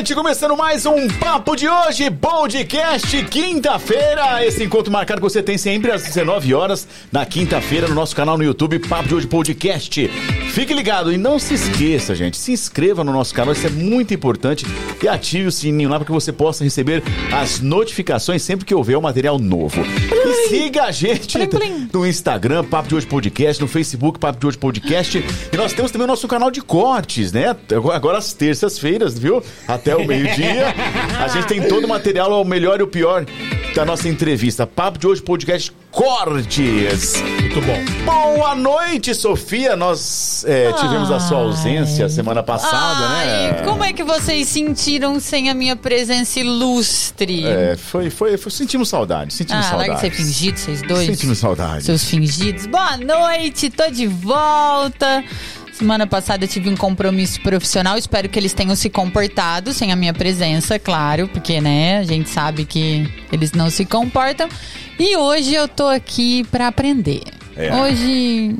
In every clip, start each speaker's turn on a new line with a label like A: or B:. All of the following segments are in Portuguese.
A: noite, começando mais um Papo de hoje, podcast, quinta-feira. Esse encontro marcado que você tem sempre às 19 horas, na quinta-feira, no nosso canal no YouTube, Papo de hoje Podcast. Fique ligado e não se esqueça, gente, se inscreva no nosso canal, isso é muito importante e ative o sininho lá para que você possa receber as notificações sempre que houver um material novo. Siga a gente
B: Plim, plim.
A: no Instagram, Papo de Hoje Podcast, no Facebook, Papo de Hoje Podcast. E nós temos também o nosso canal de cortes, né? Agora às terças-feiras, viu? Até o meio-dia. A gente tem todo o material, o melhor e o pior da nossa entrevista. Papo de Hoje Podcast Cortes.
C: Muito bom.
A: Boa noite, Sofia. Nós é, tivemos a sua ausência semana passada,
B: Ai,
A: né?
B: como é que vocês sentiram sem a minha presença ilustre?
A: É, foi, foi, foi, sentimos saudade, sentimos
B: ah, larga
A: saudade.
B: de ser fingido, vocês dois.
A: Sentimos saudade.
B: Seus fingidos. Boa noite, tô de volta. Semana passada eu tive um compromisso profissional. Espero que eles tenham se comportado sem a minha presença, claro, porque, né, a gente sabe que eles não se comportam. E hoje eu tô aqui pra aprender.
A: É.
B: Hoje.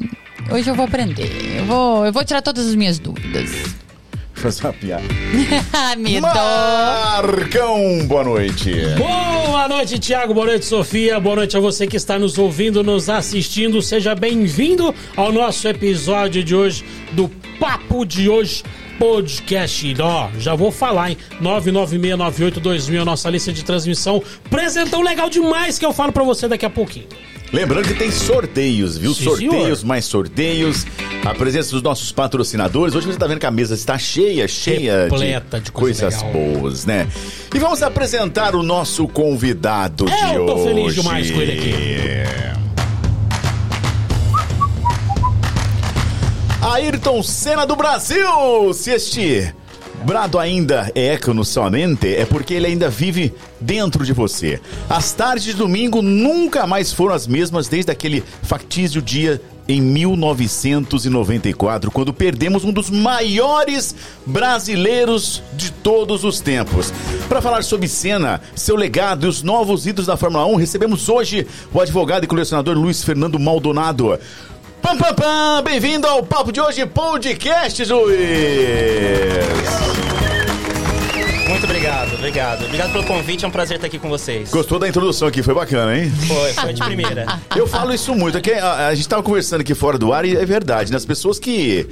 B: Hoje eu vou aprender. Eu vou, eu vou tirar todas as minhas dúvidas.
A: Fazer uma piada.
B: Medo.
A: Marcão, boa noite.
C: Boa noite, Tiago. Boa noite, Sofia. Boa noite a você que está nos ouvindo, nos assistindo. Seja bem-vindo ao nosso episódio de hoje do Papo de Hoje Podcast. Ó, já vou falar, hein? 996982000, nossa lista de transmissão. Presentão legal demais que eu falo pra você daqui a pouquinho.
A: Lembrando que tem sorteios, viu?
C: Sim,
A: sorteios,
C: senhor.
A: mais sorteios. A presença dos nossos patrocinadores. Hoje você tá vendo que a mesa está cheia, cheia
C: Repleta de coisa
A: coisas
C: legal.
A: boas, né? E vamos apresentar o nosso convidado de
C: Eu tô
A: hoje.
C: feliz demais com ele aqui.
A: Ayrton Senna do Brasil! Se este brado ainda é eco no sua mente, é porque ele ainda vive dentro de você. As tardes de domingo nunca mais foram as mesmas desde aquele factício dia em 1994, quando perdemos um dos maiores brasileiros de todos os tempos. Para falar sobre Senna, seu legado e os novos ídolos da Fórmula 1, recebemos hoje o advogado e colecionador Luiz Fernando Maldonado. Pam, pam, pam! Bem-vindo ao Papo de Hoje Podcast, Luiz!
D: Muito obrigado, obrigado. Obrigado pelo convite, é um prazer estar aqui com vocês.
A: Gostou da introdução aqui? Foi bacana, hein?
D: Foi, foi de primeira.
A: Eu falo isso muito, é a, a gente tava conversando aqui fora do ar e é verdade, né? As pessoas que,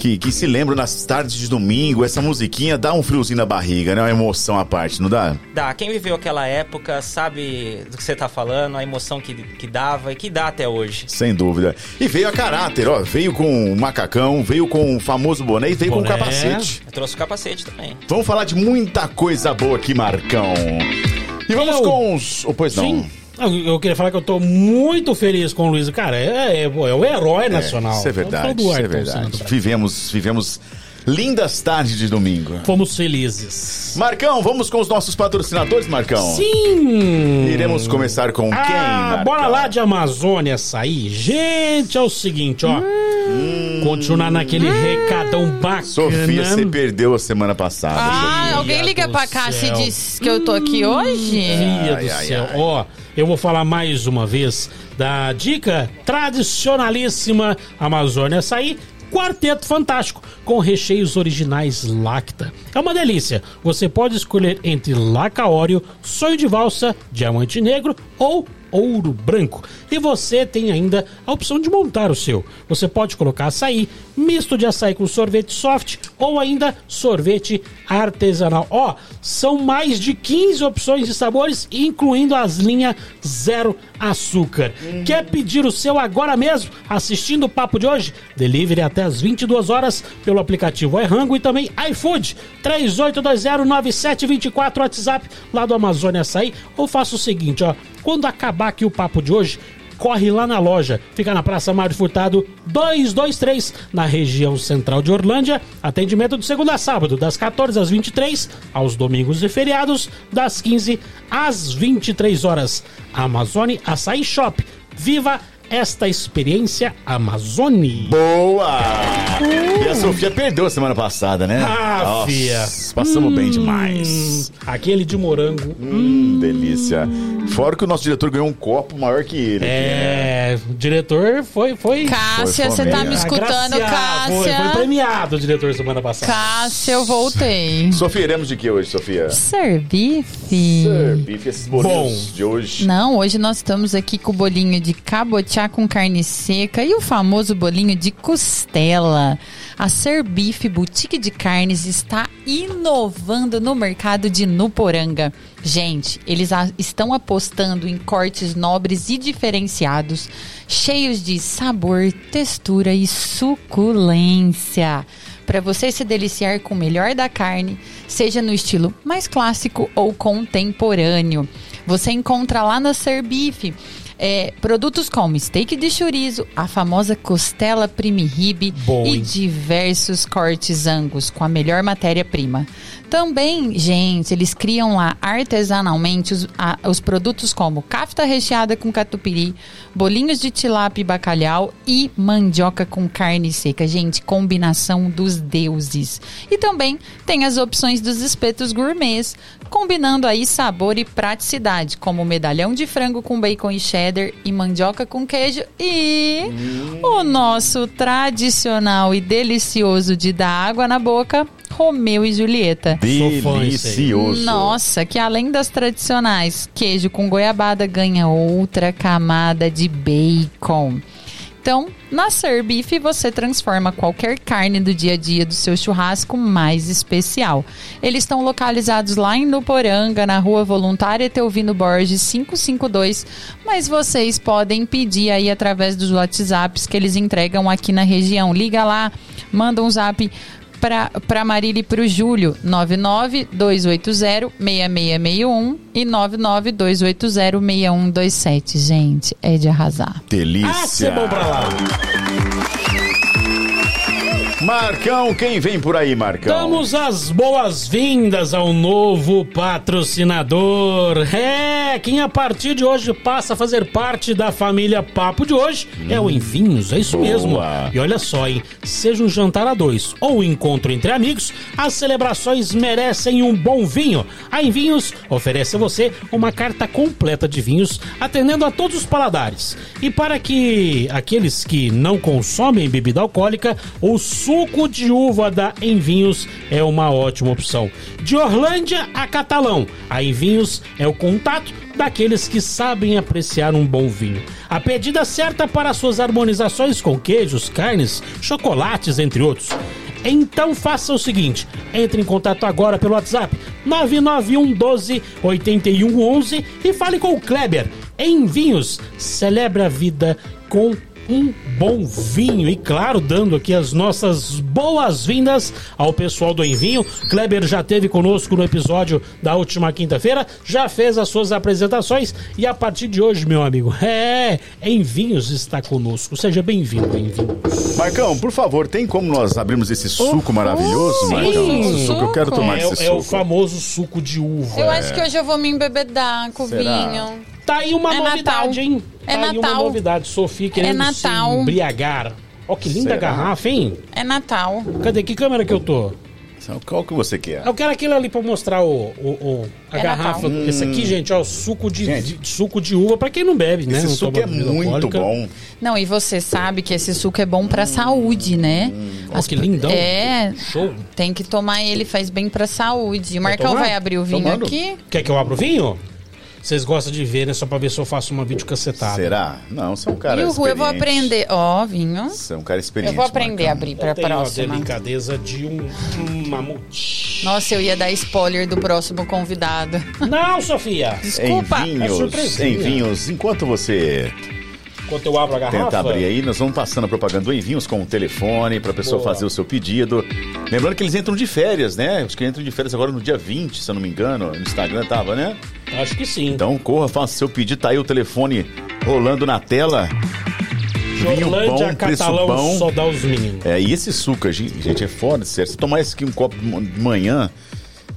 A: que, que se lembram nas tardes de domingo, essa musiquinha dá um friozinho na barriga, né? Uma emoção à parte, não dá?
D: Dá, quem viveu aquela época sabe do que você tá falando, a emoção que, que dava e que dá até hoje.
A: Sem dúvida. E veio a caráter, ó. Veio com o macacão, veio com o famoso boné e veio com o
C: Boné.
A: capacete.
D: Eu trouxe o capacete também.
A: Vamos falar de muita coisa boa aqui, Marcão. E vamos
C: Eu-
A: com os. Oh, pois não.
C: Sim. Eu, queria falar que eu tô muito feliz com o Luiz. Cara, é, é, é o herói nacional.
A: Isso é
C: Eu falo
A: verdade,
C: do
A: isso é verdade. Vivemos, vivemos lindas tardes de domingo.
C: Fomos felizes.
A: Marcão, vamos com os nossos patrocinadores, Marcão?
C: Sim!
A: Iremos começar com quem,
C: Ah,
A: Marcão?
C: bora lá de Amazônia sair. Gente, é o seguinte, ó. Continuar naquele recadão bacana.
A: Sofia, você perdeu a semana passada.
B: Ah,
C: Meu
B: alguém liga pra cá se
C: céu.
B: diz que eu tô aqui hoje?
C: Filha
A: Ai,
C: do
A: ai,
C: céu.
A: ai.
C: Ó, eu vou falar mais uma vez da dica tradicionalíssima Amazônia Açaí. Quarteto Fantástico, com recheios originais Lacta. É uma delícia. Você pode escolher entre Laca Óreo, Sonho de Valsa, Diamante Negro ou Ouro Branco. E você tem ainda a opção de montar o seu. Você pode colocar açaí, misto de açaí com sorvete soft ou ainda sorvete artesanal. Ó, são mais de 15 opções de sabores, incluindo as linhas zero açúcar. Quer pedir o seu agora mesmo, assistindo o papo de hoje? Delivery até às 22 horas pelo aplicativo iRango e também iFood 38209724 WhatsApp lá do Amazônia Açaí. Ou faça o seguinte, ó, quando acabar aqui o papo de hoje, corre lá na loja. Fica na Praça Mário Furtado 223, na região central de Orlândia. Atendimento de segunda a sábado, das 14 às 23, aos domingos e feriados, das 15 às 23 horas. Amazone Açaí Shop. Viva esta experiência Amazone.
A: Boa! E a Sofia perdeu a semana passada, né?
C: Ah,
A: Nossa,
C: fia.
A: Passamos bem demais.
C: Hum, aquele de morango.
A: Hum, delícia. Fora que o nosso diretor ganhou um copo maior que ele.
C: É, o diretor foi. foi
B: Cássia,
A: Foi
B: você tá me escutando,
C: agraciado, Foi, foi
B: Cássia?
C: premiado o diretor semana passada.
B: Cássia, eu voltei.
A: Sofia, iremos de que hoje, Sofia?
B: Servife.
A: Bife, esses bolinhos de hoje.
B: Não, hoje nós estamos aqui com o bolinho de cabotiá com carne seca e o famoso bolinho de costela. A Serbife Boutique de Carnes está inovando no mercado de Nuporanga. Gente, eles estão apostando em cortes nobres e diferenciados, cheios de sabor, textura e suculência para você se deliciar com o melhor da carne, seja no estilo mais clássico ou contemporâneo. Você encontra lá na Serbife é, produtos como steak de chorizo, a famosa costela prime rib e diversos cortes angus com a melhor matéria-prima. Também, gente, eles criam lá artesanalmente os, a- os produtos como kafta recheada com catupiry, bolinhos de tilápia e bacalhau e mandioca com carne seca. Gente, combinação dos deuses. E também tem as opções dos espetos gourmets, combinando aí sabor e praticidade, como medalhão de frango com bacon e cheddar e mandioca com queijo e o nosso tradicional e delicioso de dar água na boca, Romeu e Julieta.
A: Delicioso.
B: Nossa, que além das tradicionais, queijo com goiabada ganha outra camada de bacon. Então, na Serbife você transforma qualquer carne do dia a dia do seu churrasco mais especial. Eles estão localizados lá em Nuporanga, na rua Voluntária Teovino Borges 552, mas vocês podem pedir aí através dos WhatsApps que eles entregam aqui na região. Liga lá, manda um zap para para Marília e para o Júlio, 99280-6661 e 99280-6127. Gente, é de arrasar.
A: Delícia.
C: Ah, você é bom pra lá.
A: Marcão, quem vem por aí, Marcão?
C: Damos as boas-vindas ao novo patrocinador. É, quem a partir de hoje passa a fazer parte da família Papo de hoje é o Envinhos, é isso
A: Boa.
C: mesmo. E olha só, hein? Seja um jantar a dois ou um encontro entre amigos, as celebrações merecem um bom vinho. A Envinhos oferece a você uma carta completa de vinhos, atendendo a todos os paladares. E para que aqueles que não consomem bebida alcoólica, o suco de uva da Envinhos é uma ótima opção. De Orlândia a Catalão, a Envinhos é o contato daqueles que sabem apreciar um bom vinho. A pedida certa para suas harmonizações com queijos, carnes, chocolates, entre outros. Então faça o seguinte: entre em contato agora pelo WhatsApp 991 12 8111 e fale com o Kleber. Em Vinhos, celebre a vida com um bom vinho e claro, dando aqui as nossas boas-vindas ao pessoal do Envinho. Kleber já teve conosco no episódio da última quinta-feira, já fez as suas apresentações e a partir de hoje, meu amigo, é, Envinhos está conosco. Seja bem-vindo, Envinhos.
A: Marcão, por favor, tem como nós abrirmos esse suco maravilhoso,
C: sim.
A: Marcão? Esse suco, eu quero tomar
C: É,
A: esse
C: é o
A: suco.
C: famoso suco de uva.
B: Eu acho que hoje eu vou me embebedar com o
A: Será?
B: vinho.
C: Tá aí uma
B: É
C: novidade,
B: Natal.
C: hein?
B: É
C: tá aí uma
B: Natal.
C: novidade. Sofia querendo
B: Natal.
C: se embriagar. Ó, que linda
A: Será?
C: garrafa, hein?
B: É Natal.
C: Cadê? Que câmera que eu tô?
A: Qual que você quer?
C: Eu quero aquele ali pra mostrar o, o- o- a
B: É
C: garrafa.
B: Natal.
C: Esse aqui, gente, ó, suco de,
A: Gente.
C: de- suco de uva pra quem não bebe, né?
A: Esse
C: Não
A: suco é muito
C: alcoólica.
A: bom.
B: Não, e você sabe que esse suco é bom pra saúde, né?
C: Ó, que lindão.
B: É,
C: Show.
B: tem que tomar ele, faz bem pra saúde. O Marcão vai abrir o vinho
A: Tomando.
B: aqui.
C: Quer que eu abra o vinho? Vocês gostam de ver, né? Só pra ver se eu faço uma vídeo cacetada.
A: Será? Não, você é um cara
B: e o Ru, eu vou aprender. Ó, vinho.
A: Você é um cara experiente.
B: Eu vou aprender a
A: Marcão.
B: abrir pra
C: Eu tenho a
B: próxima.
C: delicadeza de um, um mamute.
B: Nossa, eu ia dar spoiler do próximo convidado.
C: Não, Sofia!
A: Em
B: Desculpa.
C: É
A: vinhos,
C: surpresinha.
A: em vinhos, enquanto você
C: Enquanto eu abro a garrafa...
A: tenta abrir aí, nós vamos passando a propaganda do Envinhos com o telefone pra pessoa
C: Boa.
A: fazer o seu pedido. Lembrando que eles entram de férias, né? Acho que entram de férias agora no dia 20, se eu não me engano. No Instagram tava, né?
C: Acho que sim.
A: Então corra, faça seu pedido, tá aí o telefone rolando na tela. Vinho bom, preço
C: Catalão,
A: bom.
C: só dá os meninos.
A: É, e esse suco, gente, gente, é foda, sério. Se tomar esse aqui um copo de manhã,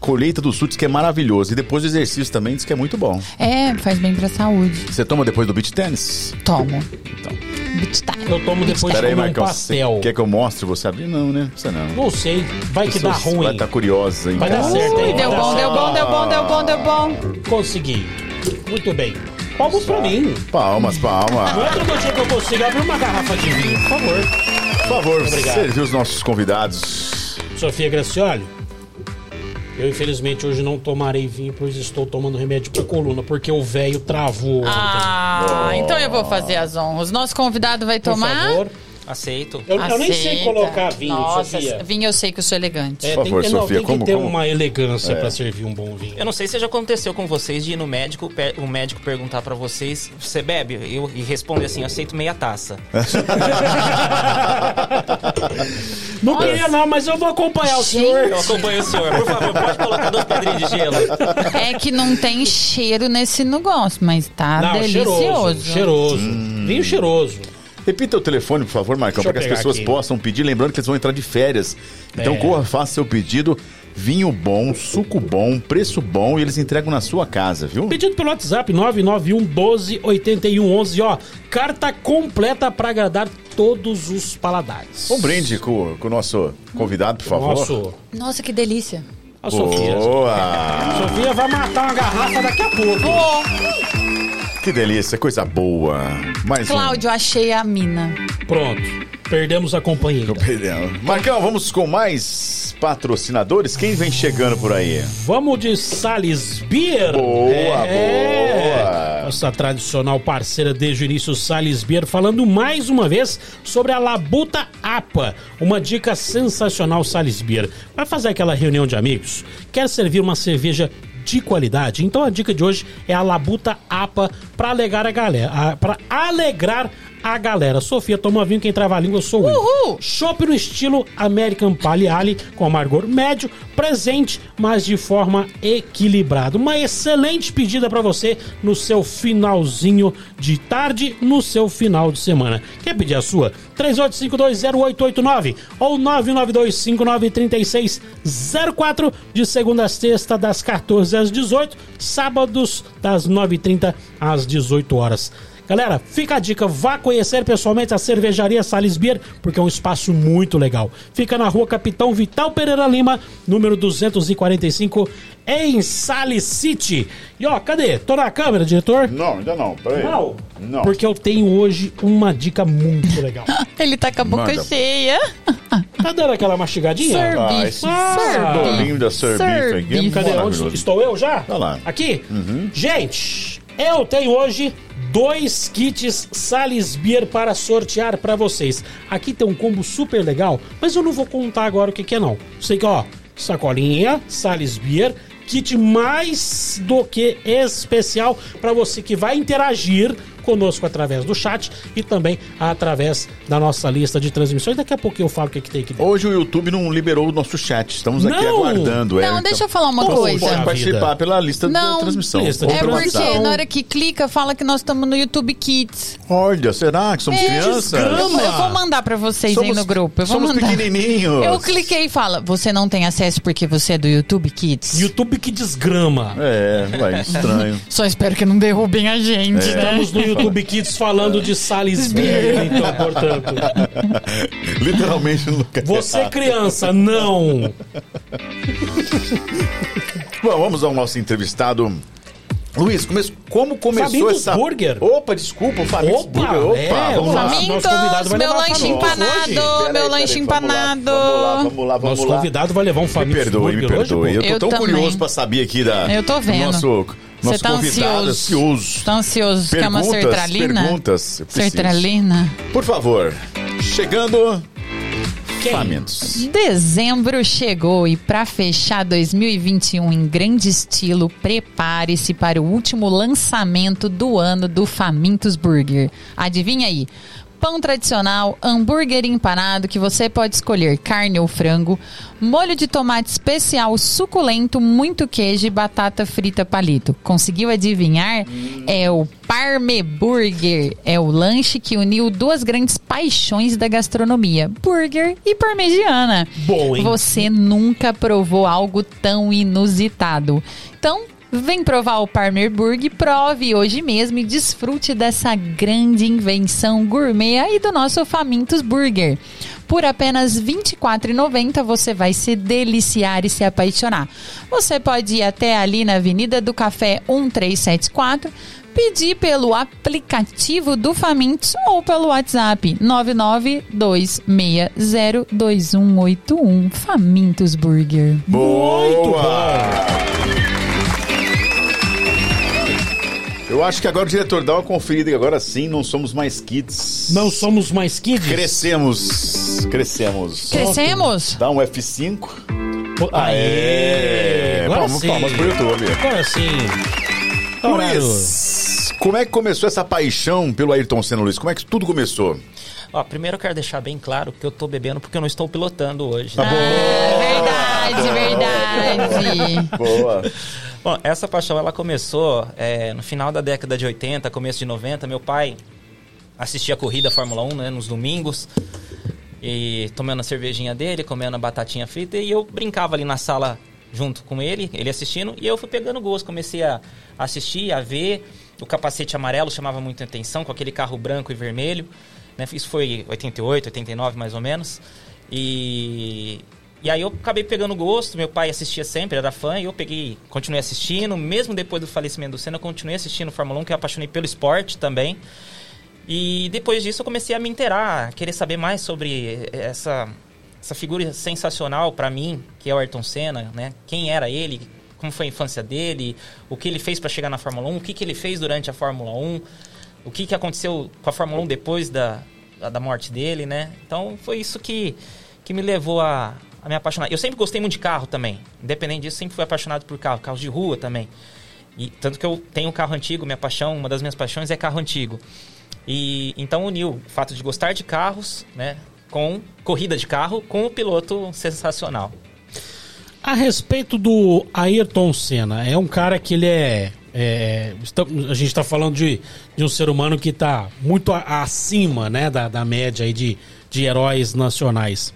A: colheita do sul diz que é maravilhoso. E depois do exercício também diz que é muito bom.
B: É, faz bem pra saúde.
A: Você toma depois do beach tennis?
B: Tomo.
A: Então.
B: Beach time.
C: Eu tomo depois de
A: aí,
C: comer um pastel.
A: Quer que eu mostre você abrir? Não, né? Você não.
C: Não sei, vai que dá ruim.
A: Vai estar curiosa, hein?
C: Vai dar certo, hein?
B: Deu bom, deu bom, deu bom, deu bom, deu bom.
C: Consegui. Muito bem. Palmas pra mim.
A: Palmas, palmas.
C: Outro dia que eu consigo abrir uma garrafa de vinho, por favor.
A: Por favor, servir os nossos convidados.
C: Sofia Gracioli. Eu, infelizmente, hoje não tomarei vinho, pois estou tomando remédio pra coluna, porque o velho travou.
B: Ah, então eu vou fazer as honras. Nosso convidado vai
C: Por
B: tomar.
C: favor.
D: Aceito.
C: Eu, eu nem sei
B: Aceita.
C: colocar vinho,
B: Nossa,
C: Sofia.
B: vinho eu sei que eu sou elegante.
C: É,
A: Por
C: tem,
A: favor,
C: que- não,
A: Sofia,
C: tem que
A: como-
C: ter
A: como-
C: uma elegância pra servir um bom vinho.
D: Eu não sei se já aconteceu com vocês de ir no médico, o médico perguntar pra vocês, você bebe? Eu, e responder assim, aceito meia taça.
C: Não queria não, mas eu vou acompanhar o
B: Gente.
C: senhor.
D: Eu acompanho o senhor. Por favor, pode colocar duas pedrinhas de gelo.
B: É que não tem cheiro nesse negócio, mas tá
C: Não,
B: delicioso.
C: cheiroso. Cheiroso. Vinho cheiroso.
A: Repita o telefone, por favor, Marcão, para que as pessoas
C: aqui.
A: possam pedir. Lembrando que eles vão entrar de férias. Então
C: É.
A: corra, faça seu pedido. Vinho bom, suco bom, preço bom e eles entregam na sua casa, viu?
C: Pedido pelo WhatsApp 991 12 81 11. Ó, carta completa pra agradar todos os paladares.
A: Um brinde com, com o nosso convidado, por favor.
C: Nosso.
B: Nossa, que delícia.
C: A Sofia.
A: Boa!
C: A Sofia vai matar uma garrafa daqui a pouco.
A: Que delícia, coisa boa. Mais
B: Cláudio, achei a mina.
C: Pronto. Perdemos a companheira.
A: um. Perdão. Marcão, vamos com mais patrocinadores? Quem vem chegando por aí?
C: Vamos de Sales Beer.
A: Boa,
C: É.
A: boa.
C: Nossa tradicional parceira desde o início, Sales Beer, falando mais uma vez sobre a Labuta APA. Uma dica sensacional, Sales Beer. Vai fazer aquela reunião de amigos? Quer servir uma cerveja de qualidade? Então a dica de hoje é a Labuta APA para alegar a galera, para alegrar a galera. Sofia toma vinho, quem trava a língua sou eu.
B: Uhul!
C: Chopp no estilo American Pale Ale, com amargor médio, presente, mas de forma equilibrada. Uma excelente pedida para você no seu finalzinho de tarde, no seu final de semana. Quer pedir a sua? 38520889 ou 992593604 de segunda a sexta das 14 às 18, sábados das 9h30 às 18 horas. Galera, fica a dica, vá conhecer pessoalmente a cervejaria Sales Beer, porque é um espaço muito legal. Fica na rua Capitão Vital Pereira Lima, número 245, em Sales City. E ó, cadê? Tô na câmera, diretor?
A: Não, ainda não. Peraí.
C: Não.
A: Não.
C: Porque eu tenho hoje uma dica muito legal.
B: Ele tá com a boca
A: Manda.
B: cheia.
C: Tá dando aquela mastigadinha?
B: Serve.
A: Ah, esse
C: Ah,
A: bolinho da aqui é.
C: Cadê? Onde estou eu já?
A: Tá lá.
C: Aqui? Gente, eu tenho hoje dois kits Sales Beer para sortear para vocês. Aqui tem um combo super legal, mas eu não vou contar agora o que, que é não. Sei que, ó, sacolinha, Sales Beer, kit mais do que especial para você que vai interagir conosco através do chat e também através da nossa lista de transmissões. Daqui a pouco eu falo o que, que tem aqui dentro.
A: Hoje o YouTube não liberou o nosso chat. Estamos aqui
B: Não,
A: aguardando. é, então
B: deixa eu falar uma
C: Pô,
B: coisa.
A: Pode participar
C: vida.
A: pela lista
B: Não.
A: da transmissão.
C: Lista de
B: É porque
A: WhatsApp.
B: na hora que clica, fala que nós estamos no YouTube Kids.
A: Olha, será que somos
B: É,
A: crianças?
C: desgrama.
B: Eu, eu vou mandar pra vocês aí no grupo. Eu vou
A: somos
B: mandar.
A: pequenininhos.
B: Eu cliquei e fala, você não tem acesso porque você é do YouTube Kids?
C: YouTube que desgrama.
A: É, vai, estranho.
B: Só espero que não derrubem a gente, né?
C: Estamos no YouTube Kids falando de Sales Beer, então, portanto.
A: Literalmente no lugar
C: Você
A: errado.
C: criança, não.
A: Bom, vamos ao nosso entrevistado. Luiz, come- como começou
C: Famintos
A: essa...
C: Burger.
A: Opa, desculpa, o Famintos
C: Opa,
A: Burger. Opa,
C: é,
A: vamos
C: o
A: lá.
B: Famintos, meu lanche empanado, meu lanche
A: vamos lá,
B: empanado.
A: Vamos lá, vamos lá, vamos
C: Nosso
A: lá.
C: convidado vai levar um
A: Me
C: Famintos
A: perdoe, me
C: Burger hoje,
A: perdoe.
C: pô.
A: Eu tô
B: Eu
A: tão
B: também.
A: curioso pra saber aqui da...
B: Eu tô
A: do
B: vendo.
A: Nosso,
B: Você
A: nosso
B: tá
A: convidado
B: ansioso.
A: ansioso.
B: Tá ansioso? Quer uma
A: Perguntas,
B: sertralina?
A: perguntas.
B: Sertralina?
A: Por favor, chegando... Famintos.
B: Dezembro chegou e para fechar 2021 em grande estilo, prepare-se para o último lançamento do ano do Famintos Burger. Adivinha aí? Pão tradicional, hambúrguer empanado que você pode escolher carne ou frango, molho de tomate especial suculento, muito queijo e batata frita palito. Conseguiu adivinhar? É o Parme Burger. É o lanche que uniu duas grandes paixões da gastronomia: burger e parmegiana.
C: Bom, hein?
B: Você nunca provou algo tão inusitado. Então, vem provar o Parmer Burger, prove hoje mesmo e desfrute dessa grande invenção gourmet aí do nosso Famintos Burger. Por apenas R$ 24,90 você vai se deliciar e se apaixonar. Você pode ir até ali na Avenida do Café 1374 pedir pelo aplicativo do Famintos ou pelo WhatsApp 992602181 Famintos Burger.
C: Muito
A: Boa! Eu acho que agora o diretor dá uma conferida e agora sim não somos mais kids.
C: Não somos mais kids?
A: Crescemos. Crescemos.
B: Crescemos?
A: Dá um F5.
C: Pô,
A: Aê!
C: Agora
A: Palmas,
C: sim.
A: palmas pro YouTube.
C: Agora sim.
A: Luiz, como é que começou essa paixão pelo Ayrton Senna, Luiz? Como é que tudo começou?
D: Ó, primeiro eu quero deixar bem claro que eu tô bebendo porque eu não estou pilotando hoje.
A: Tá
D: né?
B: Ah, verdade, verdade.
A: Boa.
D: Bom, essa paixão ela começou é, no final da década de 80, começo de 90. Meu pai assistia a corrida Fórmula 1 né, nos domingos. E tomando a cervejinha dele, comendo a batatinha frita. E eu brincava ali na sala junto com ele, ele assistindo. E eu fui pegando gosto, comecei a assistir, a ver. O capacete amarelo chamava muita atenção, com aquele carro branco e vermelho. Né? Isso foi 88, 89 mais ou menos. E, e aí eu acabei pegando gosto, meu pai assistia sempre, era fã, e eu peguei, continuei assistindo, mesmo depois do falecimento do Senna, eu continuei assistindo Fórmula 1, que eu apaixonei pelo esporte também. E depois disso eu comecei a me inteirar, a querer saber mais sobre essa, essa figura sensacional para mim, que é o Ayrton Senna, né? Quem era ele, como foi a infância dele, o que ele fez para chegar na Fórmula 1, o que, que ele fez durante a Fórmula 1, o que, que aconteceu com a Fórmula 1 depois da, da morte dele, né? Então foi isso que, que me levou a, a me apaixonar. Eu sempre gostei muito de carro também, independente disso, sempre fui apaixonado por carro, carros de rua também. E tanto que eu tenho carro antigo, minha paixão, uma das minhas paixões é carro antigo. E então uniu o fato de gostar de carros, né, com corrida de carro, com o piloto sensacional.
C: A respeito do Ayrton Senna, é um cara que ele é. é, a gente está falando de, de um ser humano que está muito acima né, da, da média aí de, de heróis nacionais.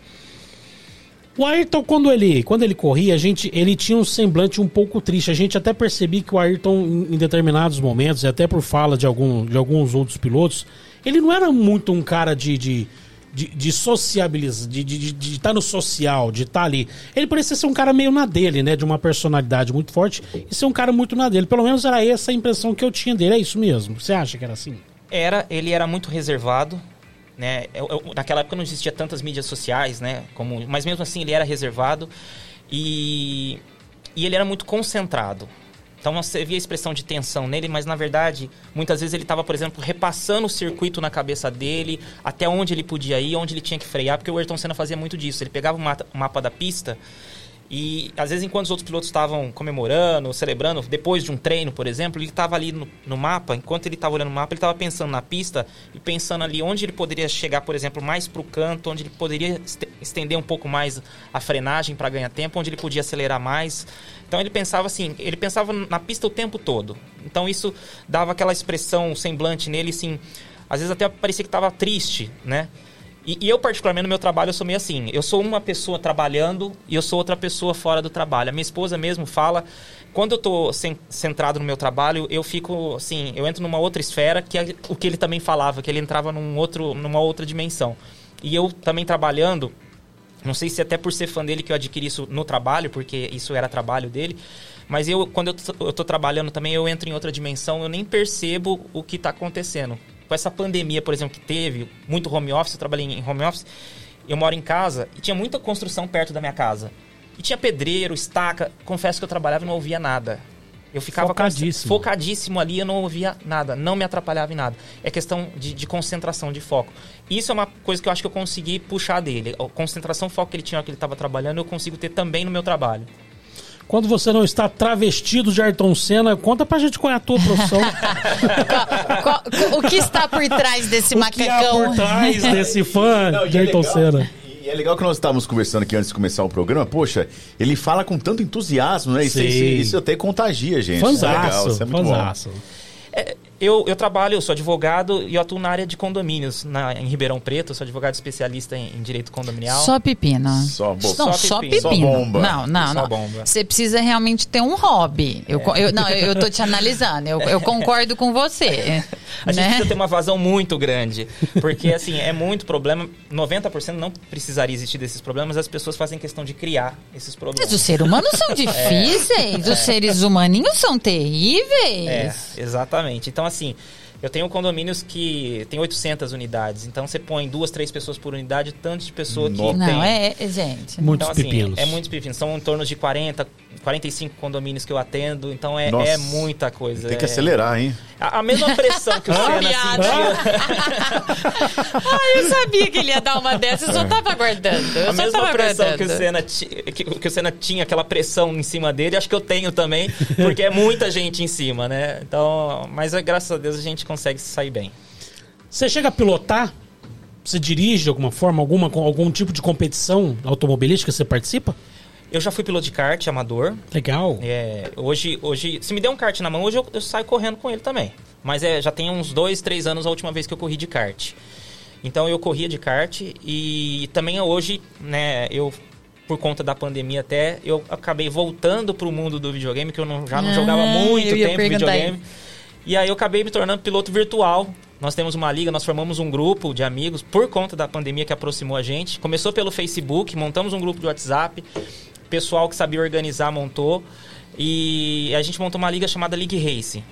C: O Ayrton, quando ele, quando ele corria, a gente, ele tinha um semblante um pouco triste. A gente até percebia que o Ayrton, em, determinados momentos, e até por fala de, algum, de alguns outros pilotos, ele não era muito um cara de, de, de, de sociabilizar, de estar de, de, estar no social, de estar ali. Ele parecia ser um cara meio na dele, né? De uma personalidade muito forte e ser um cara muito na dele. Pelo menos era essa a impressão que eu tinha dele. É isso mesmo? Você acha que era assim?
D: Era, ele era muito reservado, né? Eu- eu- naquela época não existia tantas mídias sociais, né? Como, mas mesmo assim ele era reservado e, e ele era muito concentrado. Então você via a expressão de tensão nele, mas na verdade, muitas vezes ele estava, por exemplo, repassando o circuito na cabeça dele, até onde ele podia ir, onde ele tinha que frear, porque o Ayrton Senna fazia muito disso. Ele pegava o mapa da pista e às vezes, enquanto os outros pilotos estavam comemorando, celebrando, depois de um treino, por exemplo, ele estava ali no, no mapa, enquanto ele estava olhando o mapa, ele estava pensando na pista e pensando ali onde ele poderia chegar, por exemplo, mais para o canto, onde ele poderia este- estender um pouco mais a frenagem para ganhar tempo, onde ele podia acelerar mais. Então ele pensava assim, ele pensava na pista o tempo todo. Então isso dava aquela expressão semblante nele, assim, às vezes até parecia que estava triste, né? E, e eu, particularmente, no meu trabalho, eu sou meio assim. Eu sou uma pessoa trabalhando e eu sou outra pessoa fora do trabalho. A minha esposa mesmo fala... Quando eu tô cen- centrado no meu trabalho, eu fico, assim... Eu entro numa outra esfera, que é o que ele também falava. Que ele entrava num outro, numa outra dimensão. E eu também trabalhando... Não sei se até por ser fã dele que eu adquiri isso no trabalho, porque isso era trabalho dele. Mas eu, quando eu tô, eu tô trabalhando também, eu entro em outra dimensão, eu nem percebo o que tá acontecendo. Com essa pandemia, por exemplo, que teve, muito home office, eu trabalhei em home office, eu moro em casa e tinha muita construção perto da minha casa. E tinha pedreiro, estaca. Confesso que eu trabalhava e não ouvia nada. Eu ficava
C: Focadíssimo.
D: focadíssimo ali, eu não ouvia nada, não me atrapalhava em nada. É questão de, de concentração, de foco. Isso é uma coisa que eu acho que eu consegui puxar dele. A concentração, foco que ele tinha, que ele estava trabalhando, eu consigo ter também no meu trabalho.
C: Quando você não está travestido de Ayrton Senna, conta pra gente qual é a tua profissão.
B: Qual- o que está por trás desse
C: o que há
B: macacão?
C: por trás desse fã
A: Não, e
C: de
A: é
C: Ayrton
A: legal-
C: Senna.
A: E é legal que nós estávamos conversando aqui antes de começar o programa. Poxa, ele fala com tanto entusiasmo, né? Isso,
C: Sim.
A: isso, isso até contagia, gente. Isso é legal,
C: Fanzaço,
A: isso é muito bom.
C: fanzaço.
D: É, eu, eu trabalho, eu sou advogado e eu atuo na área de condomínios, na, em Ribeirão Preto. Eu sou advogado especialista em, em direito condominial.
B: Só pepino.
A: Só bo-
B: Não,
D: Só
B: só
D: pepino.
A: Só bomba.
B: Não, não,
D: Só
B: não. Você precisa realmente ter um hobby. Eu, co- eu- não, eu, eu tô te analisando. Eu, eu concordo com você.
D: A gente
B: né?
D: precisa ter uma vazão muito grande. Porque, assim, é muito problema. 90% não precisaria existir desses problemas, as pessoas fazem questão de criar esses
B: Mas
D: problemas.
B: os seres humanos são difíceis, os seres humaninhos são terríveis.
D: É, exatamente. Então, assim, eu tenho condomínios que tem 800 unidades. Então, você põe duas, três pessoas por unidade, tanto de pessoa que.
B: Não,
D: tem.
B: é, é- gente.
C: Muitos
D: então, assim,
C: pepinos.
D: É muitos pepinos. São em torno de 40, 45 condomínios que eu atendo. Então, é, é muita coisa.
A: Tem que
D: É-
A: acelerar, hein?
D: A, a mesma pressão que o Senna
B: piada.
D: sentiu.
B: Ah, eu sabia que ele ia dar uma dessa, eu só tava aguardando. Eu
D: A
B: só
D: mesma
B: tava
D: pressão que o,
B: aguardando.
D: Senna que, que o Senna tinha, aquela pressão em cima dele, acho que eu tenho também, porque é muita gente em cima, né? Então, mas é, graças a Deus a gente consegue se sair bem.
C: Você chega a pilotar? Você dirige de alguma forma, alguma, com algum tipo de competição automobilística você participa?
D: Eu já fui piloto de kart, amador.
C: Legal.
D: É, hoje, hoje, se me der um kart na mão, hoje eu, eu saio correndo com ele também. Mas é, já tem uns dois, três anos a última vez que eu corri de kart. Então eu corria de kart e também hoje, né, eu por conta da pandemia até, eu acabei voltando pro mundo do videogame, que eu não- já não
B: Ah,
D: jogava muito tempo videogame. E aí eu acabei me tornando piloto virtual. Nós temos uma liga, nós formamos um grupo de amigos por conta da pandemia que aproximou a gente. Começou pelo Facebook, montamos um grupo de WhatsApp. Pessoal que sabia organizar montou. E a gente montou uma liga chamada League Race.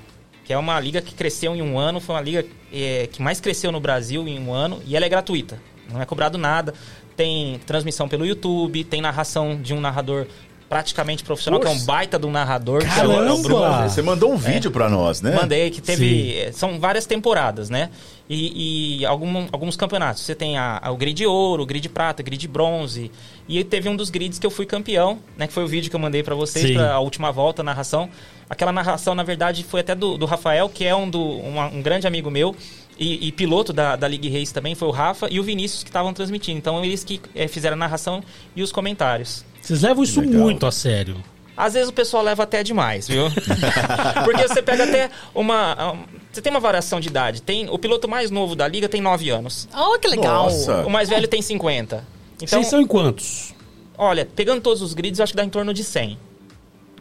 D: Que é uma liga que cresceu em um ano. Foi uma liga eh, que mais cresceu no Brasil em um ano. E ela é gratuita. Não é cobrado nada. Tem transmissão pelo YouTube, tem narração de um narrador praticamente profissional, que é um
A: Poxa.
D: baita um narrador. que é o- é
C: Caramba!
D: Bruno.
A: Você mandou um vídeo pra nós, né?
D: Mandei, que teve.
C: Sim.
D: eh, São várias temporadas, né? E, e algum- alguns campeonatos. Você tem a, a- o grid ouro, o grid prata, o grid bronze. E teve um dos grids que eu fui campeão, né? Que foi o vídeo que eu mandei pra vocês, pra a última volta, a narração. Aquela narração, na verdade, foi até do, do Rafael, que é um, do, uma- um grande amigo meu. E, e piloto da, da League Race também, foi o Rafa e o Vinícius que estavam transmitindo. Então, eles que eh, fizeram a narração e os comentários.
C: Vocês levam isso
A: Legal.
C: muito a sério.
D: Às vezes o pessoal leva até demais, viu? Porque você pega até uma. um, Você tem uma variação de idade. Tem, o piloto mais novo da liga tem 9 anos.
B: Oh, que legal.
A: Nossa.
D: O mais velho tem 50. Então,
C: Vocês são em quantos?
D: olha, pegando todos os grids, eu acho que dá em torno de 100. Em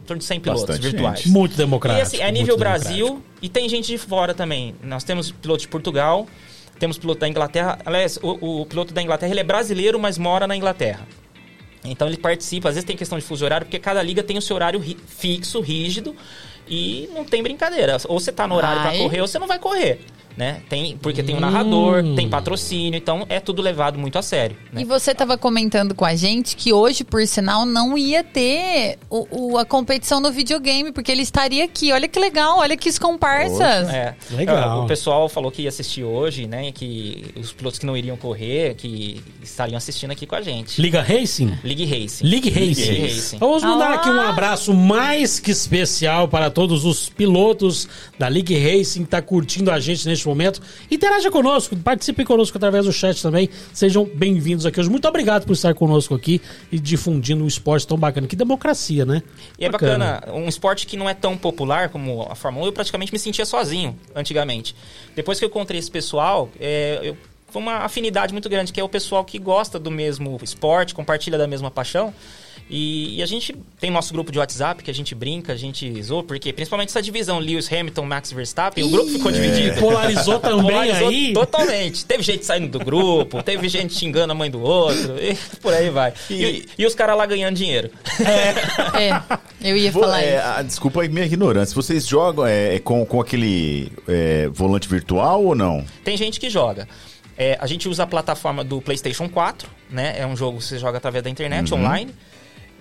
D: torno de 100 pilotos
A: Bastante
D: virtuais.
A: gente.
C: Muito
D: E
C: democrático.
D: assim, é nível. Brasil e tem gente de fora também. Nós temos piloto de Portugal, temos piloto da Inglaterra. Aliás, o, o piloto da Inglaterra ele é brasileiro, mas mora na Inglaterra. Então ele participa, às vezes tem questão de fuso horário, porque cada liga tem o seu horário ri- fixo, rígido, e não tem brincadeira. Ou você tá no horário para correr, ou você não vai correr. Né? Tem, porque tem um narrador,
C: Hum.
D: tem patrocínio, então é tudo levado muito a sério. né?
B: E você estava comentando com a gente que hoje, por sinal, não ia ter o, o- a competição no videogame, porque ele estaria aqui. Olha que legal, olha que comparsas.
D: É.
C: Legal.
D: O pessoal falou que ia assistir hoje, né? Que os pilotos que não iriam correr, que estariam assistindo aqui com a gente.
C: Liga Racing?
D: League Racing.
C: League Racing.
D: League Racing.
C: Vamos mandar
B: Ah.
C: aqui um abraço mais que especial para todos os pilotos da League Racing que tá curtindo a gente neste momento. Interaja conosco, participe conosco através do chat também. Sejam bem-vindos aqui hoje. Muito obrigado por estar conosco aqui e difundindo um esporte tão bacana. Que democracia, né?
D: E é bacana, um esporte que não é tão popular como a Fórmula 1, eu praticamente me sentia sozinho antigamente. Depois que eu encontrei esse pessoal, é, eu- foi uma afinidade muito grande, que é o pessoal que gosta do mesmo esporte, compartilha da mesma paixão. E, e a gente tem nosso grupo de WhatsApp que a gente brinca, a gente zoa, porque principalmente essa divisão Lewis Hamilton, Max Verstappen, o grupo ficou dividido.
C: Polarizou também
D: Polarizou
C: aí.
D: totalmente. Teve gente saindo do grupo, teve gente xingando a mãe do outro, e por aí vai. E, e os caras lá ganhando dinheiro.
B: É, eu ia
A: Vou-
B: falar
A: é,
B: isso.
A: ah, desculpa aí minha ignorância. Vocês jogam é, é, com, com aquele é, volante virtual ou não?
D: Tem gente que joga. É, a gente usa a plataforma do PlayStation 4, né? É um jogo que você joga através da internet,
A: Uhum.
D: online.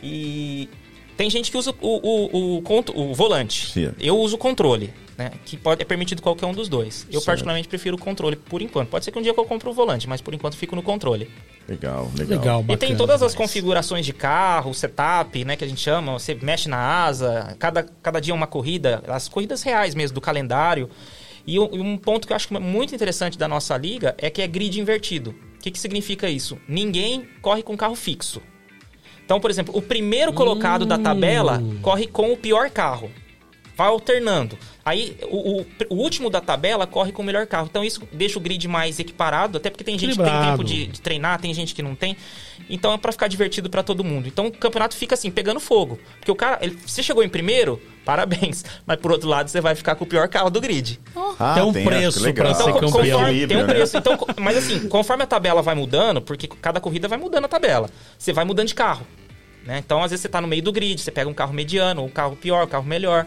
D: E tem gente que usa o, o, o, o volante.
A: Sim.
D: Eu uso o controle, né? Que pode, é permitido qualquer um dos dois. Eu
A: Certo.
D: particularmente prefiro o controle por enquanto. Pode ser que um dia que eu compre o volante, mas por enquanto fico no controle.
A: Legal, legal.
C: Legal,
D: E tem
C: bacana
D: todas as
C: demais.
D: configurações de carro, setup, né, que a gente chama. Você mexe na asa, cada, cada dia é uma corrida, as corridas reais mesmo, do calendário. E um, ponto que eu acho é muito interessante da nossa liga é que é grid invertido. O que, que significa isso? Ninguém corre com carro fixo. Então, por exemplo, o primeiro colocado da tabela corre com o pior carro. Vai alternando. Aí o, o, o último da tabela corre com o melhor carro. Então isso deixa o grid mais equiparado, até porque tem gente que tem
C: Equilibrado.
D: tempo de, de treinar, tem gente que não tem. Então é pra ficar divertido pra todo mundo. Então o campeonato fica assim, pegando fogo. Porque o cara, ele, você chegou em primeiro, parabéns. Mas por outro lado, você vai ficar com o pior carro do grid.
A: Ah,
C: Tem um
A: é,
C: preço
A: que legal.
C: pra ser
D: Então,
C: campeão.
D: conforme, tem um
A: né?
D: preço. Então, mas assim, conforme a tabela vai mudando, porque cada corrida vai mudando a tabela, você vai mudando de carro. Né? Então, às vezes você tá no meio do grid, você pega um carro mediano, um carro pior, um carro melhor.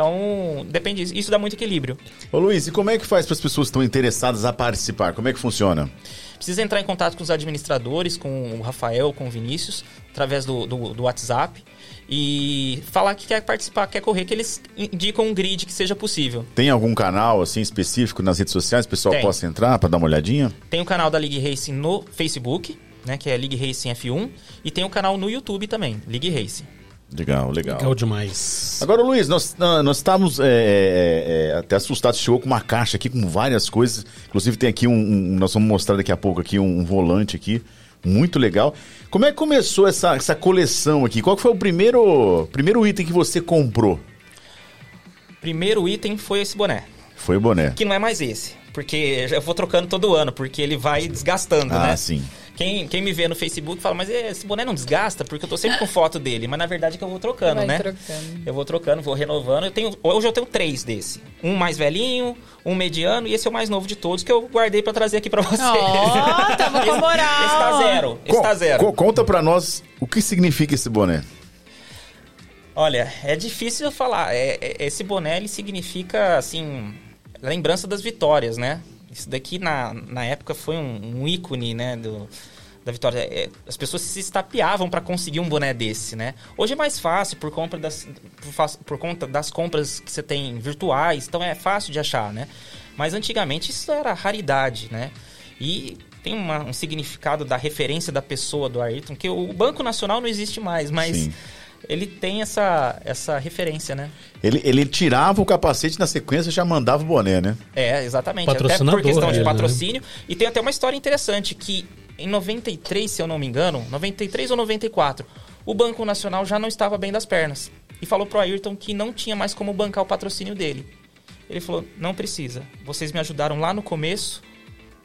D: Então, depende disso. Isso dá muito equilíbrio.
A: Ô Luiz, e como é que faz para as pessoas que estão interessadas a participar? Como é que funciona?
D: Precisa entrar em contato com os administradores, com o Rafael, com o Vinícius, através do, do, do WhatsApp. E falar que quer participar, quer correr, que eles indicam um grid que seja possível.
A: Tem algum canal assim específico nas redes sociais, o pessoal
D: Tem.
A: possa entrar para dar uma olhadinha?
D: Tem o canal da League Racing no Facebook, né, que é League Racing F1. E tem o canal no YouTube também, League Racing.
A: Legal, legal.
C: Legal demais.
A: Agora, Luiz, nós, ah, nós estávamos é, é, é, até assustados. Chegou com uma caixa aqui com várias coisas. Inclusive tem aqui um, um- nós vamos mostrar daqui a pouco aqui um, um volante aqui, muito legal. Como é que começou essa, essa coleção aqui? Qual foi o primeiro, primeiro item que você comprou?
D: Primeiro item foi esse boné,
A: Foi o boné.
D: que não é mais esse, porque eu vou trocando todo ano, porque ele vai desgastando,
A: Ah,
D: né?
A: sim.
D: Quem, quem me vê no Facebook fala, mas esse boné não desgasta, porque eu tô sempre com foto dele, mas na verdade é que eu vou trocando,
B: Vai
D: né?
B: trocando.
D: Eu vou trocando, vou renovando. Eu tenho, hoje eu tenho três desse. Um mais velhinho, um mediano e esse é o mais novo de todos que eu guardei pra trazer aqui pra você.
B: Ó, tamo com moral.
D: Esse tá zero. Esse
A: Co-
D: tá zero.
A: co- conta pra nós o que significa esse boné.
D: Olha, é difícil eu falar. É, é- esse boné, ele significa, assim, lembrança das vitórias, né? Isso daqui, na, na época, foi um, um ícone, né, do, da vitória. É, as pessoas se estapeavam para conseguir um boné desse, né? Hoje é mais fácil por, compra das, por, por conta das compras que você tem virtuais, então é fácil de achar, né? Mas antigamente isso era raridade, né? E tem uma- um significado da referência da pessoa do Ayrton, que o Banco Nacional não existe mais, mas
A: Sim.
D: Ele tem essa, essa referência, né?
A: Ele, ele tirava o capacete na sequência e já mandava o boné, né?
D: É, exatamente. Até por questão de
C: ele, né?
D: patrocínio. E tem até uma história interessante que em 93, se eu não me engano, 93 ou 94, o Banco Nacional já não estava bem das pernas. E falou pro Ayrton que não tinha mais como bancar o patrocínio dele. Ele falou: "Não precisa. Vocês me ajudaram lá no começo.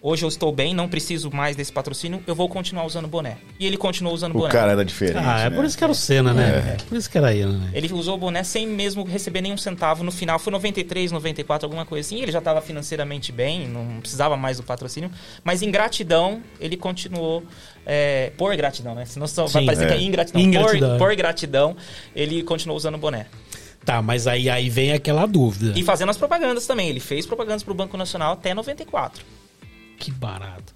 D: Hoje eu estou bem, não preciso mais desse patrocínio. Eu vou continuar usando boné." E ele continuou usando
A: O
D: boné.
A: cara era diferente.
C: Ah, é
A: né?
C: por isso que era o Senna, né? Por isso que era ele, né?
D: Ele usou o boné sem mesmo receber nenhum centavo no final. Foi 93, 94, alguma coisa assim. Ele já estava financeiramente bem, não precisava mais do patrocínio. Mas em gratidão, ele continuou. é, por gratidão, né? Senão só vai parecer
A: é.
D: que é ingratidão.
C: Ingratidão.
D: Por, por gratidão, ele continuou usando o boné.
C: Tá, mas aí, aí vem aquela dúvida.
D: E fazendo as propagandas também. Ele fez propagandas para o Banco Nacional até 94.
C: Que barato.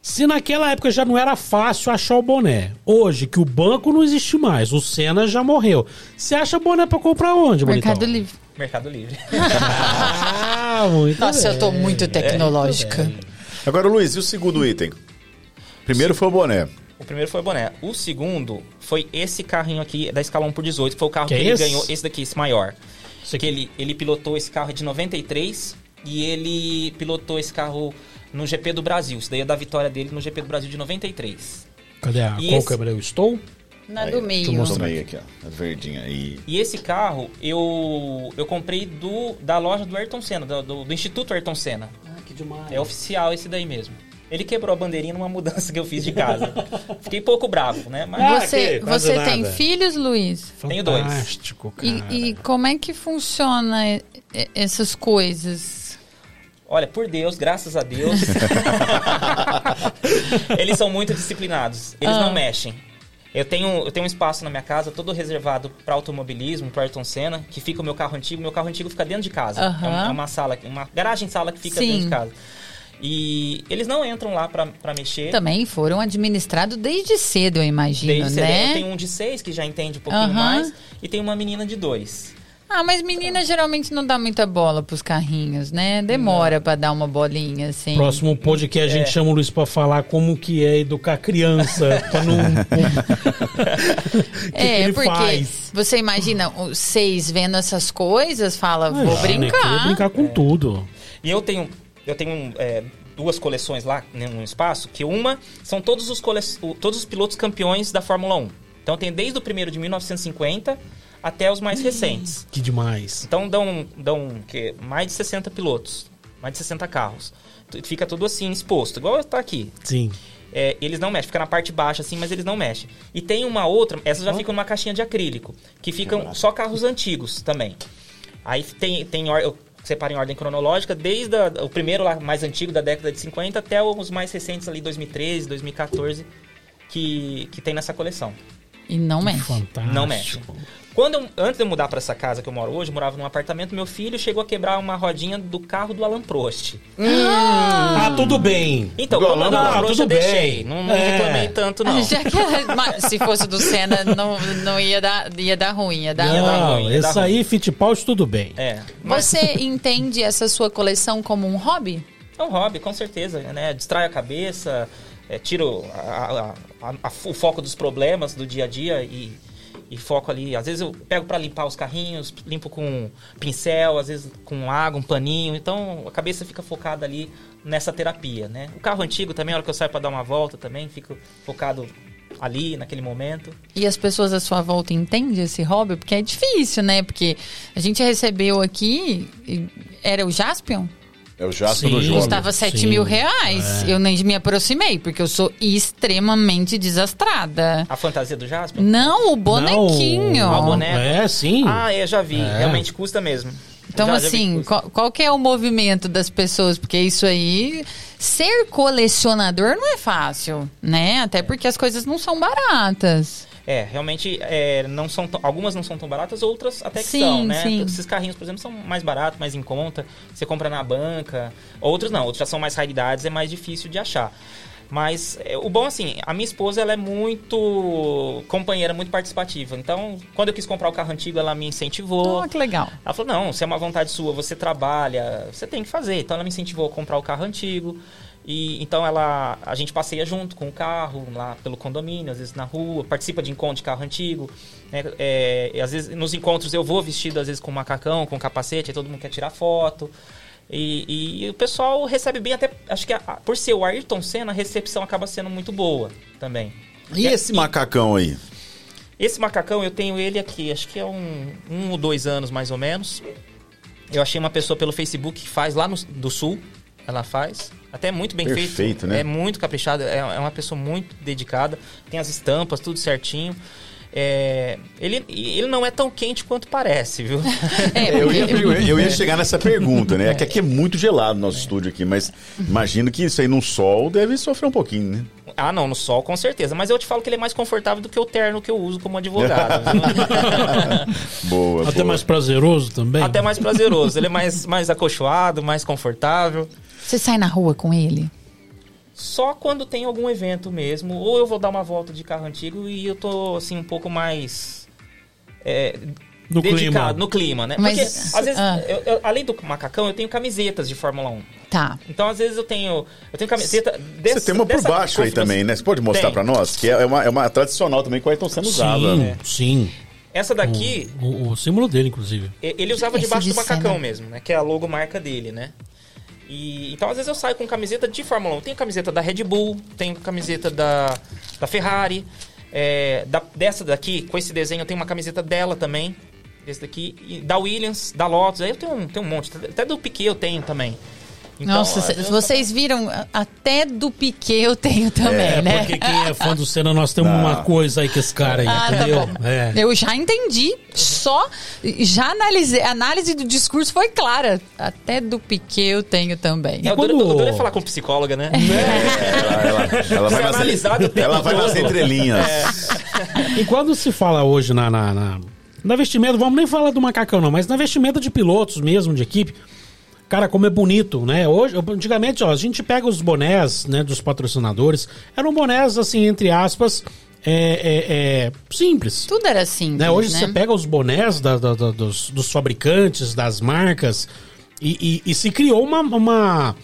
C: Se naquela época já não era fácil achar o boné, hoje que o banco não existe mais, o Senna já morreu. Você acha boné pra comprar onde, bonitão?
B: Mercado Livre.
D: Mercado Livre.
C: Ah, muito
B: Nossa,
C: bem.
B: eu tô muito tecnológica.
A: Agora, Luiz, e o segundo item? Primeiro foi o boné.
D: O primeiro foi o boné. O segundo foi esse carrinho aqui da escala 1 por 18, que foi o carro
C: Que
D: que,
C: é
D: ele
C: esse?
D: ganhou. Esse daqui, esse maior.
C: Esse
D: que
C: aqui.
D: ele, ele pilotou esse carro de 93 e ele pilotou esse carro no GP do Brasil. Isso daí é da vitória dele no GP do Brasil de 93.
C: Cadê a
D: E
C: qual
D: esse-
C: câmera eu estou?
B: Na
A: Aí,
B: do
A: Deixa eu
B: meio.
A: mostrar aí aqui, ó. A verdinha aí.
D: E esse carro eu, eu comprei do, da loja do Ayrton Senna, do, do- do Instituto Ayrton Senna.
C: Ah, que demais.
D: É oficial esse daí mesmo. Ele quebrou a bandeirinha numa mudança que eu fiz de casa. Fiquei pouco bravo, né? Mas
C: Ah,
B: Você,
C: quase
B: você tem
C: nada.
B: filhos, Luiz?
D: Tenho dois.
C: Fantástico, cara.
B: E, e como é que funciona essas coisas?
D: Olha, por Deus, graças a Deus. eles são muito disciplinados. Eles
B: Ah.
D: não mexem. Eu tenho, eu tenho um espaço na minha casa todo reservado para automobilismo, para Ayrton Senna, que fica o meu carro antigo. Meu carro antigo fica dentro de casa.
B: Aham.
D: É, um- é uma sala, uma garagem-sala que fica
B: Sim.
D: dentro de casa. E eles não entram lá para mexer.
B: Também foram administrados desde cedo, eu imagino,
D: Desde cedo.
B: né?
D: Eu tenho um de seis que já entende um pouquinho
B: Aham.
D: mais. E tem uma menina de dois.
B: Ah, mas menina geralmente não dá muita bola pros carrinhos, né? Demora pra dar uma bolinha, assim.
C: Próximo podcast a gente
D: É.
C: chama o Luiz pra falar como que é educar criança, pra não... que
B: é,
C: que ele
B: porque
C: faz?
B: você imagina os seis vendo essas coisas, fala, vou brincar.
C: Vou brincar com tudo.
D: E eu tenho, eu tenho é, duas coleções lá né, no espaço, que uma são todos os, cole... todos os pilotos campeões da Fórmula 1. Então tem desde o primeiro de 1950 até os mais recentes.
C: Que demais.
D: Então dão, dão que, mais de 60 pilotos, mais de 60 carros. Fica tudo assim exposto, igual tá aqui.
C: Sim.
D: É, eles não mexem, fica na parte baixa assim, mas eles não mexem. E tem uma outra, essas já ficam numa caixinha de acrílico, que ficam só carros antigos também. Aí tem, tem eu separo em ordem cronológica, desde a- o primeiro lá mais antigo da década de 50 até os mais recentes ali 2013, 2014, que, que tem nessa coleção.
B: E não mexe.
C: Fantástico.
D: Não mexe. Quando eu- antes de eu mudar para essa casa que eu moro hoje, eu morava num apartamento, meu filho chegou a quebrar uma rodinha do carro do Alan Prost.
C: Ah, tudo bem.
D: Então, como
A: Alan
C: Prost,
D: Prost eu
C: tudo bem.
D: deixei. Não, não
C: É.
D: reclamei tanto, não.
B: Já que, mas se fosse do Senna, não, não ia, dar, ia dar ruim, ia dar
C: Não,
D: ruim, ia dar
C: esse aí, Fittipaldi, tudo bem.
D: É. Mas
B: Você entende essa sua coleção como um hobby?
D: é um hobby, com certeza, né? Distrai a cabeça, é, tira o, a- a- a- o foco dos problemas do dia a dia e, e foco ali. Às vezes eu pego para limpar os carrinhos, limpo com pincel, às vezes com água, um paninho. Então a cabeça fica focada ali nessa terapia, né? O carro antigo também, a hora que eu saio para dar uma volta também, fico focado ali, naquele momento.
B: E as pessoas à sua volta entendem esse hobby? Porque é difícil, né? Porque a gente recebeu aqui, era o Jaspion?
A: É o Jasper
C: Sim.
A: do Jogo.
B: Custava 7
C: sim,
B: mil reais.
C: é.
B: Eu nem me aproximei, porque eu sou extremamente desastrada.
D: A fantasia do Jasper?
B: Não, o bonequinho.
C: Não,
D: o boneco.
C: É, sim.
D: Ah, é, já vi.
C: É.
D: Realmente custa mesmo.
B: Então,
D: Já- já
B: assim,
D: custa.
B: qual, qual que é o movimento das pessoas? Porque isso aí, ser colecionador não é fácil, né? Até porque as coisas não são baratas.
D: É, realmente, é, não são tão- algumas não são tão baratas, outras até que
B: Sim,
D: são, né?
B: sim.
D: Esses carrinhos, por exemplo, são mais baratos, mais em conta. Você compra na banca. Outros não, outros já são mais raridades, é mais difícil de achar. Mas é, o bom, assim, a minha esposa, ela é muito companheira, muito participativa. Então, quando eu quis comprar o carro antigo, ela me incentivou.
B: Oh, que legal.
D: Ela falou, não, se é uma vontade sua, você trabalha, você tem que fazer. Então ela me incentivou a comprar o carro antigo. E então ela a gente passeia junto com o carro lá pelo condomínio, às vezes na rua, participa de encontro de carro antigo. né? É, às vezes nos encontros eu vou vestido às vezes com macacão, com capacete, aí todo mundo quer tirar foto. E, e o pessoal recebe bem, até acho que a- por ser o Ayrton Senna, a recepção acaba sendo muito boa também.
A: E esse macacão aí?
D: Esse macacão, eu tenho ele aqui, acho que é um, um ou dois anos mais ou menos. Eu achei uma pessoa pelo Facebook que faz lá no, do sul. Ela faz. Até muito bem feito.
A: Perfeito, né?
D: É muito caprichado. É, é uma pessoa muito dedicada. Tem as estampas, tudo certinho. É, ele, ele não é tão quente quanto parece, viu?
B: É,
A: Eu ia, eu ia chegar nessa pergunta, né? É que aqui é muito gelado o nosso estúdio aqui, mas imagino que isso aí no sol deve sofrer um pouquinho, né?
D: ah, não, no sol com certeza. Mas eu te falo que ele é mais confortável do que o terno que eu uso como advogado. viu?
A: Boa,
C: Até
A: boa.
C: mais prazeroso também.
D: Até mais prazeroso. Ele é mais, mais acolchoado, mais confortável.
B: Você sai na rua com ele?
D: Só quando tem algum evento mesmo, ou eu vou dar uma volta de carro antigo e eu tô assim um pouco mais é,
C: No clima.
D: dedicado no clima, né?
B: Mas-
D: Porque às vezes,
B: ah.
D: eu- eu- além do macacão, eu tenho camisetas de Fórmula 1.
B: Tá.
D: Então às vezes eu tenho, eu tenho camiseta dessa,
A: Você tem uma por baixo aí também, né? Você pode mostrar pra nós? Que é uma, é uma tradicional também que o Ayrton Senna usava.
C: Sim,
A: né?
C: sim.
D: Essa daqui,
C: O, o símbolo dele, inclusive.
D: ele usava debaixo
B: de
D: do macacão mesmo, né? Que é a logomarca dele, né? E, então, às vezes, eu saio com camiseta de Fórmula 1. Tenho camiseta da Red Bull, tenho camiseta da, da Ferrari. é, da- dessa daqui, com esse desenho, eu tenho uma camiseta dela também. Esse daqui. Da Williams, da Lotus. Aí eu tenho tenho um monte. Até do Piquet eu tenho também. Então,
B: Nossa,
D: eu-
B: cê- vocês viram, até do Piquet eu tenho também,
C: É,
B: né?
C: porque quem é fã do Senna, nós temos uma coisa aí com esse cara aí,
B: Ah, tá
C: entendeu?
B: bom.
C: É.
B: Eu já entendi, só já analisei, a análise do discurso foi clara. Até do Piquet eu tenho também.
D: É, o
C: quando-
D: o duro é falar com psicóloga, né?
A: Ela, ela- ela vai nas, ela vai entrelinhas.
C: E quando se fala hoje na, na, na, na vestimenta, vamos nem falar do macacão não, mas na vestimenta de pilotos mesmo, de equipe, cara, como é bonito, né? Hoje, antigamente, ó, a gente pega os bonés, né, dos patrocinadores, eram bonés, assim, entre aspas, é, é, é, simples.
B: Tudo era simples,
C: Né? Hoje
B: né?
C: você pega os bonés da- da- da- dos, dos fabricantes, das marcas, e, e- e se criou uma, uma-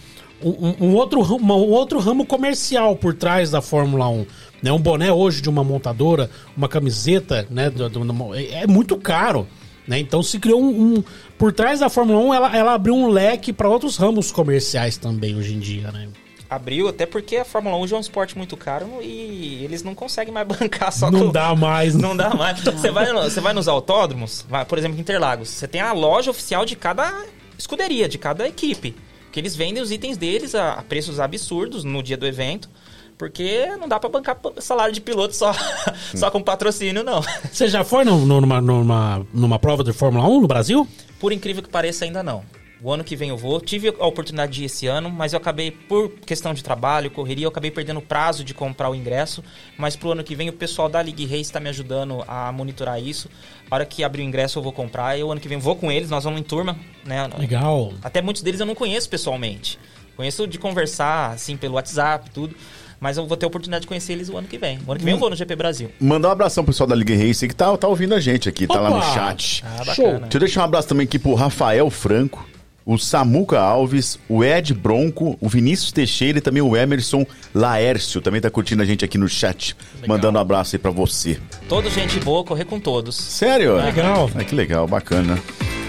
C: um, um outro, uma- um outro ramo comercial por trás da Fórmula 1. Né? Um boné hoje de uma montadora, uma camiseta, né? do- do- do- é é muito caro. Né? Então se criou um, um- Por trás da Fórmula 1, ela, ela abriu um leque para outros ramos comerciais também hoje em dia. Né?
D: Abriu, até porque a Fórmula 1 já é um esporte muito caro e eles não conseguem mais bancar só
C: Não
D: com...
C: dá mais.
D: Não dá mais. Você vai, no- você vai nos autódromos, vai, por exemplo, em Interlagos, você tem a loja oficial de cada escuderia, de cada equipe. Que eles vendem os itens deles a, a preços absurdos no dia do evento. Porque não dá pra bancar salário de piloto só, só com patrocínio, não.
C: Você já foi no- no- numa, numa, numa prova de Fórmula 1 no Brasil?
D: Por incrível que pareça, ainda não. O ano que vem eu vou. Tive a oportunidade de ir esse ano, mas eu acabei, por questão de trabalho, correria, eu acabei perdendo o prazo de comprar o ingresso. Mas pro ano que vem o pessoal da League Race está me ajudando a monitorar isso. A hora que abrir o ingresso eu vou comprar. E o ano que vem eu vou com eles, nós vamos em turma, né?
C: Legal.
D: Até muitos deles eu não conheço pessoalmente. Conheço de conversar, assim, pelo WhatsApp, tudo. Mas eu vou ter a oportunidade de conhecer eles o ano que vem. O ano que vem eu vou no GP Brasil.
A: Mandar um abração pro pessoal da Liga Race que tá, tá ouvindo a gente aqui, tá lá no chat.
D: Ah,
C: Show.
D: bacana.
A: Deixa eu deixar um abraço também aqui pro Rafael Franco, o Samuca Alves, o Ed Bronco, o Vinícius Teixeira e também o Emerson Laércio. Também tá curtindo a gente aqui no chat. Mandando um abraço aí pra você.
D: Toda gente boa, correr com todos.
A: Sério?
C: Legal.
A: Ah, que legal, bacana.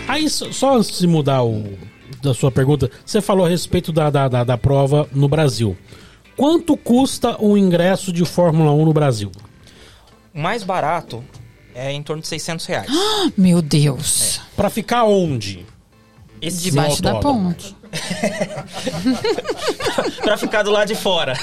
C: Aí, só só antes de mudar o, da sua pergunta, você falou a respeito da, da, da, da prova no Brasil. Quanto custa um ingresso de Fórmula 1 no Brasil?
D: O mais barato é em torno de 600 reais.
B: Meu Deus.
C: Pra ficar onde?
D: Esse
B: Debaixo da ponte.
D: pra ficar do lado de fora.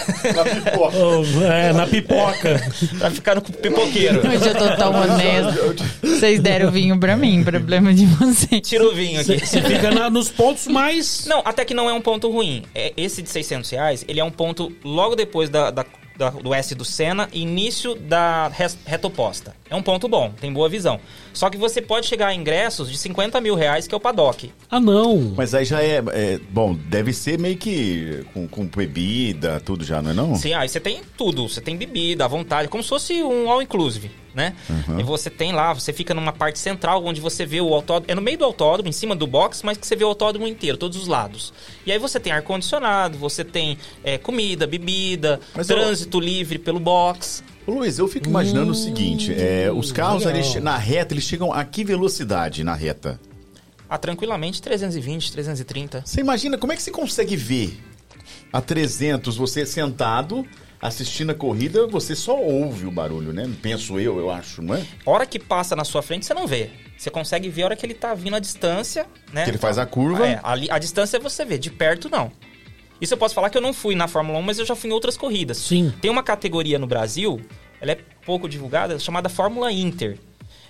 C: Oh, é, na pipoca.
D: pra ficar no pipoqueiro.
B: Hoje eu tô tão honesto. Vocês deram vinho pra mim, problema de vocês.
D: Tira o vinho aqui.
C: Você fica na- nos pontos mais.
D: Não, até que não é um ponto ruim. É, esse de 600 reais, ele é um ponto logo depois da, da- da- do S do Senna, início da reta oposta. É um ponto bom, tem boa visão. Só que você pode chegar a ingressos de 50 mil reais, que é o paddock.
C: Ah, não.
A: Mas aí já é, é- Bom, deve ser meio que com, com bebida, tudo já, não é não?
D: Sim, aí você tem tudo. Você tem bebida à vontade, como se fosse um all-inclusive, né? E você tem lá, você fica numa parte central onde você vê o autódromo. É no meio do autódromo, em cima do box, mas que você vê o autódromo inteiro, todos os lados. E aí você tem ar-condicionado, você tem é, comida, bebida,
A: Mas eu-
D: trânsito livre pelo box.
A: Luiz, eu fico imaginando o seguinte: é, os carros
C: legal.
A: che- na reta, eles chegam a que velocidade na reta?
D: Ah, tranquilamente 320, 330.
A: Você imagina como é que você consegue ver a 300 você sentado assistindo a corrida, você só ouve o barulho, né? Penso eu, eu acho, não é?
D: Hora que passa na sua frente, você não vê. Você consegue ver a hora que ele tá vindo à distância, né?
A: Que ele faz a curva.
D: É, ali, a distância você vê, de perto não. Isso eu posso falar que eu não fui na Fórmula 1, mas eu já fui em outras corridas.
C: Sim.
D: Tem uma categoria no Brasil, ela é pouco divulgada, chamada Fórmula Inter.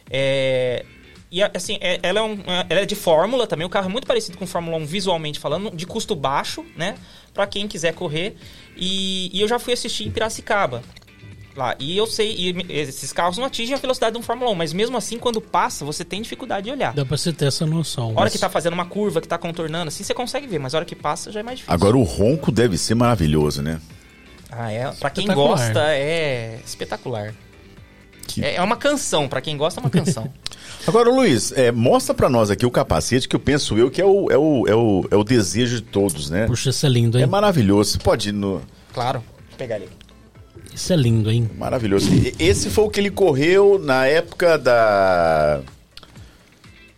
D: É, e assim, é- ela, é um- ela é de Fórmula também, o carro é muito parecido com Fórmula 1 visualmente falando, de custo baixo, né? Pra quem quiser correr. E, e eu já fui assistir em Piracicaba. Lá, e eu sei, e esses carros não atingem a velocidade de um Fórmula 1, mas mesmo assim, quando passa, você tem dificuldade de olhar.
C: Dá pra você ter essa noção.
D: A hora que tá fazendo uma curva, que tá contornando, assim você consegue ver, mas a hora que passa já é mais difícil.
A: Agora o ronco deve ser maravilhoso, né?
D: Ah, é. Pra quem gosta, é espetacular.
A: Que-
D: É, é uma canção, pra quem gosta, é uma canção.
A: Agora, Luiz, é, mostra pra nós aqui o capacete que eu penso eu que é o, é o, é o, é o desejo de todos, né?
C: Puxa, isso é lindo, hein?
A: É maravilhoso. Você pode ir no.
D: claro. Vou pegar ele.
C: Isso é lindo, hein?
A: Maravilhoso. Esse foi o que ele correu na época da.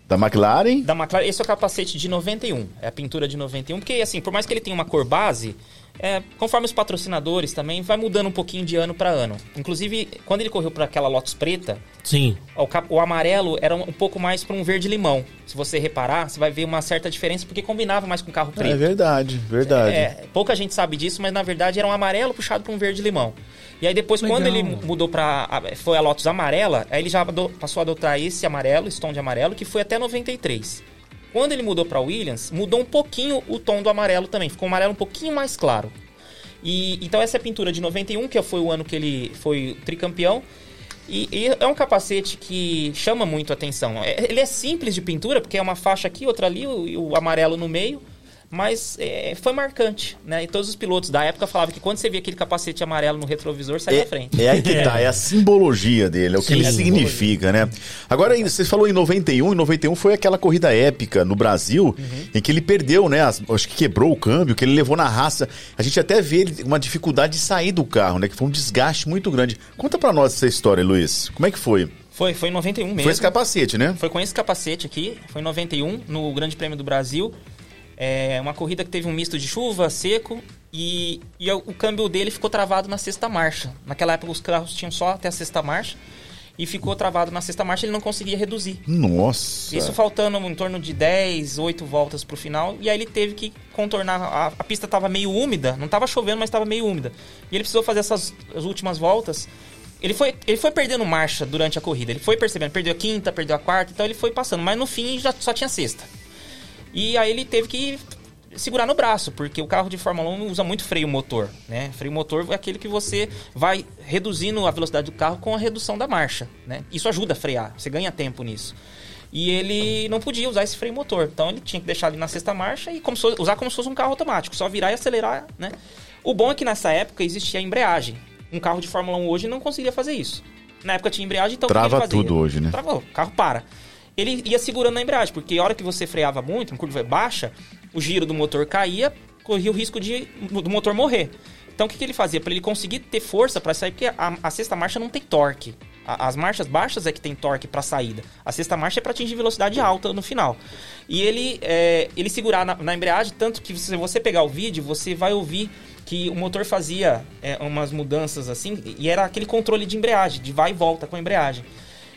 A: Da McLaren.
D: Da McLaren, esse é o capacete de 91. É a pintura de 91. Porque, assim, por mais que ele tenha uma cor base, é, conforme os patrocinadores também, vai mudando um pouquinho de ano pra ano. Inclusive, quando ele correu pra aquela Lotus preta,
C: Sim.
D: o, o amarelo era um pouco mais pra um verde-limão. Se você reparar, você vai ver uma certa diferença, porque combinava mais com o carro
A: É
D: preto.
A: verdade, verdade.
D: É, pouca gente sabe disso, mas na verdade era um amarelo puxado para um verde limão. E aí depois,
C: Legal.
D: quando ele mudou para foi a Lotus amarela, aí ele já passou a adotar esse amarelo, esse tom de amarelo, que foi até 93. Quando ele mudou para Williams, mudou um pouquinho o tom do amarelo também, ficou um amarelo um pouquinho mais claro. E então essa é pintura de 91, que foi o ano que ele foi tricampeão. E, e é um capacete que chama muito atenção. É- Ele é simples de pintura, porque é uma faixa aqui, outra ali, o, o amarelo no meio. Mas é, foi marcante, né? E todos os pilotos da época falavam que quando você via aquele capacete amarelo no retrovisor, saía à frente.
A: É, é aí que tá, é a simbologia dele, é o que
C: Sim,
A: ele
C: é
A: significa, né? Agora, você falou em 91, e 91 foi aquela corrida épica no Brasil,
C: Uhum.
A: em que ele perdeu, né? as- acho que quebrou o câmbio, que ele levou na raça. A gente até vê ele- uma dificuldade de sair do carro, né? Que foi um desgaste muito grande. Conta pra nós essa história, Luiz. Como é que foi?
D: Foi, foi em 91 mesmo.
A: Foi esse capacete, né?
D: Foi com esse capacete aqui, foi em 91, no Grande Prêmio do Brasil. É uma corrida que teve um misto de chuva, seco, E, e o câmbio dele ficou travado na sexta marcha. Naquela época os carros tinham só até a sexta marcha. E ficou travado na sexta marcha, ele não conseguia reduzir.
A: Nossa.
D: Isso faltando em torno de 10, 8 voltas pro final. E aí ele teve que contornar. A, a pista estava meio úmida, não estava chovendo, mas estava meio úmida. E ele precisou fazer essas as últimas voltas. Ele foi, ele foi perdendo marcha durante a corrida. Ele foi percebendo, perdeu a quinta, perdeu a quarta, então ele foi passando. Mas no fim já só tinha sexta. E aí ele teve que segurar no braço, porque o carro de Fórmula 1 usa muito freio motor, né? Freio motor é aquele que você vai reduzindo a velocidade do carro com a redução da marcha, né? Isso ajuda a frear, você ganha tempo nisso. E ele não podia usar esse freio motor, então ele tinha que deixar ali na sexta marcha e como fosse, usar como se fosse um carro automático, só virar e acelerar, né? O bom é que nessa época existia a embreagem. Um carro de Fórmula 1 hoje não conseguiria fazer isso. Na época tinha embreagem, então
A: Trava tudo hoje, né?
D: Travou, o carro para. Ele ia segurando na embreagem, porque a hora que você freava muito, em curva baixa, o giro do motor caía, corria o risco de do motor morrer. Então o que, que ele fazia? Para ele conseguir ter força para sair, porque a, a, sexta marcha não tem torque. A, as marchas baixas é que tem torque para saída. A sexta marcha é para atingir velocidade alta no final. E ele, é, ele segurar na, na, embreagem, tanto que se você pegar o vídeo, você vai ouvir que o motor fazia é, umas mudanças assim, e era aquele controle de embreagem, de vai e volta com a embreagem.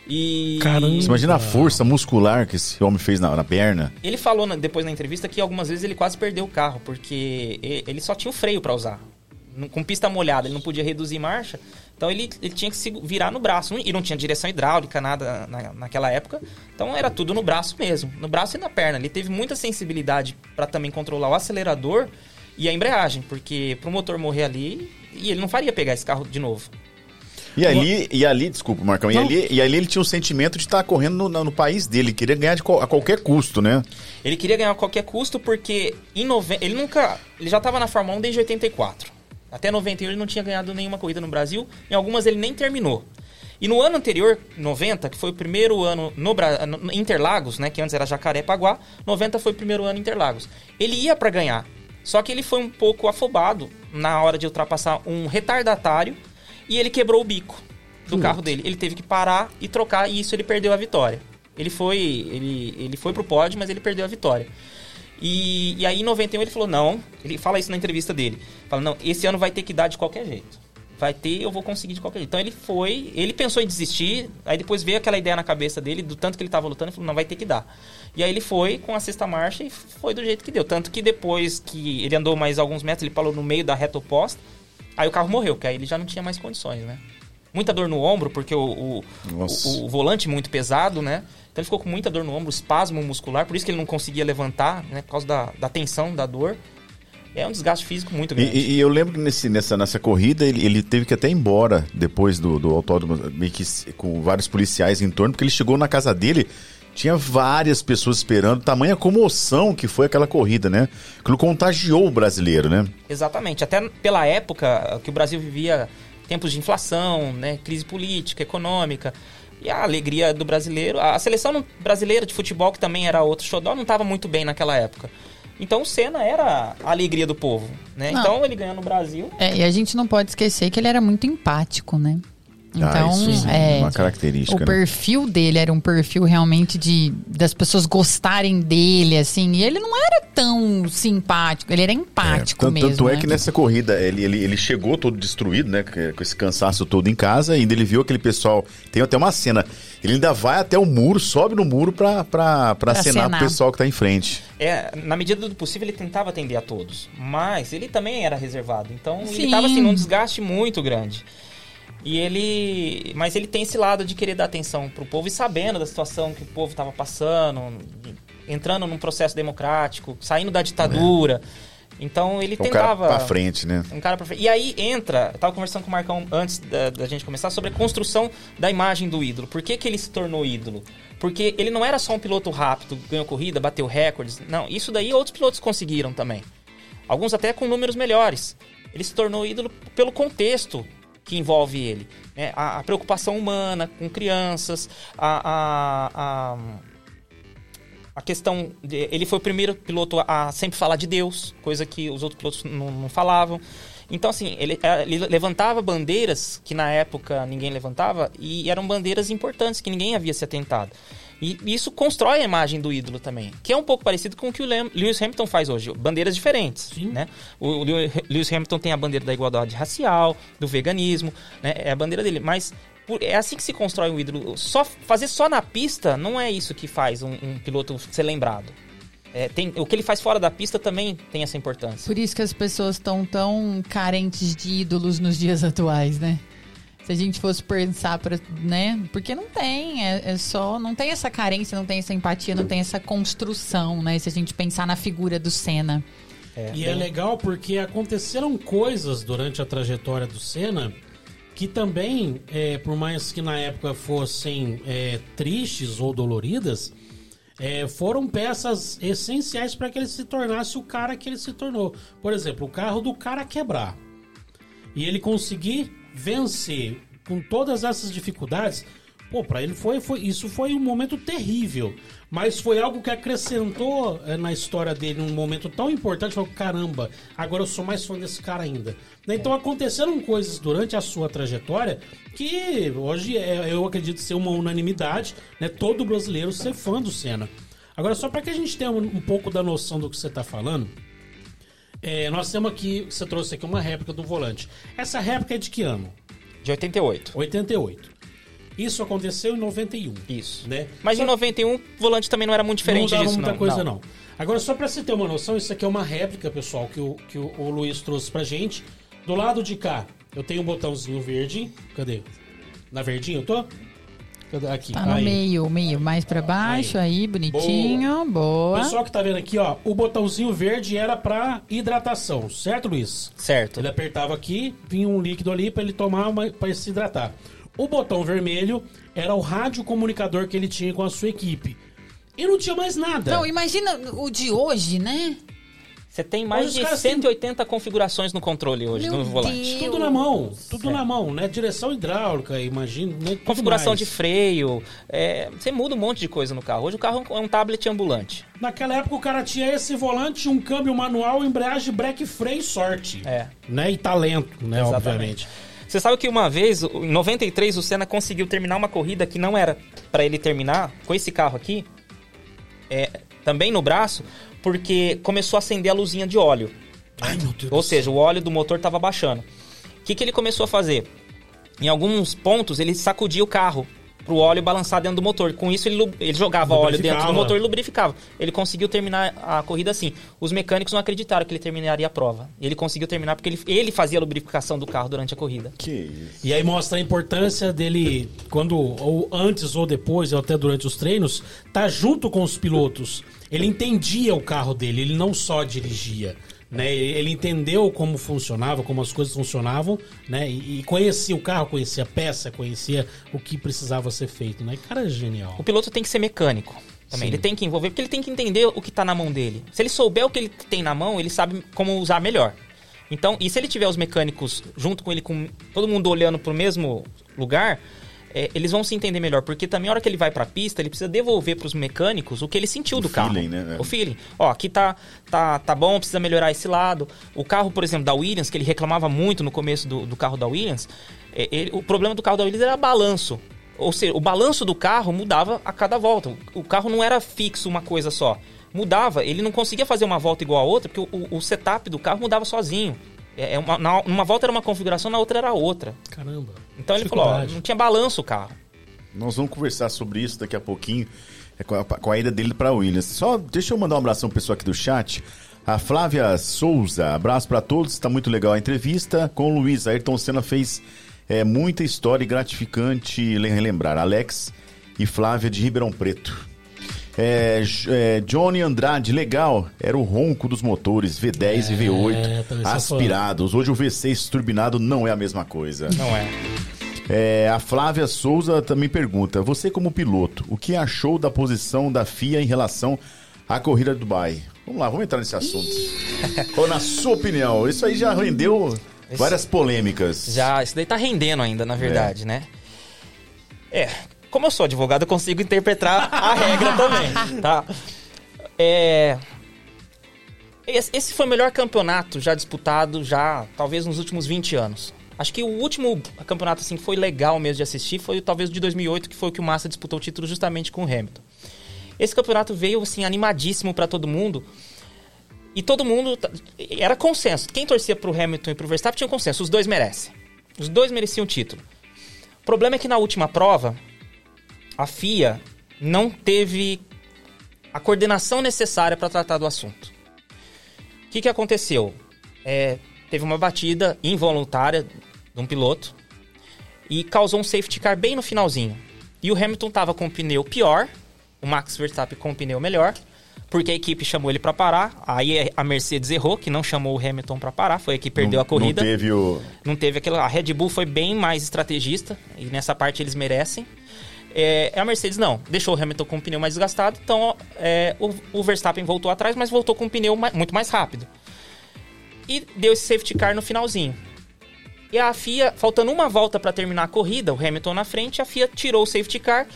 D: E.
A: Caramba. Você imagina a força muscular que esse homem fez na, na perna?
D: Ele falou na, depois na entrevista que algumas vezes ele quase perdeu o carro, porque ele só tinha o freio para usar. Com pista molhada, ele não podia reduzir marcha. Então ele, ele tinha que se virar no braço. E não tinha direção hidráulica, nada na, naquela época. Então era tudo no braço mesmo. No braço e na perna. Ele teve muita sensibilidade para também controlar o acelerador e a embreagem. Porque pro motor morrer ali, e ele não faria pegar esse carro de novo.
A: E ali, e ali, desculpa, Marcão, e ali, e ali ele tinha o sentimento de estar correndo no, no, país dele, queria ganhar de, a qualquer custo, né?
D: Ele queria ganhar a qualquer custo porque em nove... ele nunca. Ele já estava na Fórmula 1 desde 84. Até 91 ele não tinha ganhado nenhuma corrida no Brasil, em algumas ele nem terminou. E no ano anterior, 90, que foi o primeiro ano no, no Interlagos, né, que antes era Jacarepaguá, 90 foi o primeiro ano em Interlagos. Ele ia para ganhar, só que ele foi um pouco afobado na hora de ultrapassar um retardatário e ele quebrou o bico do carro dele. Ele teve que parar e trocar e isso ele perdeu a vitória. Ele foi, ele, ele foi pro pódio, mas ele perdeu a vitória. E, e aí em 91 ele falou: não, ele fala isso na entrevista dele. Fala: não, esse ano vai ter que dar de qualquer jeito. Vai ter, eu vou conseguir de qualquer jeito. Então ele foi, ele pensou em desistir, aí depois veio aquela ideia na cabeça dele, do tanto que ele estava lutando, ele falou: não, vai ter que dar. E aí ele foi com a sexta marcha e foi do jeito que deu. Tanto que depois que ele andou mais alguns metros, ele parou no meio da reta oposta Aí o carro morreu, porque aí ele já não tinha mais condições, né? Muita dor no ombro, porque o, o, o, o volante muito pesado, né? Então ele ficou com muita dor no ombro, espasmo muscular, por isso que ele não conseguia levantar, né? Por causa da, da tensão, da dor. É um desgaste físico muito grande.
A: E, e eu lembro que nesse, nessa, nessa corrida ele, ele, teve que até ir embora depois do, do autódromo, meio que com vários policiais em torno, porque ele chegou na casa dele tinha várias pessoas esperando, tamanha comoção que foi aquela corrida, né? Aquilo contagiou o brasileiro, né?
D: Exatamente. Até pela época que o Brasil vivia tempos de inflação, né? Crise política, econômica. E a alegria do brasileiro. A seleção brasileira de futebol, que também era outro xodó, não estava muito bem naquela época. Então o Senna era a alegria do povo, né? Então ele ganhou no Brasil.
B: É, e a gente não pode esquecer que ele era muito empático, né? Então, ah, isso, é,
A: uma característica.
B: O né? perfil dele era um perfil realmente de das pessoas gostarem dele, assim. E ele não era tão simpático, ele era empático é, tanto, mesmo.
A: Tanto
B: é
A: né? é que nessa corrida ele, ele, ele chegou todo destruído, né? Com esse cansaço todo em casa, e ainda ele viu aquele pessoal. Tem até uma cena. Ele ainda vai até o muro, sobe no muro pra, pra, pra, pra acenar, acenar pro pessoal que tá em frente.
D: É, na medida do possível ele tentava atender a todos. Mas ele também era reservado. Então Sim. ele tava assim num desgaste muito grande. E ele. Mas ele tem esse lado de querer dar atenção pro povo e sabendo da situação que o povo estava passando, entrando num processo democrático, saindo da ditadura. É. Então ele um tentava.
A: Um cara pra frente, né?
D: Um cara pra frente. E aí entra. Eu tava conversando com o Marcão antes da, da, gente começar sobre a construção da imagem do ídolo. Por que, que ele se tornou ídolo? Porque ele não era só um piloto rápido, ganhou corrida, bateu recordes. Não, isso daí outros pilotos conseguiram também. Alguns até com números melhores. Ele se tornou ídolo pelo contexto que envolve ele. Né? A, a, preocupação humana com crianças, a, a, a, questão. De, ele foi o primeiro piloto a sempre falar de Deus, coisa que os outros pilotos não, não falavam. Então, assim, ele, é, ele, levantava bandeiras que na época ninguém levantava e eram bandeiras importantes que ninguém havia se atentado. E isso constrói a imagem do ídolo também, que é um pouco parecido com o que o Lewis Hamilton faz hoje. Bandeiras diferentes,
C: Sim.
D: né? O Lewis Hamilton tem a bandeira da igualdade racial, do veganismo, né? É a bandeira dele, mas é assim que se constrói um ídolo. Só fazer só na pista não é isso que faz um, um piloto ser lembrado. É, tem, o que ele faz fora da pista também tem essa importância.
B: Por isso que as pessoas estão tão carentes de ídolos nos dias atuais, né? Se a gente fosse pensar, pra, né? Porque não tem, é, é, só. Não tem essa carência, não tem essa empatia, não tem essa construção, né? Se a gente pensar na figura do Senna.
C: É, e é legal porque aconteceram coisas durante a trajetória do Senna que também, é, por mais que na época fossem é, tristes ou doloridas, é, foram peças essenciais para que ele se tornasse o cara que ele se tornou. Por exemplo, o carro do cara quebrar e ele conseguir vencer com todas essas dificuldades, pô, para ele foi, foi isso foi um momento terrível, mas foi algo que acrescentou é, na história dele um momento tão importante, falou, caramba, agora eu sou mais fã desse cara ainda. Né? Então aconteceram coisas durante a sua trajetória que hoje é, eu acredito ser uma unanimidade, né? Todo brasileiro ser fã do Senna. Agora só para que a gente tenha um, um pouco da noção do que você está falando, é, nós temos aqui, você trouxe aqui uma réplica do volante. Essa réplica é de que ano?
D: De 88.
C: 88. Isso aconteceu em 91.
D: Isso.
C: Né?
D: Mas
C: só...
D: em 91 o volante também não era muito diferente
C: não
D: disso,
C: muita
D: não.
C: coisa
D: não.
C: não. Agora só para você ter uma noção, isso aqui é uma réplica, pessoal, que o, que o, o Luiz trouxe pra gente. Do lado de cá, eu tenho um botãozinho verde. Cadê? Na verdinha eu tô? Aqui.
B: Tá no
C: aí.
B: meio, meio mais para baixo, aí, bonitinho, boa.
C: Pessoal que tá vendo aqui, ó, o botãozinho verde era para hidratação, certo, Luiz?
D: Certo.
C: Ele apertava aqui, vinha um líquido ali para ele tomar para se hidratar. O botão vermelho era o rádio comunicador que ele tinha com a sua equipe. E não tinha mais nada.
B: Não, imagina o de hoje, né?
D: Você tem mais
C: Hoje
D: de
C: os caras
D: 180 configurações no controle hoje,
B: Meu
D: no volante.
B: Deus.
C: Tudo na mão, tudo
D: É.
C: na mão, né? Direção hidráulica, imagina. Né?
D: Configuração
C: mais.
D: de freio. é, você muda um monte de coisa no carro. Hoje o carro é um tablet ambulante.
C: Naquela época o cara tinha esse volante, um câmbio manual, embreagem, breque, freio e sorte.
D: É.
C: Né? E talento, né?
D: Exatamente.
C: Obviamente.
D: Você sabe que uma vez, em 93, o Senna conseguiu terminar uma corrida que não era para ele terminar com esse carro aqui, é, também no braço, porque começou a acender a luzinha de óleo.
C: Ai, meu Deus
D: Ou
C: do céu.
D: seja, o óleo do motor estava baixando. O que, que ele começou a fazer? Em alguns pontos, ele sacudia o carro pro óleo balançar dentro do motor. Com isso, ele, ele jogava óleo dentro do motor e lubrificava. Ele conseguiu terminar a corrida assim. Os mecânicos não acreditaram que ele terminaria a prova. Ele conseguiu terminar porque ele, ele fazia a lubrificação do carro durante a corrida.
A: Que isso.
C: E aí mostra a importância dele, quando, ou antes ou depois, ou até durante os treinos, tá junto com os pilotos. Ele entendia o carro dele, ele não só dirigia. Né? Ele entendeu como funcionava, como as coisas funcionavam, né? E, conhecia o carro, conhecia a peça, conhecia o que precisava ser feito, né? Cara, é genial.
D: O piloto tem que ser mecânico. Também.
C: Sim.
D: Ele tem que envolver, porque ele tem que entender o que tá na mão dele. Se ele souber o que ele tem na mão, ele sabe como usar melhor. Então, e se ele tiver os mecânicos junto com ele, com todo mundo olhando pro mesmo lugar, é, eles vão se entender melhor. Porque também, a hora que ele vai pra pista, ele precisa devolver pros mecânicos o que ele sentiu
A: O
D: do carro.
A: feeling, né?
D: O feeling. Ó, aqui tá, tá, tá bom, precisa melhorar esse lado. O carro, por exemplo, da Williams, que ele reclamava muito no começo do, do carro da Williams, é, ele- o problema do carro da Williams era balanço. Ou seja, o balanço do carro mudava a cada volta. O carro não era fixo uma coisa só. Mudava. Ele não conseguia fazer uma volta igual a outra, porque o, o- o setup do carro mudava sozinho. É, é uma, na, numa volta era uma configuração, na outra era outra.
C: Caramba.
D: Então ele falou, ó, não tinha balanço o carro.
A: Nós vamos conversar sobre isso daqui a pouquinho, é, com, a, com a ida dele para Williams. Só deixa eu mandar um abração pro pessoal aqui do chat. A Flávia Souza, abraço para todos, está muito legal a entrevista com o Luiz. Ayrton Senna fez é, muita história e gratificante le- relembrar. Alex e Flávia de Ribeirão Preto. É, é, Johnny Andrade, legal, era o ronco dos motores V10 e V8
C: também sou fã.
A: aspirados. Hoje o V6 turbinado não é a mesma coisa.
D: Não é.
A: É, a Flávia Souza também pergunta: Você, como piloto, o que achou da posição da FIA em relação à corrida de Dubai? Vamos lá, vamos entrar nesse assunto. Ou na sua opinião, isso aí já rendeu várias polêmicas.
D: Já, isso daí tá rendendo ainda, na verdade, né? É, como eu sou advogado, eu consigo interpretar a regra também, tá? É... Esse foi o melhor campeonato já disputado, já talvez nos últimos 20 anos. Acho que o último campeonato assim que foi legal mesmo de assistir foi talvez o de 2008, que foi o que o Massa disputou o título justamente com o Hamilton. Esse campeonato veio assim animadíssimo para todo mundo. E todo mundo era consenso. Quem torcia pro Hamilton e pro Verstappen tinha consenso, os dois merecem. Os dois mereciam o título. O problema é que na última prova a FIA não teve a coordenação necessária para tratar do assunto. O que, que aconteceu? É, teve uma batida involuntária de um piloto e causou um safety car bem no finalzinho. E o Hamilton estava com o pneu pior, o Max Verstappen com o pneu melhor, porque a equipe chamou ele para parar. Aí a Mercedes errou, que não chamou o Hamilton para parar, foi a que perdeu
A: Não-
D: a corrida.
A: Não teve o.
D: Não teve aquela. A Red Bull foi bem mais estrategista e nessa parte eles merecem. É, a Mercedes não, deixou o Hamilton com o pneu mais desgastado, então é, o, o Verstappen voltou atrás, mas voltou com o pneu ma- muito mais rápido. E deu esse safety car no finalzinho. E a FIA, faltando uma volta para terminar a corrida, o Hamilton na frente, a FIA tirou o safety car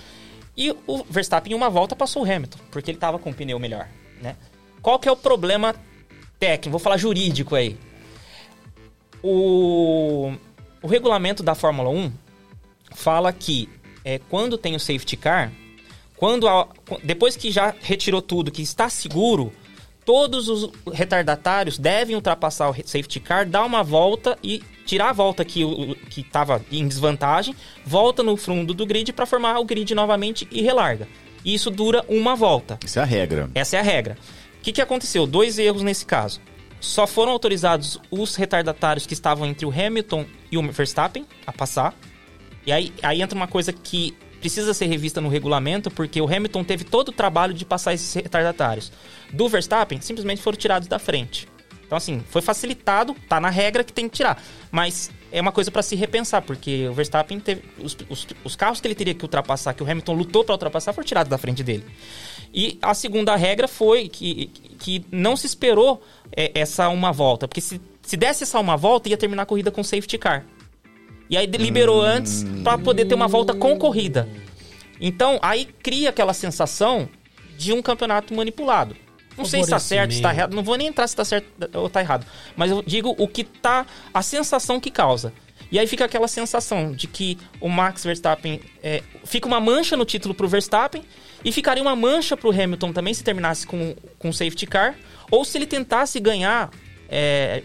D: e o Verstappen em uma volta passou o Hamilton, porque ele estava com o pneu melhor, né? Qual que é o problema técnico, vou falar jurídico aí. O, o regulamento da Fórmula 1 fala que é, quando tem o safety car, quando a- depois que já retirou tudo, que está seguro, todos os retardatários devem ultrapassar o safety car, dar uma volta e tirar a volta que o- que estava em desvantagem, volta no fundo do grid para formar o grid novamente e relarga. E isso dura uma volta.
A: Isso é a regra.
D: Essa é a regra. O que, que aconteceu? Dois erros nesse caso. Só foram autorizados os retardatários que estavam entre o Hamilton e o Verstappen a passar. E aí, aí entra uma coisa que precisa ser revista no regulamento, porque o Hamilton teve todo o trabalho de passar esses retardatários. Do Verstappen, simplesmente foram tirados da frente. Então, assim, foi facilitado, tá na regra que tem que tirar. Mas é uma coisa para se repensar, porque o Verstappen teve. Os, os, os carros que ele teria que ultrapassar, que o Hamilton lutou para ultrapassar, foram tirados da frente dele. E a segunda regra foi que, que não se esperou é, essa uma volta, porque se, se desse essa uma volta, ia terminar a corrida com safety car. E aí liberou antes para poder ter uma volta com corrida. Então, aí cria aquela sensação de um campeonato manipulado. Não sei se tá certo, se tá
C: Favorecimento.
D: errado. Não vou nem entrar se tá certo ou tá errado. Mas eu digo o que tá. A sensação que causa. E aí fica aquela sensação de que o Max Verstappen. é, fica uma mancha no título pro Verstappen. E ficaria uma mancha pro Hamilton também se terminasse com, com safety car. Ou se ele tentasse ganhar é,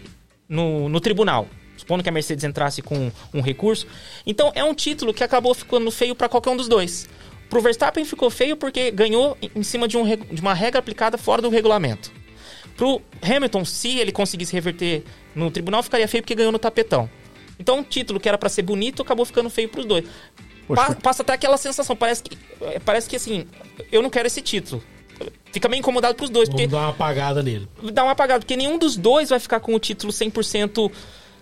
D: no, no tribunal. Supondo que a Mercedes entrasse com um recurso. Então é um título que acabou ficando feio para qualquer um dos dois. Pro Verstappen ficou feio porque ganhou em cima de, um, de uma regra aplicada fora do regulamento. Pro Hamilton, se ele conseguisse reverter no tribunal, ficaria feio porque ganhou no tapetão. Então, um título que era pra ser bonito acabou ficando feio pros dois. Pa- passa até aquela sensação, parece que, é, parece que assim, eu não quero esse título. Fica meio incomodado pros dois, porque
C: Vamos dar uma apagada nele.
D: dá uma apagada, porque nenhum dos dois vai ficar com o título 100%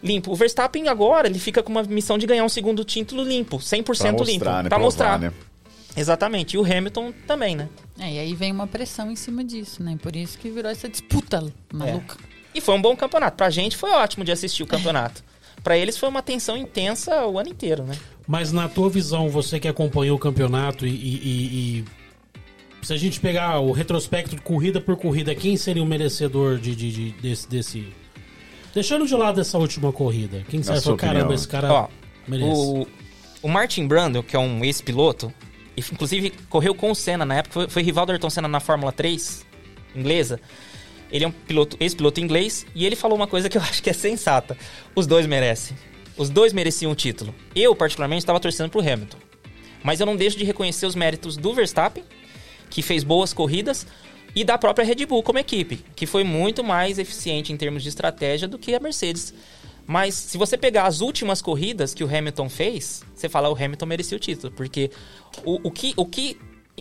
D: limpo. O Verstappen agora, ele fica com uma missão de ganhar um segundo título limpo, 100%
A: Pra
D: limpo.
A: mostrar, né?
D: Pra
A: Provar,
D: mostrar.
A: né?
D: Exatamente. E o Hamilton também, né?
B: É, e aí vem uma pressão em cima disso, né? Por isso que virou essa disputa maluca.
D: E foi um bom campeonato. Pra gente foi ótimo de assistir o campeonato. Pra eles foi uma tensão intensa o ano inteiro, né?
C: Mas na tua visão, você que acompanhou o campeonato e, e- e- e- se a gente pegar o retrospecto de corrida por corrida, quem seria o merecedor de, de- de- desse, desse- Deixando de lado essa última corrida, quem
A: sua
C: falou, caramba, esse cara
D: Ó,
C: merece.
D: o, o Martin Brundle, que é um ex-piloto, e inclusive correu com o Senna na época, foi, foi rival do Ayrton Senna na Fórmula 3, inglesa. Ele é um piloto, ex-piloto inglês, e ele falou uma coisa que eu acho que é sensata. Os dois merecem. Os dois mereciam o título. Eu, particularmente, estava torcendo pro Hamilton. Mas eu não deixo de reconhecer os méritos do Verstappen, que fez boas corridas, e da própria Red Bull como equipe, que foi muito mais eficiente em termos de estratégia do que a Mercedes. Mas se você pegar as últimas corridas que o Hamilton fez, você fala o Hamilton merecia o título, porque o, o que, o que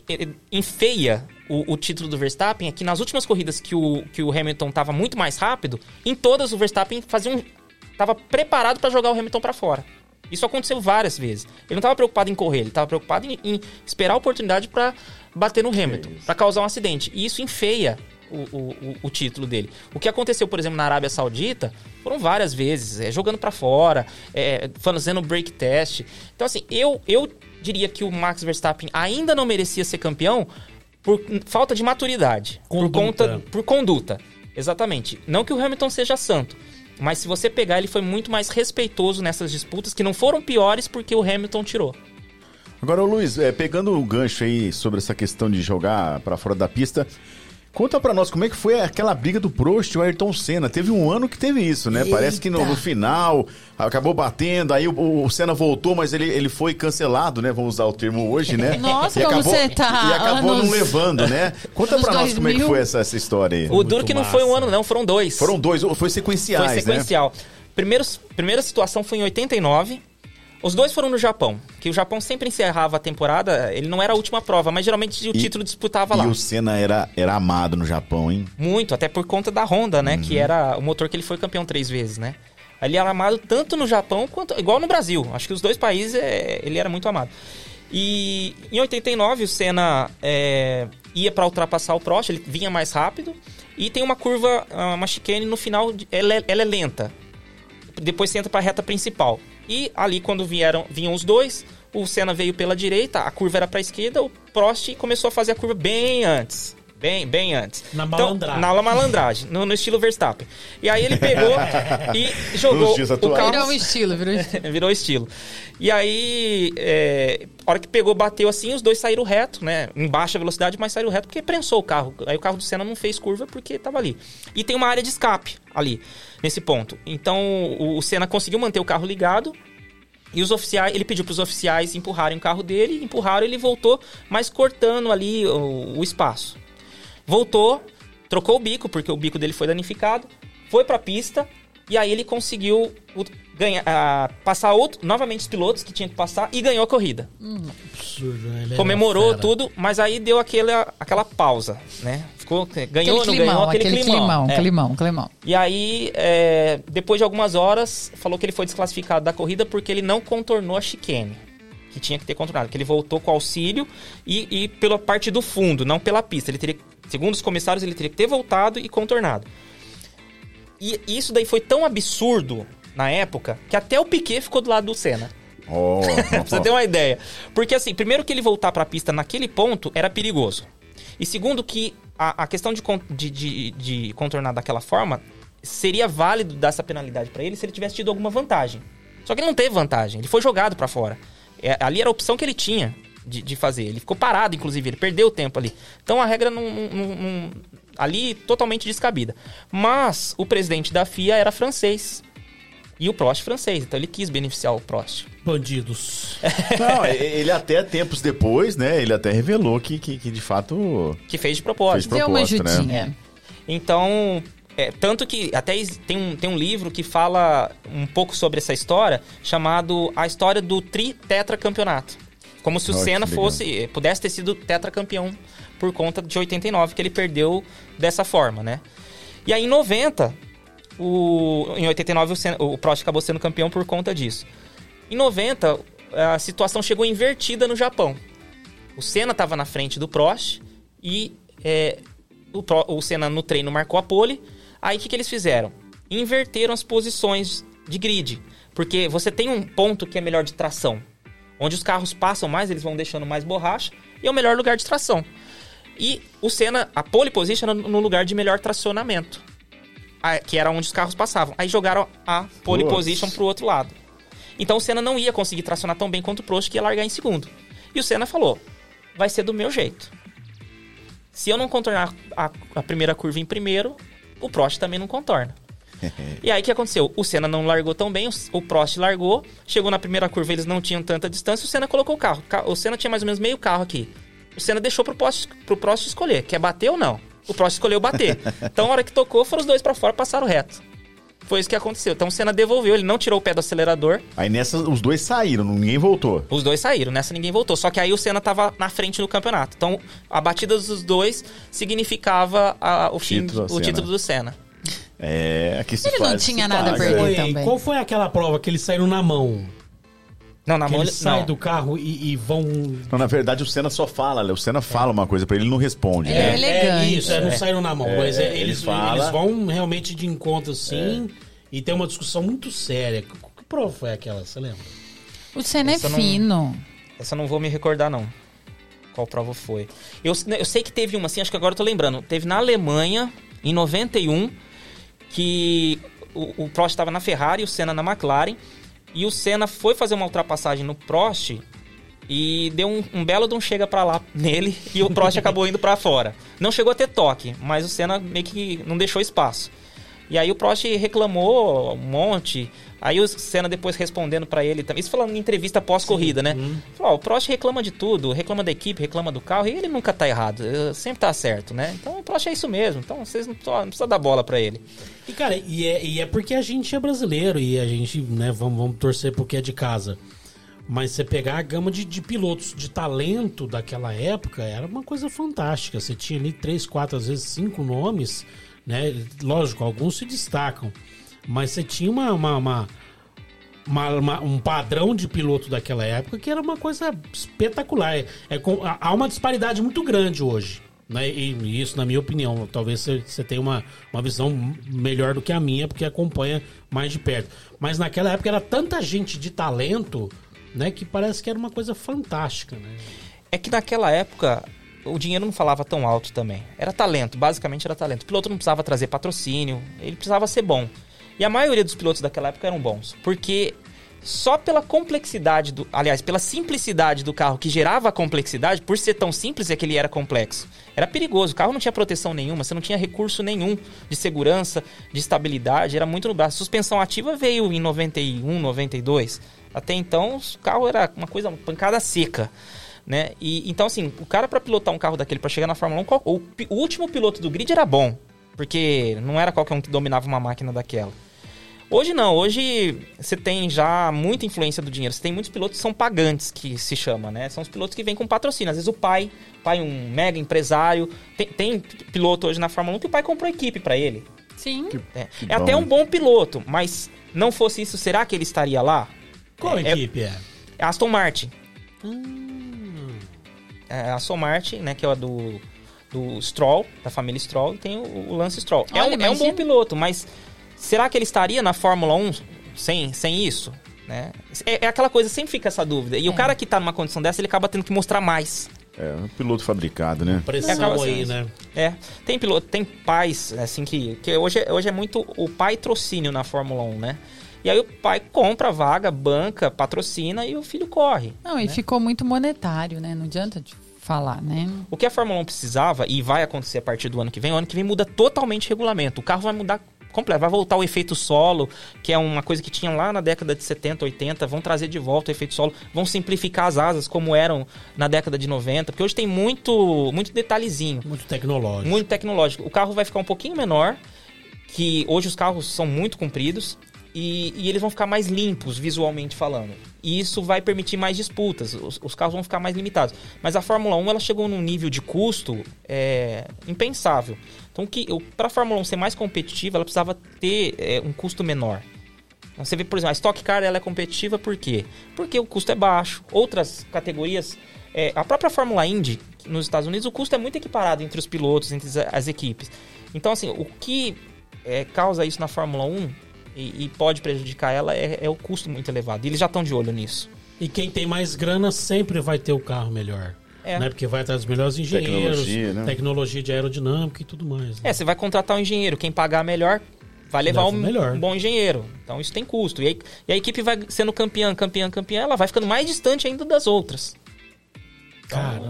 D: eh, enfeia o, o título do Verstappen é que nas últimas corridas que o, que o Hamilton estava muito mais rápido, em todas o Verstappen fazia um, estava preparado para jogar o Hamilton para fora. Isso aconteceu várias vezes. Ele não estava preocupado em correr, ele estava preocupado em, em esperar a oportunidade para bater no Hamilton, para causar um acidente. E isso enfeia o, o, o- título dele. O que aconteceu, por exemplo, na Arábia Saudita, foram várias vezes, é, jogando para fora, é, fazendo break test. Então, assim, eu, eu diria que o Max Verstappen ainda não merecia ser campeão por falta de maturidade, por
C: Conduta.
D: conta por conduta. Exatamente. Não que o Hamilton seja santo, mas se você pegar, ele foi muito mais respeitoso nessas disputas que não foram piores porque o Hamilton tirou.
A: Agora, Luiz, é, pegando o gancho aí sobre essa questão de jogar pra fora da pista, conta pra nós como é que foi aquela briga do Prost e o Ayrton Senna. Teve um ano que teve isso, né? Parece que no,
B: Eita.
A: no final acabou batendo, aí o, o Senna voltou, mas ele, ele foi cancelado, né? Vamos usar o termo hoje, né?
B: Nossa,
A: e
B: como
A: acabou,
B: você tá
A: E acabou
B: anos-
A: não levando, né? Conta
B: anos
A: pra nós como é que
B: 2000.
A: foi essa, essa história aí.
D: O duro que não foi um ano, não, foram dois.
A: Foram dois, foi sequenciais,
D: Foi sequencial. Primeiro, primeira situação foi em 89. Os dois foram no Japão, que o Japão sempre encerrava a temporada, ele não era a última prova, mas geralmente o
A: E-
D: título disputava
A: né?
D: lá.
A: E o Senna era, era amado no Japão, hein?
D: Muito, até por conta da Honda, né? Que era o motor que ele foi campeão três vezes, né? Ele era amado tanto no Japão quanto. igual no Brasil. Acho que os dois países é, ele era muito amado. E em 89 o Senna é, ia para ultrapassar o Prost, ele vinha mais rápido. E tem uma curva, ah, uma chicane no final, ela, é- ela é lenta. Depois você entra para a reta principal. E ali, quando vieram, vinham os dois, o Senna veio pela direita, a curva era para a esquerda, o Prost começou a fazer a curva bem antes. Bem, bem antes.
C: Na
D: Então,
C: malandragem.
D: na malandragem, no, no estilo Verstappen. E aí ele pegou e jogou o carro...
B: Virou um estilo, virou estilo.
D: Virou estilo. E aí, é, a hora que pegou, bateu assim, os dois saíram reto, né? Em baixa velocidade, mas saíram reto porque prensou o carro. Aí o carro do Senna não fez curva porque tava ali. E tem uma área de escape ali, nesse ponto. Então o, o Senna conseguiu manter o carro ligado. E os oficiais, ele pediu para os oficiais empurrarem o carro dele, empurraram, ele voltou, mas cortando ali o, o espaço. Voltou, trocou o bico, porque o bico dele foi danificado, foi pra pista, e aí ele conseguiu ganhar, ah, passar outro, novamente os pilotos que tinha que passar e ganhou a corrida.
C: Absurdo, né? Ele
D: Comemorou tudo, mas aí deu aquela, aquela pausa, né? Ficou, ganhou,
B: Aquele
D: não ganhou,
B: climão,
D: aquele,
B: aquele
D: climão.
B: climão,
D: é.
B: climão, climão.
D: E aí, é, depois de algumas horas, falou que ele foi desclassificado da corrida porque ele não contornou a chicane. Que tinha que ter contornado. Que ele voltou com auxílio e, e pela parte do fundo, não pela pista. Ele teria, segundo os comissários, ele teria que ter voltado e contornado. E isso daí foi tão absurdo na época que até o Piquet ficou do lado do Senna.
A: Oh,
D: Pra você ter uma ideia. Porque assim, primeiro que ele voltar pra pista naquele ponto era perigoso. E segundo que a, a questão de, de, de, de contornar daquela forma seria válido dar essa penalidade pra ele se ele tivesse tido alguma vantagem. Só que ele não teve vantagem, ele foi jogado pra fora. É, ali era a opção que ele tinha de, de fazer. Ele ficou parado, inclusive, ele perdeu o tempo ali. Então a regra não, não- não- ali totalmente descabida. Mas o presidente da FIA era francês. E o Prost francês, então ele quis beneficiar o Prost.
C: Bandidos.
A: Não, ele até tempos depois, né? Ele até revelou que, que, que de fato
D: Que fez de propósito.
A: Fez
B: Deu uma
A: proposta, né?
B: ajudinha.
D: Então, é, tanto que até tem um, tem um livro que fala um pouco sobre essa história, chamado A História do Tri-Tetracampeonato. Como se o Senna fosse, eh, pudesse ter sido tetracampeão por conta de 89, que ele perdeu dessa forma, né? E aí em 90, o, em 89 o, Senna- o Prost acabou sendo campeão por conta disso. Em 90, a situação chegou invertida no Japão. O Senna estava na frente do Prost e é, o, Pro- o Senna no treino marcou a pole. Aí o que, que eles fizeram? Inverteram as posições de grid. Porque você tem um ponto que é melhor de tração. Onde os carros passam mais, eles vão deixando mais borracha. E é o melhor lugar de tração. E o Senna, a pole position era no lugar de melhor tracionamento. Que era onde os carros passavam. Aí jogaram a pole
A: Putz.
D: position pro outro lado. Então o Senna não ia conseguir tracionar tão bem quanto o Prost, que ia largar em segundo. E o Senna falou: vai ser do meu jeito. Se eu não contornar a, a primeira curva em primeiro, o Prost também não contorna. e aí o que aconteceu? O Senna não largou tão bem, o, Prost largou, chegou na primeira curva, eles não tinham tanta distância, o Senna colocou o carro. Ca- O Senna tinha mais ou menos meio carro aqui. O Senna deixou pro Prost, pro Prost escolher, quer bater ou não. O Prost escolheu bater. então, a hora que tocou, foram os dois pra fora, passaram reto. Foi isso que aconteceu. Então, o Senna devolveu, ele não tirou o pé do acelerador,
A: Aí nessa os dois saíram, ninguém voltou.
D: os dois saíram, nessa ninguém voltou. Só que aí o Senna tava na frente no campeonato. Então, a batida dos dois significava a- o, fim,
A: Título do
D: o
A: Senna.
D: título do Senna.
A: É, aqui se
B: Ele não
A: faz, se
B: tinha nada a perder.
C: Foi-
B: também.
C: qual foi aquela prova que eles saíram na mão?
D: Não, na
C: Que
D: mão
C: eles
D: ele-
C: saem
D: não.
C: do carro e, e vão.
A: Não, na verdade o Senna só fala. O Senna fala uma coisa pra ele, ele não responde.
B: É,
A: né?
B: ele- elegante.
C: isso, é, não saíram na mão. mas é,
A: ele
C: eles,
A: fala.
C: eles vão realmente de encontro assim e tem uma discussão muito séria. Que, prova foi aquela? Você lembra?
B: O Senna é
D: Essa não-
B: fino.
D: Essa eu não vou me recordar, não. Qual prova foi? Eu, eu sei que teve uma assim, acho que agora eu tô lembrando. Teve na Alemanha, em 91, que o, o Prost estava na Ferrari e o Senna na McLaren. E o Senna foi fazer uma ultrapassagem no Prost E deu um, um belo de um chega pra lá nele e o Prost acabou indo pra fora. Não chegou a ter toque, mas o Senna meio que não deixou espaço. E aí o Prost reclamou um monte. Aí o Senna depois respondendo pra ele também. Isso falando em entrevista pós-corrida, né? Falou, ó, o Prost reclama de tudo, reclama da equipe, reclama do carro, e ele nunca tá errado, eh, sempre tá certo, né? Então o Prost é isso mesmo. Então vocês não, precisam- não precisam dar bola pra ele.
C: E, cara, e é, e é porque a gente é brasileiro e a gente, né, vamos, vamos torcer porque é de casa. Mas você pegar a gama de, de pilotos de talento daquela época era uma coisa fantástica. Você tinha ali três, quatro, às vezes cinco nomes, né? Lógico, alguns se destacam. Mas você tinha uma, uma, uma- uma- um padrão de piloto daquela época que era uma coisa espetacular. É, é há- uma disparidade muito grande hoje. Né? E, isso, na minha opinião, talvez você tenha uma, uma visão melhor do que a minha, porque acompanha mais de perto. Mas naquela época era tanta gente de talento, né, que parece que era uma coisa fantástica, né?
D: É que naquela época o dinheiro não falava tão alto também. Era talento, basicamente era talento. O piloto não precisava trazer patrocínio, ele precisava ser bom. E a maioria dos pilotos daquela época eram bons, porque só pela complexidade do, aliás, pela simplicidade do carro que gerava a complexidade, por ser tão simples é que ele era complexo. Era perigoso, o carro não tinha proteção nenhuma, você não tinha recurso nenhum de segurança, de estabilidade, era muito no braço. Suspensão ativa veio em 91, 92. Até então, o carro era uma coisa, uma pancada seca né? E então assim, o cara pra pilotar um carro daquele pra chegar na Fórmula 1, qual- o, o último piloto do grid era bom, porque não era qualquer um que dominava uma máquina daquela. Hoje não, hoje você tem já muita influência do dinheiro. Você tem muitos pilotos que são pagantes, que se chama, né? São os pilotos que vêm com patrocínio. Às vezes o pai, pai um mega empresário. Tem, tem piloto hoje na Fórmula 1 que o pai comprou equipe pra ele.
B: Sim.
D: É,
A: Que
D: é
A: bom,
D: até um bom piloto, mas não fosse isso, será que ele estaria lá?
C: Qual
D: É- é-
C: equipe é?
D: É Aston Martin.
C: Hum,
D: a Aston Martin, né, que é a do, do Stroll, da família Stroll, e tem o, o Lance Stroll. é,
B: Olha,
D: um, é um bom piloto, mas será que ele estaria na Fórmula 1 sem, sem isso? Né? É, é aquela coisa, sempre fica essa dúvida. E o
B: É.
D: cara que tá numa condição dessa, ele acaba tendo que mostrar mais.
A: É, um piloto fabricado, né?
C: pressão
D: sendo
C: aí, né?
D: É, tem piloto, tem pais, assim, que, que hoje, é- hoje é muito o patrocínio na Fórmula 1, né? E aí o pai compra a vaga, banca, patrocina e o filho corre.
B: Não, e ficou muito monetário, né? Não adianta falar, né?
D: O que a Fórmula 1 precisava, e vai acontecer a partir do ano que vem, o ano que vem muda totalmente o regulamento. O carro vai mudar completo, vai voltar o efeito solo, que é uma coisa que tinha lá na década de 70, 80, vão trazer de volta o efeito solo, vão simplificar as asas como eram na década de 90, porque hoje tem muito, muito detalhezinho,
C: Muito tecnológico.
D: muito tecnológico. O carro vai ficar um pouquinho menor, que hoje os carros são muito compridos, e, e eles vão ficar mais limpos visualmente falando. E isso vai permitir mais disputas, os, os carros vão ficar mais limitados. Mas a Fórmula 1 ela chegou num nível de custo é, impensável. Então, para a Fórmula 1 ser mais competitiva, ela precisava ter é, um custo menor. Então, Você vê, por exemplo, a Stock Car ela é competitiva por quê? Porque o custo é baixo. Outras categorias, é, a própria Fórmula Indy nos Estados Unidos, o custo é muito equiparado entre os pilotos, entre as, as equipes. Então, assim, o que é, causa isso na Fórmula 1 e, e pode prejudicar ela é, é o custo muito elevado. E eles já estão de olho nisso.
C: E quem tem mais grana sempre vai ter o carro melhor.
D: É.
C: Né? Porque vai atrás dos melhores engenheiros,
A: Tecnologia, né?
C: tecnologia de aerodinâmica e tudo mais. né?
D: É, você vai contratar um engenheiro, quem pagar melhor vai levar
C: Leva
D: um,
C: o melhor.
D: um bom engenheiro. Então isso tem custo. E, aí, e a equipe vai sendo campeã, campeã, campeã, ela vai ficando mais distante ainda das outras.
C: Caramba,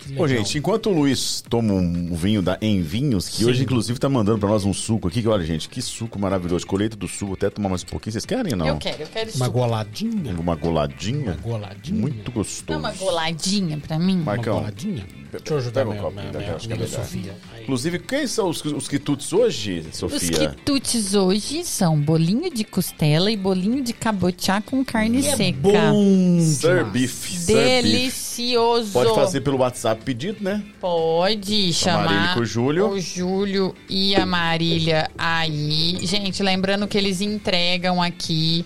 C: que legal.
A: Ô, gente, enquanto o Luiz toma um vinho da Em Vinhos, que
C: Sim.
A: hoje, inclusive, tá mandando pra nós um suco aqui, que olha, gente, que suco maravilhoso. Colheita do sul, até tomar mais um pouquinho. Vocês querem ou não?
B: Eu quero, eu quero
C: Uma
B: suco.
C: goladinha.
A: Uma goladinha?
C: Uma goladinha.
A: Muito gostoso.
B: Dá uma goladinha pra mim.
A: Mas-
C: Uma
A: Marcão,
C: goladinha. Deixa eu ajudar
A: pega um
C: minha,
A: copinho
C: minha,
A: da
C: minha amiga. Sofia. Aí.
A: Inclusive, quem são os, os quitutes hoje,
B: Os
A: Sofia?
B: quitutes hoje são bolinho de costela e bolinho de cabotiá com carne
C: É
B: seca.
C: bom
A: Sir. Beef. Sir Beef.
B: Delicioso.
A: Pode fazer pelo WhatsApp pedido, né?
B: Pode chamar
A: o Júlio.
B: o Júlio e a Marília aí. Gente, lembrando que eles entregam aqui,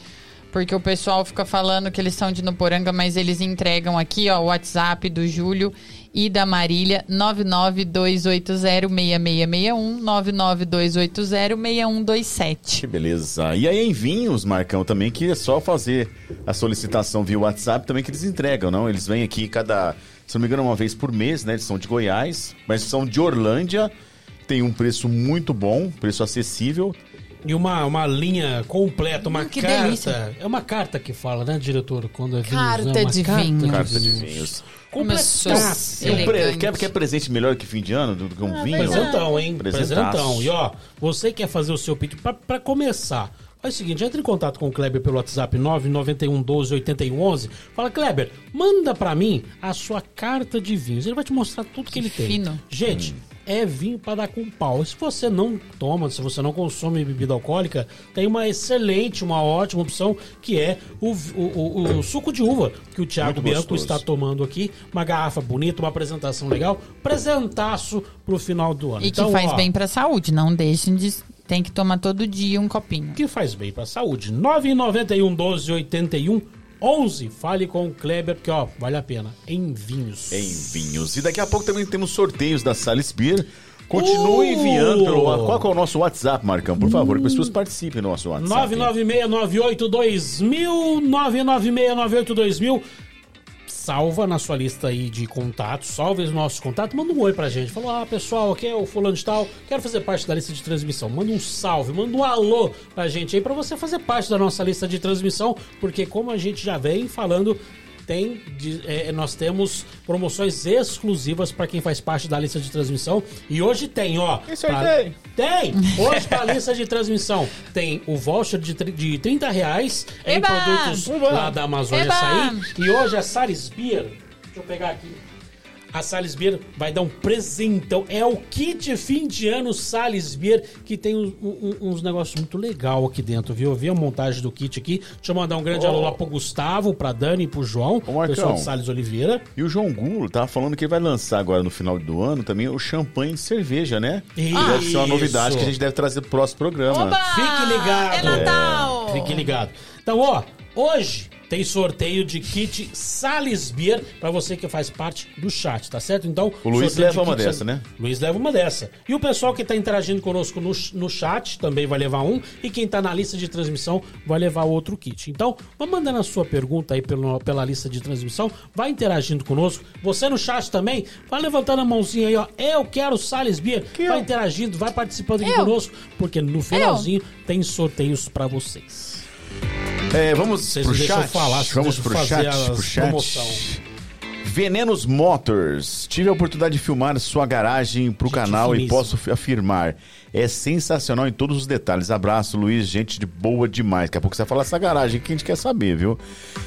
B: porque o pessoal fica falando que eles são de Nuporanga, mas eles entregam aqui, ó, o WhatsApp do Júlio e da Marília, 992806661, 992806127.
A: Que beleza. E aí em vinhos, Marcão, também, que é só fazer a solicitação via WhatsApp também que eles entregam, não? Eles vêm aqui cada, se não me engano, uma vez por mês, né? Eles são de Goiás, mas são de Orlândia, tem um preço muito bom, preço acessível.
C: E uma, uma linha completa, uma
B: Hum, que
C: carta.
B: delícia.
C: É uma carta que fala, né, diretor? Quando é vinhos,
B: Carta
C: né? Uma
B: de vinhos.
A: Carta de vinhos.
B: Começou
C: Completaça.
A: E um pre-. Quer, quer presente melhor que fim de ano do que um vinho?
C: Presentão, hein?
A: Presentaço.
C: Presentão. E ó, você quer fazer o seu pitch pra, pra começar. Faz o seguinte, entre em contato com o Kleber pelo WhatsApp 991 12 81 11. Fala, Kleber, manda pra mim a sua carta de vinhos. Ele vai te mostrar tudo que, ele tem.
B: fino.
C: Gente, é vinho pra dar com pau. Se você não toma, se você não consome bebida alcoólica, tem uma excelente, uma ótima opção que é o, o, o- o suco de uva que o Thiago
A: Muito
C: Bianco
A: gostoso.
C: está tomando aqui. Uma garrafa bonita, uma apresentação legal. Presentaço pro final do ano.
B: E que
C: Então,
B: faz
C: ó,
B: bem pra saúde. Não deixem de. Tem que tomar todo dia um copinho.
C: que faz bem pra saúde. 991 12 81 11. Fale com o Kleber, porque ó, vale a pena. Em vinhos.
A: Em vinhos. E daqui a pouco também temos sorteios da Sales Beer. Continue
C: Uh!
A: enviando pelo. Qual que é o nosso WhatsApp, Marcão? Por favor, que as pessoas participem do nosso WhatsApp.
C: 996982000 996982000 Salva na sua lista aí de contatos, salve os nossos contatos, manda um oi pra gente. Fala, ah, pessoal, aqui é o fulano de tal, quero fazer parte da lista de transmissão. Manda um salve, manda um alô pra gente aí, pra você fazer parte da nossa lista de transmissão, porque como a gente já vem falando, tem de- é, nós temos promoções exclusivas para quem faz parte da lista de transmissão. E hoje tem, ó.
A: Tem
C: pra-
A: sorteio.
C: Tem! Hoje pra lista de transmissão tem o voucher de, de 30 reais em
B: Eba!
C: produtos
A: Eba!
C: lá da Amazônia
B: Eba!
C: Açaí. E hoje a Salles Beer, deixa eu pegar aqui. A Salles Beer vai dar um presentão. É o kit fim de ano Salles Beer, que tem um- um- uns negócios muito legal aqui dentro, viu? Eu vi a montagem do kit aqui. Deixa eu mandar um grande alô lá pro Gustavo, pra Dani e pro João,
A: Ô, Marcão.
C: pessoal de Salles Oliveira.
A: E o João Gulo tava falando que ele vai lançar agora no final do ano também o champanhe de cerveja, né? Que Deve ser uma novidade
C: Isso.
A: que a gente deve trazer pro próximo programa.
B: Oba!
C: Fique ligado.
B: É Natal!
C: É, fique ligado. Então, ó, hoje tem sorteio de kit Sales Beer pra você que faz parte do chat, tá certo? Então,
A: O Luiz leva
C: de
A: uma
C: kit-
A: dessa, né?
C: Luiz leva uma dessa. E o pessoal que tá interagindo conosco no, no chat também vai levar um. E quem tá na lista de transmissão vai levar outro kit. Então, vai mandando a sua pergunta aí pelo, pela lista de transmissão. Vai interagindo conosco. Você no chat também, vai levantando a mãozinha aí, ó. Eu quero Sales Beer. vai interagindo, vai participando aqui
B: Eu.
C: conosco. Porque no finalzinho tem sorteios pra vocês.
A: É, vamos
C: Vocês
A: pro chat.
C: falar,
A: vamos pro chat, pro chat.
C: promoção.
A: Venenos Motors. Tive a oportunidade de filmar sua garagem pro canal e posso afirmar. É sensacional em todos os detalhes. Abraço, Luiz. Gente de boa demais. Daqui a pouco você vai falar essa garagem que a gente quer saber, viu?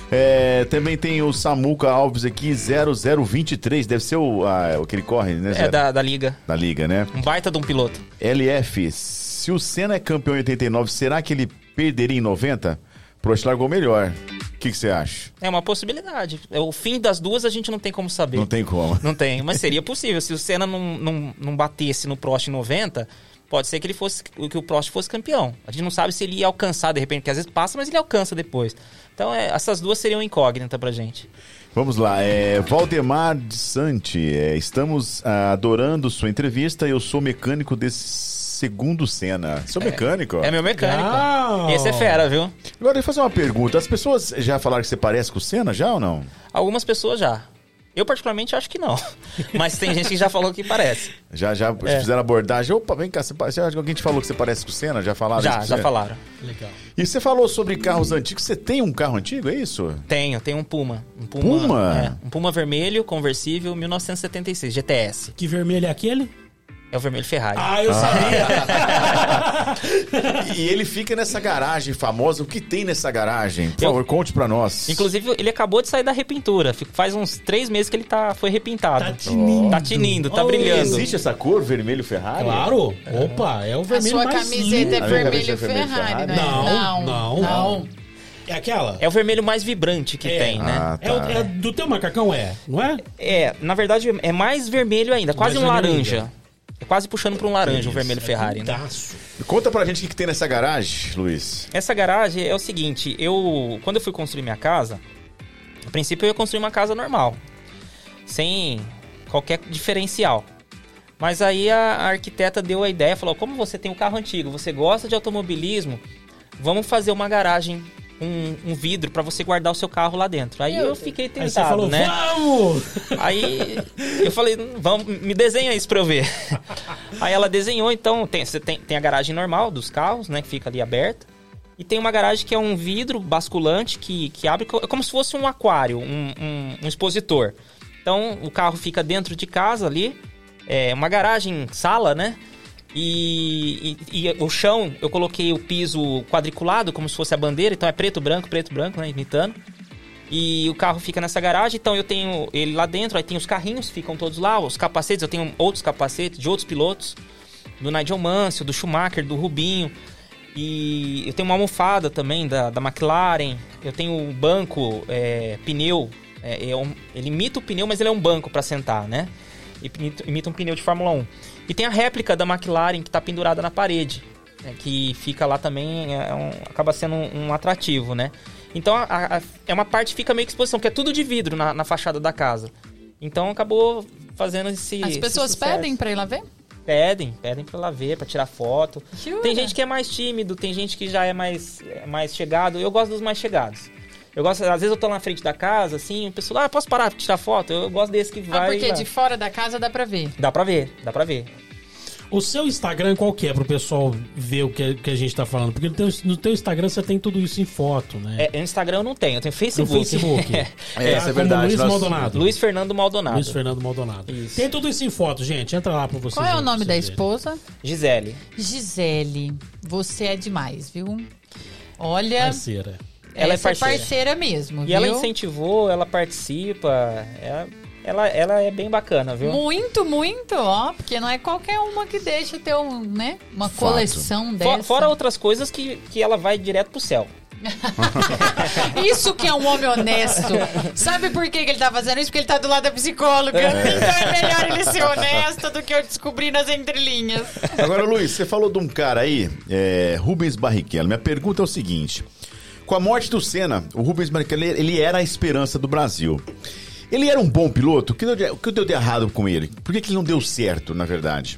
A: É, também tem o Samuca Alves aqui, 0023. Deve ser o, ah, o que ele corre, né?
D: É da, da liga.
A: da liga, né?
D: Um baita de um piloto.
A: LF, se o Senna é campeão em 89, será que ele perderia em 90? Prost largou melhor. O que você acha?
D: É uma possibilidade. É, O fim das duas a gente não tem como saber.
A: Não tem como.
D: Não tem, mas seria possível. Se o Senna não, não, não batesse no Prost em 90, pode ser que ele fosse que o Prost fosse campeão. A gente não sabe se ele ia alcançar de repente, porque às vezes passa, mas ele alcança depois. Então é, essas duas seriam incógnita pra gente.
A: Vamos lá, é, Valdemar de Sante, é, estamos ah, adorando sua entrevista. Eu sou mecânico desse segundo Senna. Sou mecânico?
D: É meu mecânico.
C: Legal.
D: Esse é fera, viu?
A: Agora, deixa eu fazer uma pergunta. As pessoas já falaram que você parece com o Senna, já ou não?
D: Algumas pessoas já. Eu, particularmente, acho que não. Mas tem gente que já falou que parece.
A: Já, já
D: É.
A: fizeram abordagem. Opa, vem cá, você, pare- já- alguém te falou que você parece com o Senna? Já falaram isso
D: Já, já
A: você?
D: falaram.
C: Legal.
A: E você falou sobre carros antigos. Você tem um carro antigo, é isso?
D: Tenho, tenho um Puma. Um Puma?
A: Puma?
D: É, um Puma vermelho, conversível, 1976, GTS.
C: Que vermelho é aquele?
D: É o vermelho Ferrari.
C: Ah, eu sabia.
A: E ele fica nessa garagem famosa. O que tem nessa garagem? Por
D: Eu-
A: favor, conte pra nós.
D: Inclusive, ele acabou de sair da repintura. Fica- Faz uns três meses que ele tá, foi repintado.
C: Tá tinindo.
D: Tá tinindo, tá
C: Oh,
D: brilhando.
A: Existe essa cor, vermelho Ferrari?
C: Claro. Opa, é o
B: A
C: vermelho
B: sua
C: mais
B: camiseta
C: lindo.
B: é
A: A
B: vermelho
A: camiseta é vermelho
B: Ferrari,
A: Ferrari.
B: né?
C: Não, não, não. É aquela?
D: É o vermelho mais vibrante que
C: É.
D: tem, né?
A: Ah,
C: É, o-
A: tá.
C: é do teu macacão, é? Não é?
D: É, na verdade, é mais vermelho ainda. Quase
C: Mais
D: um
C: vermelho
D: laranja.
C: ainda.
D: É quase puxando pra um laranja
C: Isso,
D: o vermelho
C: é
D: Ferrari, né?
C: lindaço.
A: Conta pra gente o que, que tem nessa garagem, Luiz.
D: Essa garagem é o seguinte, eu quando eu fui construir minha casa, a princípio eu ia construir uma casa normal, sem qualquer diferencial. Mas aí a, a arquiteta deu a ideia, falou: "Como você tem um carro antigo, você gosta de automobilismo, vamos fazer uma garagem um, um vidro pra você guardar o seu carro lá dentro". Aí eu fiquei
C: Aí
D: tentado,
C: você falou,
D: né?
C: vamos!
D: Aí eu falei, vamos, me desenha isso pra eu ver. Aí ela desenhou, então, tem, você tem, tem a garagem normal dos carros, né? Que fica ali aberta. E tem uma garagem que é um vidro basculante que, que abre é como se fosse um aquário, um, um- um expositor. Então o carro fica dentro de casa ali, é uma garagem, sala, né? E, e- e o chão, eu coloquei o piso quadriculado, como se fosse a bandeira, então é preto, branco, preto, branco, né? Imitando. E o carro fica nessa garagem, então eu tenho ele lá dentro, aí tem os carrinhos, ficam todos lá, os capacetes, eu tenho outros capacetes de outros pilotos, do Nigel Mansell, do Schumacher, do Rubinho. E eu tenho uma almofada também da, da McLaren, eu tenho um banco, é, pneu, é, é um- ele imita o pneu, mas ele é um banco para sentar, né? E imita, um pneu de Fórmula 1. E tem a réplica da McLaren que está pendurada na parede, né, que fica lá também, é um- acaba sendo um, um atrativo, né? Então a- a- é uma parte que fica meio que exposição, que é tudo de vidro na, na fachada da casa. Então acabou fazendo esse.
B: As
D: esse
B: pessoas
D: sucesso.
B: pedem pra ir lá ver?
D: Pedem, pedem pra lá ver, pra tirar foto.
B: Jura?
D: Tem gente que é mais tímido, tem gente que já é mais, é mais chegado. Eu gosto dos mais chegados. Eu gosto, às vezes eu tô na frente da casa, assim, o pessoal, ah, posso parar pra tirar foto? Eu gosto desse que vai.
B: Ah, porque
D: lá.
B: de fora da casa dá pra ver.
D: Dá pra ver, dá pra ver.
C: O seu Instagram qual que é pro pessoal ver o que, que a gente tá falando? Porque no teu, no teu Instagram você tem tudo isso em foto, né?
D: É, Instagram eu não tenho, eu tenho
C: no
D: Facebook.
C: Facebook.
A: É, isso é
C: como
A: verdade.
C: Luiz
A: Nós-
C: Maldonado.
D: Luiz Fernando Maldonado.
C: Luiz Fernando Maldonado.
D: Isso.
C: Tem tudo isso em foto, gente. Entra lá pra vocês.
B: Qual é o nome da
C: verem.
B: esposa?
D: Gisele.
B: Gisele. Você é demais, viu? Olha,
C: Parceira.
D: Ela é
B: essa
D: parceira.
B: parceira mesmo,
D: E
B: viu?
D: ela incentivou, ela participa. Ela, ela, ela é bem bacana, viu?
B: Muito, muito, ó. Porque não é qualquer uma que deixa ter um, né? Uma
A: Fato.
B: coleção dessa.
D: Fora outras coisas que, que ela vai direto pro céu.
B: Isso que é um homem honesto. Sabe por que, que ele tá fazendo isso? Porque ele tá do lado da psicóloga. Então é melhor ele ser honesto do que eu descobrir nas entrelinhas.
A: Agora, Luiz, você falou de um cara aí, é, Rubens Barrichello. Minha pergunta é o seguinte: com a morte do Senna, o Rubens Barrichello ele era a esperança do Brasil. Ele era um bom piloto? O que deu de, o que deu de errado com ele? Por que, que ele não deu certo, na verdade?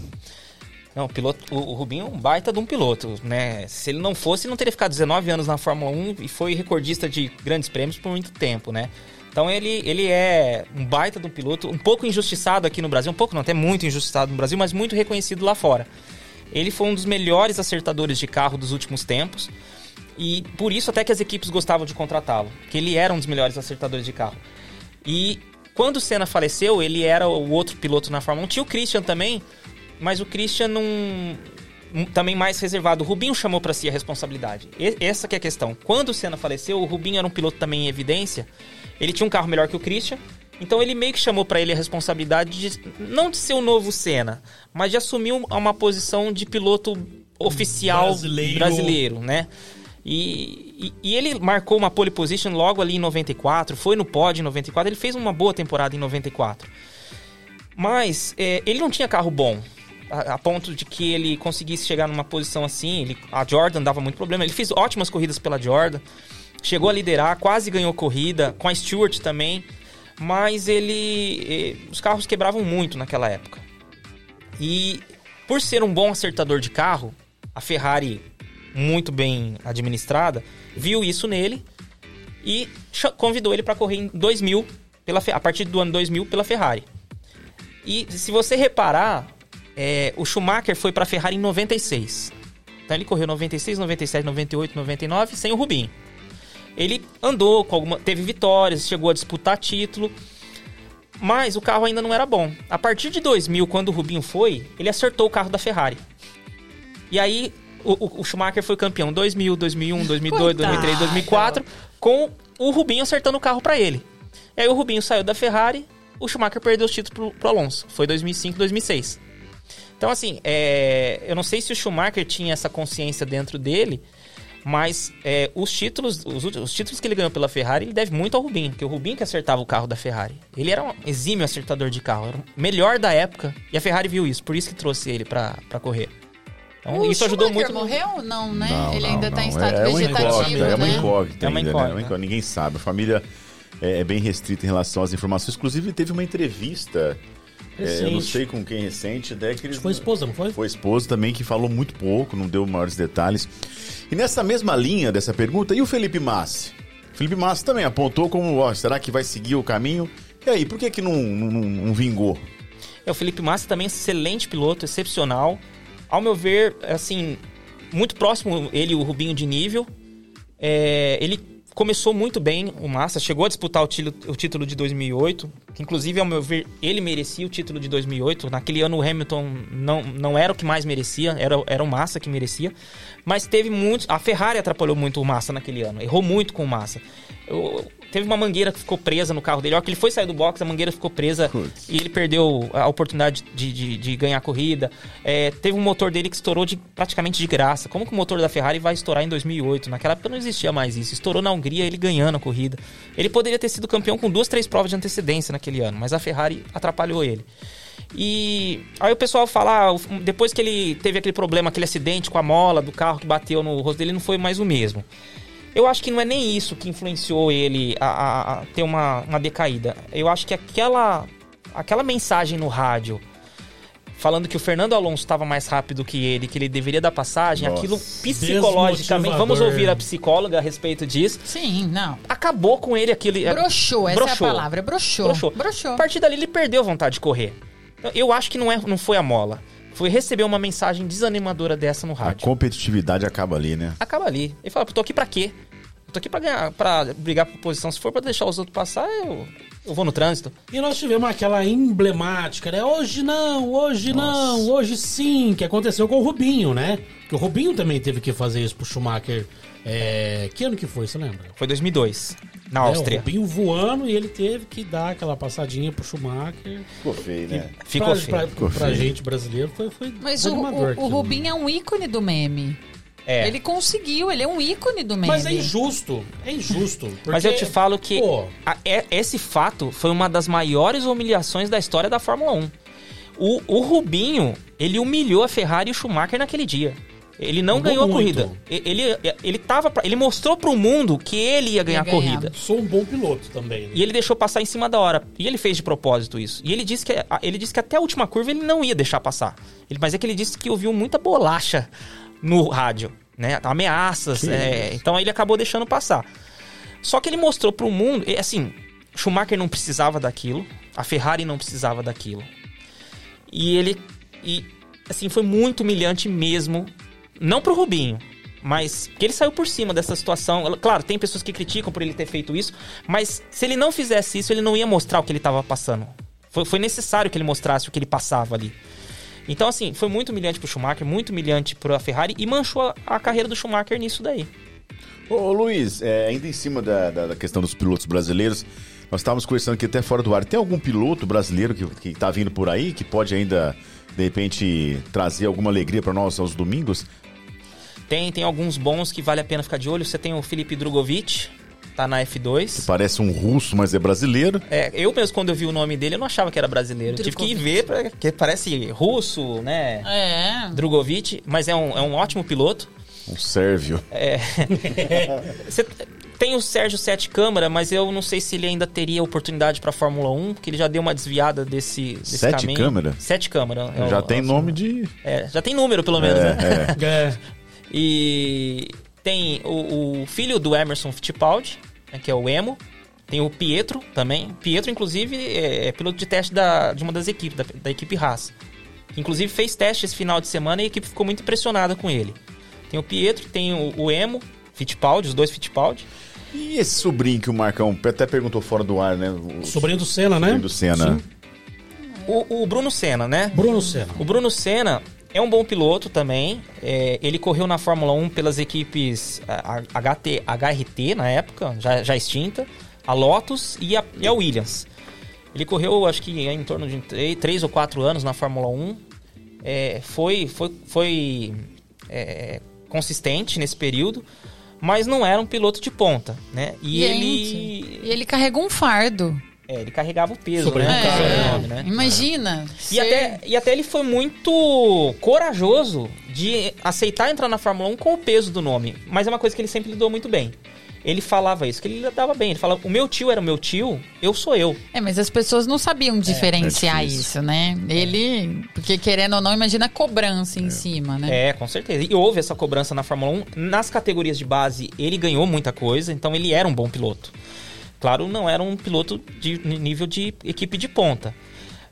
D: Não, o, piloto, o, o Rubinho é um baita de um piloto, né? Se ele não fosse, ele não teria ficado 19 anos na Fórmula 1 e foi recordista de grandes prêmios por muito tempo, né? Então ele, ele é um baita de um piloto, um pouco injustiçado aqui no Brasil, um pouco não, até muito injustiçado no Brasil, mas muito reconhecido lá fora. Ele foi um dos melhores acertadores de carro dos últimos tempos e por isso até que as equipes gostavam de contratá-lo, que ele era um dos melhores acertadores de carro. E quando o Senna faleceu, ele era o outro piloto na Fórmula 1. Tinha o Christian também, mas o Christian não. Também mais reservado. O Rubinho chamou pra si a responsabilidade. E- essa que é a questão. Quando o Senna faleceu, o Rubinho era um piloto também em evidência. Ele tinha um carro melhor que o Christian. Então ele meio que chamou pra ele a responsabilidade de não de ser o novo Senna, mas de assumir um- uma posição de piloto oficial
C: Brasileiro.
D: brasileiro, né? E, e- e ele marcou uma pole position logo ali em 94, foi no pódio em 94, ele fez uma boa temporada em 94. Mas é, ele não tinha carro bom. A, a ponto de que ele conseguisse chegar numa posição assim. ele- a Jordan dava muito problema. Ele fez ótimas corridas pela Jordan. Chegou a liderar, quase ganhou corrida. Com a Stewart também. Mas ele. eh, os carros quebravam muito naquela época. E por ser um bom acertador de carro, a Ferrari, muito bem administrada, viu isso nele e convidou ele para correr em 2000, pela, a partir do ano 2000, pela Ferrari. E se você reparar, é, o Schumacher foi para a Ferrari em 96. Então ele correu 96, 97, 98, 99 sem o Rubinho. Ele andou com alguma, teve vitórias, chegou a disputar título, mas o carro ainda não era bom. A partir de 2000, quando o Rubinho foi, ele acertou o carro da Ferrari. E aí o, o- Schumacher foi campeão 2000, 2001, 2002,
B: Coitado.
D: 2003, 2004, com o Rubinho acertando o carro para ele. E aí o Rubinho saiu da Ferrari, o Schumacher perdeu os títulos pro, pro Alonso. Foi 2005, 2006. Então, assim, é, eu não sei se o Schumacher tinha essa consciência dentro dele, mas é, os títulos os, os títulos que ele ganhou pela Ferrari, ele deve muito ao Rubinho, porque o Rubinho que acertava o carro da Ferrari. Ele era um exímio acertador de carro, era o melhor da época, e a Ferrari viu isso, por isso que trouxe ele pra correr. Então,
B: O
D: isso ajudou
B: Schumacher
D: muito. no-
B: morreu? Não, né?
A: Não,
B: ele
A: não,
B: ainda tá em
A: não.
B: estado
A: é, é uma
B: vegetativo,
A: incógnita, É uma
B: né?
A: incógnita
D: É uma
A: ainda, né?
D: incógnita.
A: É uma incógnita, Ninguém sabe. A família é, é bem restrita em relação às informações. Inclusive, teve uma entrevista, é, eu não sei com quem recente, até que eles...
C: Foi esposa, não foi?
A: Foi esposa também, que falou muito pouco, não deu maiores detalhes. E nessa mesma linha dessa pergunta, e o Felipe Massi? Felipe Massi também apontou como, ó, será que vai seguir o caminho? E aí, por que que não, não, não- não vingou?
D: É, o Felipe Massa também é excelente piloto, excepcional. Ao meu ver, assim, muito próximo ele e o Rubinho de nível. É, ele começou muito bem, o Massa, chegou a disputar o, título, o título de 2008, que inclusive, ao meu ver, ele merecia o título de 2008. Naquele ano o Hamilton não, não era o que mais merecia, era, era o Massa que merecia. Mas teve muitos. A Ferrari atrapalhou muito o Massa naquele ano, errou muito com o Massa. Eu, teve uma mangueira que ficou presa no carro dele. Hora que ele foi sair do box, a mangueira ficou presa e ele perdeu a oportunidade de, de, de ganhar a corrida. É, teve um motor dele que estourou de, praticamente de graça. Como que o motor da Ferrari vai estourar em 2008? Naquela época não existia mais isso. Estourou na Hungria, ele ganhando a corrida. Ele poderia ter sido campeão com duas, três provas de antecedência naquele ano, mas a Ferrari atrapalhou ele. E aí o pessoal fala, ah, depois que ele teve aquele problema, aquele acidente com a mola do carro que bateu no rosto dele, não foi mais o mesmo. Eu acho que não é nem isso que influenciou ele a, a, a ter uma, uma decaída. Eu acho que aquela, aquela mensagem no rádio falando que o Fernando Alonso estava mais rápido que ele, que ele deveria dar passagem, Nossa. aquilo psicologicamente. Vamos ouvir a psicóloga a respeito disso.
B: Sim, não.
D: Acabou com ele aquilo.
B: Broxou, essa broxou. é a palavra, broxou. broxou. broxou.
D: A partir dali ele perdeu a vontade de correr. Eu acho que não, é, não foi a mola foi receber uma mensagem desanimadora dessa no rádio.
A: A competitividade acaba ali, né?
D: Acaba ali. Ele fala, tô aqui pra quê? Tô aqui pra ganhar, pra brigar por posição. Se for pra deixar os outros passar, eu, eu vou no trânsito.
C: E nós tivemos aquela emblemática, né? Hoje não, hoje Nossa. não, hoje sim, que aconteceu com o Rubinho, né? Que o Rubinho também teve que fazer isso pro Schumacher. É... Que ano que foi, você lembra?
D: Foi 2002, na Áustria.
C: É, o Rubinho voando e ele teve que dar aquela passadinha pro Schumacher.
A: Ficou feio, né?
C: Ficou pra, feio. Pra, Ficou pra feio. gente brasileiro foi, foi
B: Mas o, o, o Rubinho é um ícone do meme. É. Ele conseguiu, ele é um ícone do meme.
C: Mas é injusto, é injusto.
D: Porque, Mas eu te falo que a, é, esse fato foi uma das maiores humilhações da história da Fórmula 1. O, o Rubinho, ele humilhou a Ferrari e o Schumacher naquele dia. Ele não Mudou ganhou a corrida. Ele, ele, tava pra, ele mostrou pro mundo que ele ia ganhar a corrida.
C: Sou um bom piloto também.
D: Né? E ele deixou passar em cima da hora. E ele fez de propósito isso. E ele disse que, ele disse que até a última curva ele não ia deixar passar. Ele, mas é que ele disse que ouviu muita bolacha no rádio, né? Ameaças. É, então ele acabou deixando passar. Só que ele mostrou para o mundo, assim, Schumacher não precisava daquilo, a Ferrari não precisava daquilo. E ele e assim foi muito humilhante mesmo, não pro Rubinho, mas que ele saiu por cima dessa situação. Claro, tem pessoas que criticam por ele ter feito isso, mas se ele não fizesse isso, ele não ia mostrar o que ele estava passando. Foi, foi necessário que ele mostrasse o que ele passava ali. Então, assim, foi muito humilhante pro Schumacher, muito humilhante pra Ferrari e manchou a, a carreira do Schumacher nisso daí.
A: Ô, Luiz, é, ainda em cima da, da, da, questão dos pilotos brasileiros, nós estávamos conversando aqui até fora do ar. Tem algum piloto brasileiro que, que tá vindo por aí, que pode ainda, de repente, trazer alguma alegria para nós aos domingos?
D: Tem, tem alguns bons que vale a pena ficar de olho. Você tem o Felipe Drogovic, tá na F2.
A: Que parece um russo, mas é brasileiro.
D: É, eu mesmo quando eu vi o nome dele, eu não achava que era brasileiro. Tive que ir ver, porque parece russo, né?
B: É.
D: Drogovic, mas é um, é um ótimo piloto.
A: Um sérvio.
D: É. Você tem o Sérgio Sete Câmara, mas eu não sei se ele ainda teria oportunidade para Fórmula 1, porque ele já deu uma desviada desse, desse
A: Sete
D: caminho.
A: Câmara?
D: Sete Câmara.
A: É já tem nome de...
D: É, já tem número, pelo menos,
A: é,
D: né?
A: É. é.
D: E tem o, o filho do Emerson Fittipaldi, que é o Emo. Tem o Pietro também. Pietro, inclusive, é, é piloto de teste da, de uma das equipes, da, da equipe Haas. Inclusive fez teste esse final de semana e a equipe ficou muito impressionada com ele. Tem o Pietro, tem o, o Emo, Fittipaldi, os dois Fittipaldi.
A: E esse sobrinho que o Marcão até perguntou fora do ar, né? O
C: sobrinho do Senna, né?
A: Sobrinho do Senna.
D: O, o, Bruno Senna, né?
C: Bruno Senna.
D: O Bruno Senna é um bom piloto também. É, ele correu na Fórmula 1 pelas equipes HT, HRT na época, já, já extinta, a Lotus e a, e a Williams. Ele correu, acho que em torno de 3 ou 4 anos na Fórmula 1. É, foi foi, foi é, consistente nesse período, mas não era um piloto de ponta, né?
B: E Gente, ele. E ele carregou um fardo.
D: É, ele carregava o peso,
C: Sobre
D: né?
B: É, né? Imagina.
D: E, até, e até ele foi muito corajoso de aceitar entrar na Fórmula 1 com o peso do nome. Mas é uma coisa que ele sempre lidou muito bem. Ele falava isso, que ele lidava bem. Ele falava, o meu tio era o meu tio, eu sou eu.
B: É, mas as pessoas não sabiam diferenciar é, é isso, né? Ele, porque querendo ou não, imagina a cobrança em é. cima, né?
D: É, com certeza. E houve essa cobrança na Fórmula 1. Nas categorias de base, ele ganhou muita coisa, então ele era um bom piloto. Claro, não era um piloto de nível de equipe de ponta.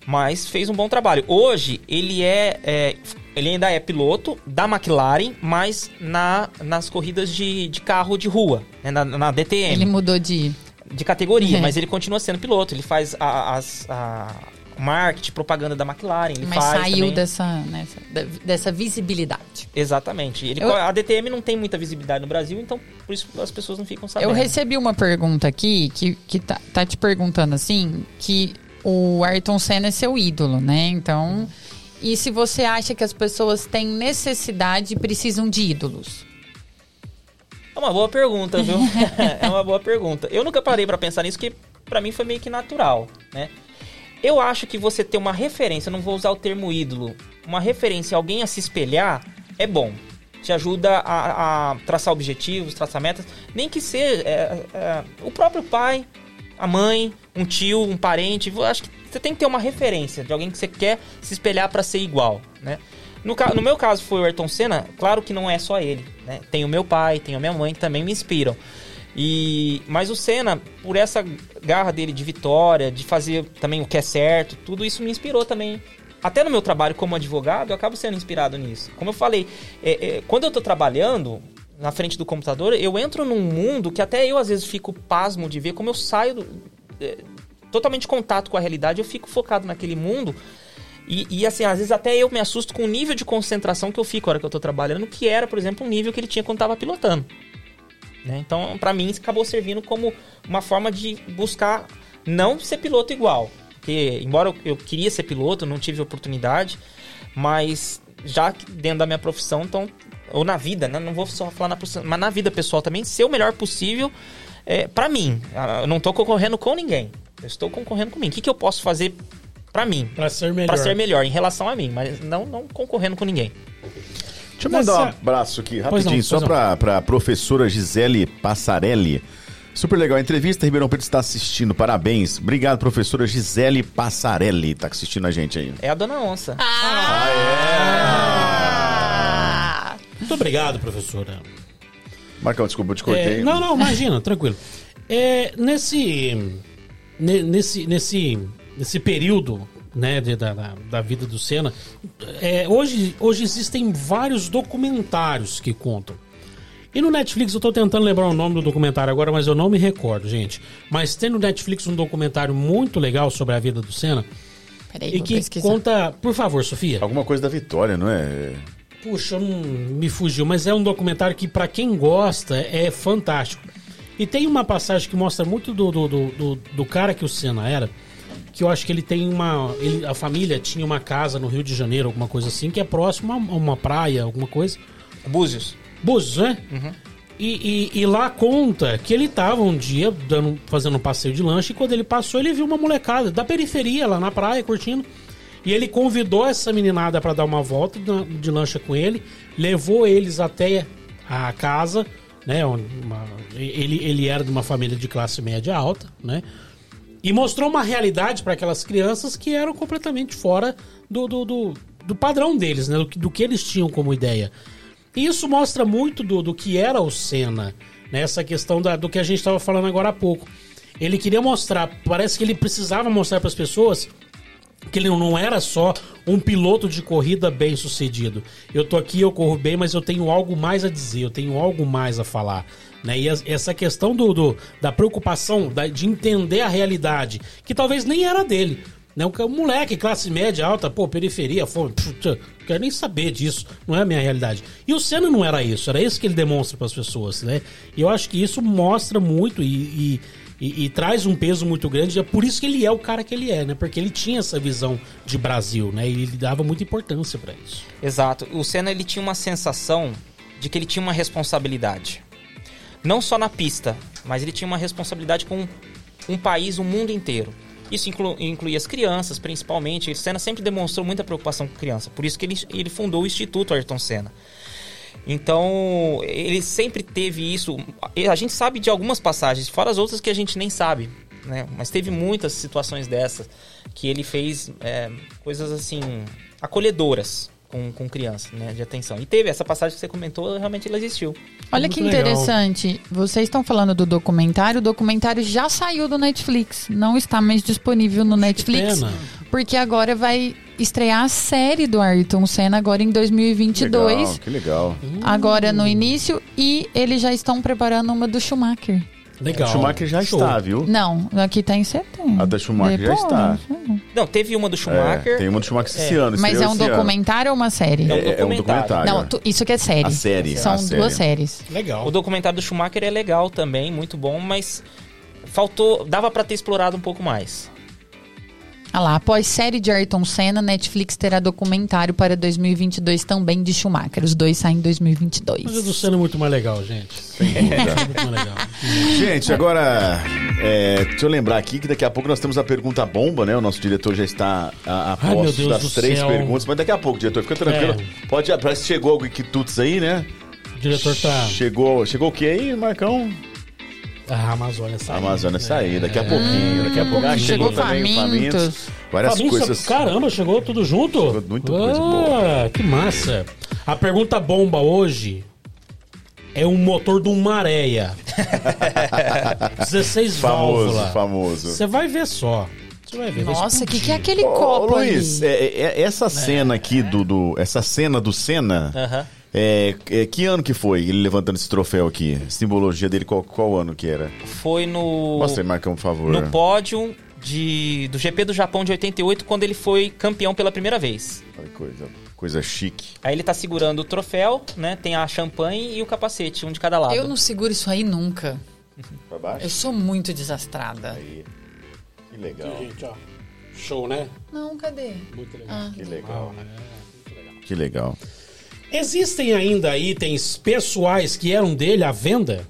D: Mas fez um bom trabalho. Hoje, ele é, é- ele ainda é piloto da McLaren, mas na, nas corridas de, de carro de rua, né, na, na DTM
B: Ele mudou de.
D: de categoria,
B: É.
D: mas ele continua sendo piloto. Ele faz a, as- a- marketing, propaganda da McLaren. Ele
B: Mas saiu
D: também.
B: dessa, nessa- da- dessa visibilidade.
D: Exatamente. Ele,
B: Eu-
D: A DTM não tem muita visibilidade no Brasil, então por isso as pessoas não ficam sabendo.
B: Eu recebi uma pergunta aqui que, que tá, tá te perguntando assim: que o Ayrton Senna é seu ídolo, né? Então. E se você acha que as pessoas têm necessidade e precisam de ídolos?
D: É uma boa pergunta, viu? é uma boa pergunta. Eu nunca parei pra pensar nisso, que pra mim foi meio que natural, né? Eu acho que você ter uma referência, não vou usar o termo ídolo, uma referência, alguém a se espelhar, é bom. Te ajuda a, a traçar objetivos, traçar metas. Nem que seja é, é, o próprio pai, a mãe, um tio, um parente. Acho que você tem que ter uma referência de alguém que você quer se espelhar pra ser igual, né? No, no meu caso foi o Ayrton Senna, claro que não é só ele, né? Tem o meu pai, tem a minha mãe que também me inspiram. E mas o Senna, por essa garra dele de vitória, de fazer também o que é certo, tudo isso me inspirou também. Até no meu trabalho como advogado, eu acabo sendo inspirado nisso. Como eu falei, é, é, quando eu tô trabalhando na frente do computador, eu entro num mundo que até eu às vezes fico pasmo de ver como eu saio do, é, totalmente contato com a realidade, eu fico focado naquele mundo. E, e, assim, às vezes até eu me assusto com o nível de concentração que eu fico na hora que eu tô trabalhando, que era, por exemplo, um nível que ele tinha quando tava pilotando. Né? Então, pra mim, isso acabou servindo como uma forma de buscar não ser piloto igual. Porque, embora eu, eu queria ser piloto, não tive oportunidade, mas já dentro da minha profissão, então, ou na vida, né? não vou só falar na profissão, mas na vida pessoal também, ser o melhor possível é, para mim. Ah, Eu não tô concorrendo com ninguém. Eu estou concorrendo com mim. O que, que eu posso fazer pra mim?
C: Pra ser melhor.
D: Pra ser melhor em relação a mim, mas não, não concorrendo com ninguém.
A: Deixa eu mandar um abraço aqui, rapidinho,
C: não,
A: só pra, pra professora Gisele Passarelli. Super legal a entrevista, Ribeirão Preto está assistindo, parabéns. Obrigado, professora Gisele Passarelli, tá assistindo a gente aí.
D: É a dona onça.
B: Ah!
C: Muito obrigado, professora.
A: Marcão, desculpa, eu te cortei.
C: É, não, não, imagina, tranquilo. É, nesse, ne- nesse, nesse, nesse período né, de- da, da, da vida do Senna, é, hoje, hoje existem vários documentários que contam. E no Netflix, eu tô tentando lembrar o nome do documentário agora, mas eu não me recordo, gente. Mas tem no Netflix um documentário muito legal sobre a vida do Senna.
B: Peraí,
C: E
B: vou
C: que
B: pesquisar.
C: conta. Por favor, Sofia.
A: Alguma coisa da vitória, não é?
C: Puxa, não me fugiu, mas é um documentário que, pra quem gosta, é fantástico. E tem uma passagem que mostra muito do, do, do, do- do cara que o Senna era, que eu acho que ele tem uma. ele- a família tinha uma casa no Rio de Janeiro, alguma coisa assim, que é próximo a uma praia, alguma coisa.
D: Búzios.
C: Búzios, né? E, e- e lá conta que ele tava um dia dando, fazendo um passeio de lanche e quando ele passou, ele viu uma molecada da periferia lá na praia curtindo. E ele convidou essa meninada para dar uma volta de, de lancha com ele, levou eles até a casa, né? uma- ele, ele era de uma família de classe média alta, né? E mostrou uma realidade para aquelas crianças que eram completamente fora do, do, do, do padrão deles, né? Do, que- do que eles tinham como ideia. E isso mostra muito do, do que era o Senna, né? Essa questão da- do que a gente estava falando agora há pouco. Ele queria mostrar, parece que ele precisava mostrar para as pessoas que ele não era só um piloto de corrida bem sucedido. Eu tô aqui, eu corro bem, mas eu tenho algo mais a dizer, eu tenho algo mais a falar. Né? E essa questão do, do- da preocupação, da- de entender a realidade, que talvez nem era dele. Né? Um moleque, classe média alta, pô, periferia, fome, não quero nem saber disso, não é a minha realidade. E o Senna não era isso, era isso que ele demonstra para as pessoas, né? E eu acho que isso mostra muito e, e- e- e traz um peso muito grande. É por isso que ele é o cara que ele é, né? Porque ele tinha essa visão de Brasil, né? E ele dava muita importância para isso.
D: Exato. O Senna ele tinha uma sensação de que ele tinha uma responsabilidade. Não só na pista, mas ele tinha uma responsabilidade com um país, um mundo inteiro. Isso inclu- incluía as crianças, principalmente. O Senna sempre demonstrou muita preocupação com criança. Por isso que ele, ele fundou o Instituto Ayrton Senna. Então, ele sempre teve isso. A gente sabe de algumas passagens, fora as outras que a gente nem sabe. Né? Mas teve muitas situações dessas que ele fez é, coisas assim, acolhedoras com, com criança, né? De atenção. E teve essa passagem que você comentou, realmente ela existiu.
B: Olha
C: Muito
B: que
C: legal.
B: interessante. Vocês estão falando do documentário. O documentário já saiu do Netflix. Não está mais disponível no Netflix.
C: Pena.
B: porque agora vai estrear a série do Ayrton Senna agora em 2022.
A: Legal, que legal.
B: Agora no início e eles já estão preparando uma do Schumacher.
C: Legal.
A: O Schumacher já
C: Show.
A: está, viu?
B: Não, aqui tá em setembro.
A: A da Schumacher já está.
D: Não, teve uma do Schumacher.
A: É, tem uma do Schumacher esse
D: É.
A: ano.
B: Mas é um
A: esse ano.
B: documentário ou uma série?
D: É um
A: É, é um
D: documentário.
A: documentário.
B: Não, tu- isso que é série.
A: A série,
B: São
A: a
B: duas
A: série.
B: séries.
C: Legal.
D: O documentário do Schumacher é legal também, muito bom, mas faltou, dava pra ter explorado um pouco mais.
B: Ah lá, após série de Ayrton Senna, Netflix terá documentário para 2022 também de Schumacher. Os dois saem em 2022.
C: Mas o do Senna é muito mais legal, gente.
A: Sem dúvida.
C: É muito mais legal.
A: Gente, agora, é, deixa eu lembrar aqui que daqui a pouco nós temos a pergunta bomba, né? O nosso diretor já está a, a
C: Ai,
A: posto das três
C: céu.
A: perguntas, mas daqui a pouco, diretor, fica tranquilo.
C: É.
A: Pode, parece que chegou algo quitutes aí, né?
C: O diretor tá.
A: Chegou, chegou o que aí, Marcão?
C: A Amazônia
A: A
C: saiu.
A: Amazônia sair, daqui a
C: É.
A: pouquinho, daqui a pouco. Ah, chegou,
B: Chegou
A: também o
B: famintos.
A: Famintos. Várias
C: Famintos,
A: coisas.
C: Caramba, chegou tudo junto?
A: Chegou muita coisa boa.
C: Que massa. A pergunta bomba hoje é um motor de uma areia. 16
A: Famoso,
C: válvulas.
A: famoso.
C: Você vai ver só. Você vai ver.
B: Nossa, o que, que é aquele
A: Ô,
B: copo
A: Luiz,
B: aí?
A: é- é- essa cena aqui do, do- Essa cena do Senna.
D: Aham.
A: É, é, que ano que foi ele levantando esse troféu aqui? Simbologia dele, qual, qual ano que era?
D: Foi no
A: Mostra aí, Marcão, por favor.
D: no pódio de, do GP do Japão de 88, quando ele foi campeão pela primeira vez.
A: Olha que Coisa, coisa chique.
D: Aí ele tá segurando o troféu, né? Tem a champanhe e o capacete, um de cada lado.
B: Eu não seguro isso aí nunca.
A: Pra baixo?
B: Eu sou muito desastrada.
A: Aí. Que legal.
C: Gente, ó. Show, né?
B: Não, cadê?
C: Muito legal.
A: Que legal.
C: Ah, é, muito legal.
A: Que legal.
C: Existem ainda itens pessoais que eram dele à venda?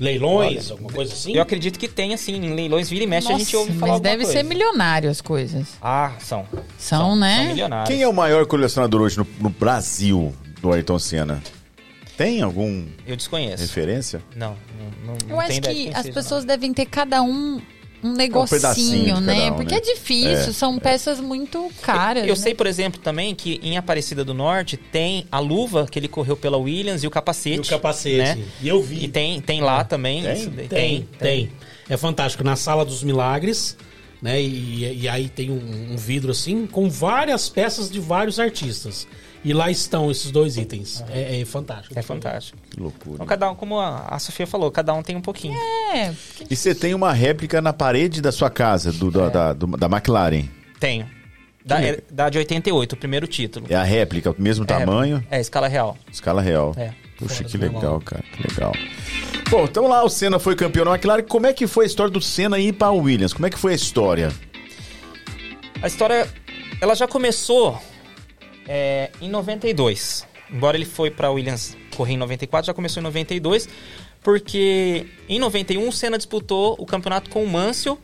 C: Leilões, alguma coisa assim?
D: Eu acredito que tem, assim, em leilões vira e mexe, a gente
B: Nossa,
D: ouve falar
B: mas deve
D: coisa.
B: ser milionário as coisas.
D: Ah, são.
B: São, né?
D: São milionários.
A: Quem é o maior colecionador hoje no, no Brasil do Ayrton Senna? Tem algum
D: Eu desconheço.
A: referência?
D: Não, não, não
B: Eu
D: não
B: acho que as
D: seja,
B: pessoas devem ter cada um um negocinho,
A: de
B: né?
A: cada um,
B: Porque
A: né?
B: é difícil,
A: É,
B: são peças muito caras.
D: Eu
B: né?
D: sei, por exemplo, também que em Aparecida do Norte tem a luva que ele correu pela Williams e o capacete.
C: E o capacete.
D: Né?
C: E eu vi.
D: E tem, tem lá também.
A: Tem?
D: isso daí.
C: Tem, tem. É fantástico. Na Sala dos Milagres, né? E, e aí tem um, um vidro assim com várias peças de vários artistas. E lá estão esses dois itens. É, é fantástico.
D: É fantástico.
A: Que loucura.
D: Então, cada um, como a, a Sofia falou, cada um tem um pouquinho.
B: É,
A: E você tem uma réplica na parede da sua casa, do, da, da, do- da McLaren.
D: Tenho. Da, é, da de 88, o primeiro título.
A: É a réplica, o mesmo tamanho,
D: É, escala real.
A: escala real.
D: É.
A: Puxa,
C: Fora
A: que
C: do
A: legal, cara, que legal. Bom, então lá o Senna foi campeão na McLaren. Como é que foi a história do Senna ir para o Williams? Como é que foi a história?
D: A história, ela já começou é, em 92. Embora ele foi para Williams correr em 94, já começou em 92, porque em 91 o Senna disputou o campeonato com o Mansell,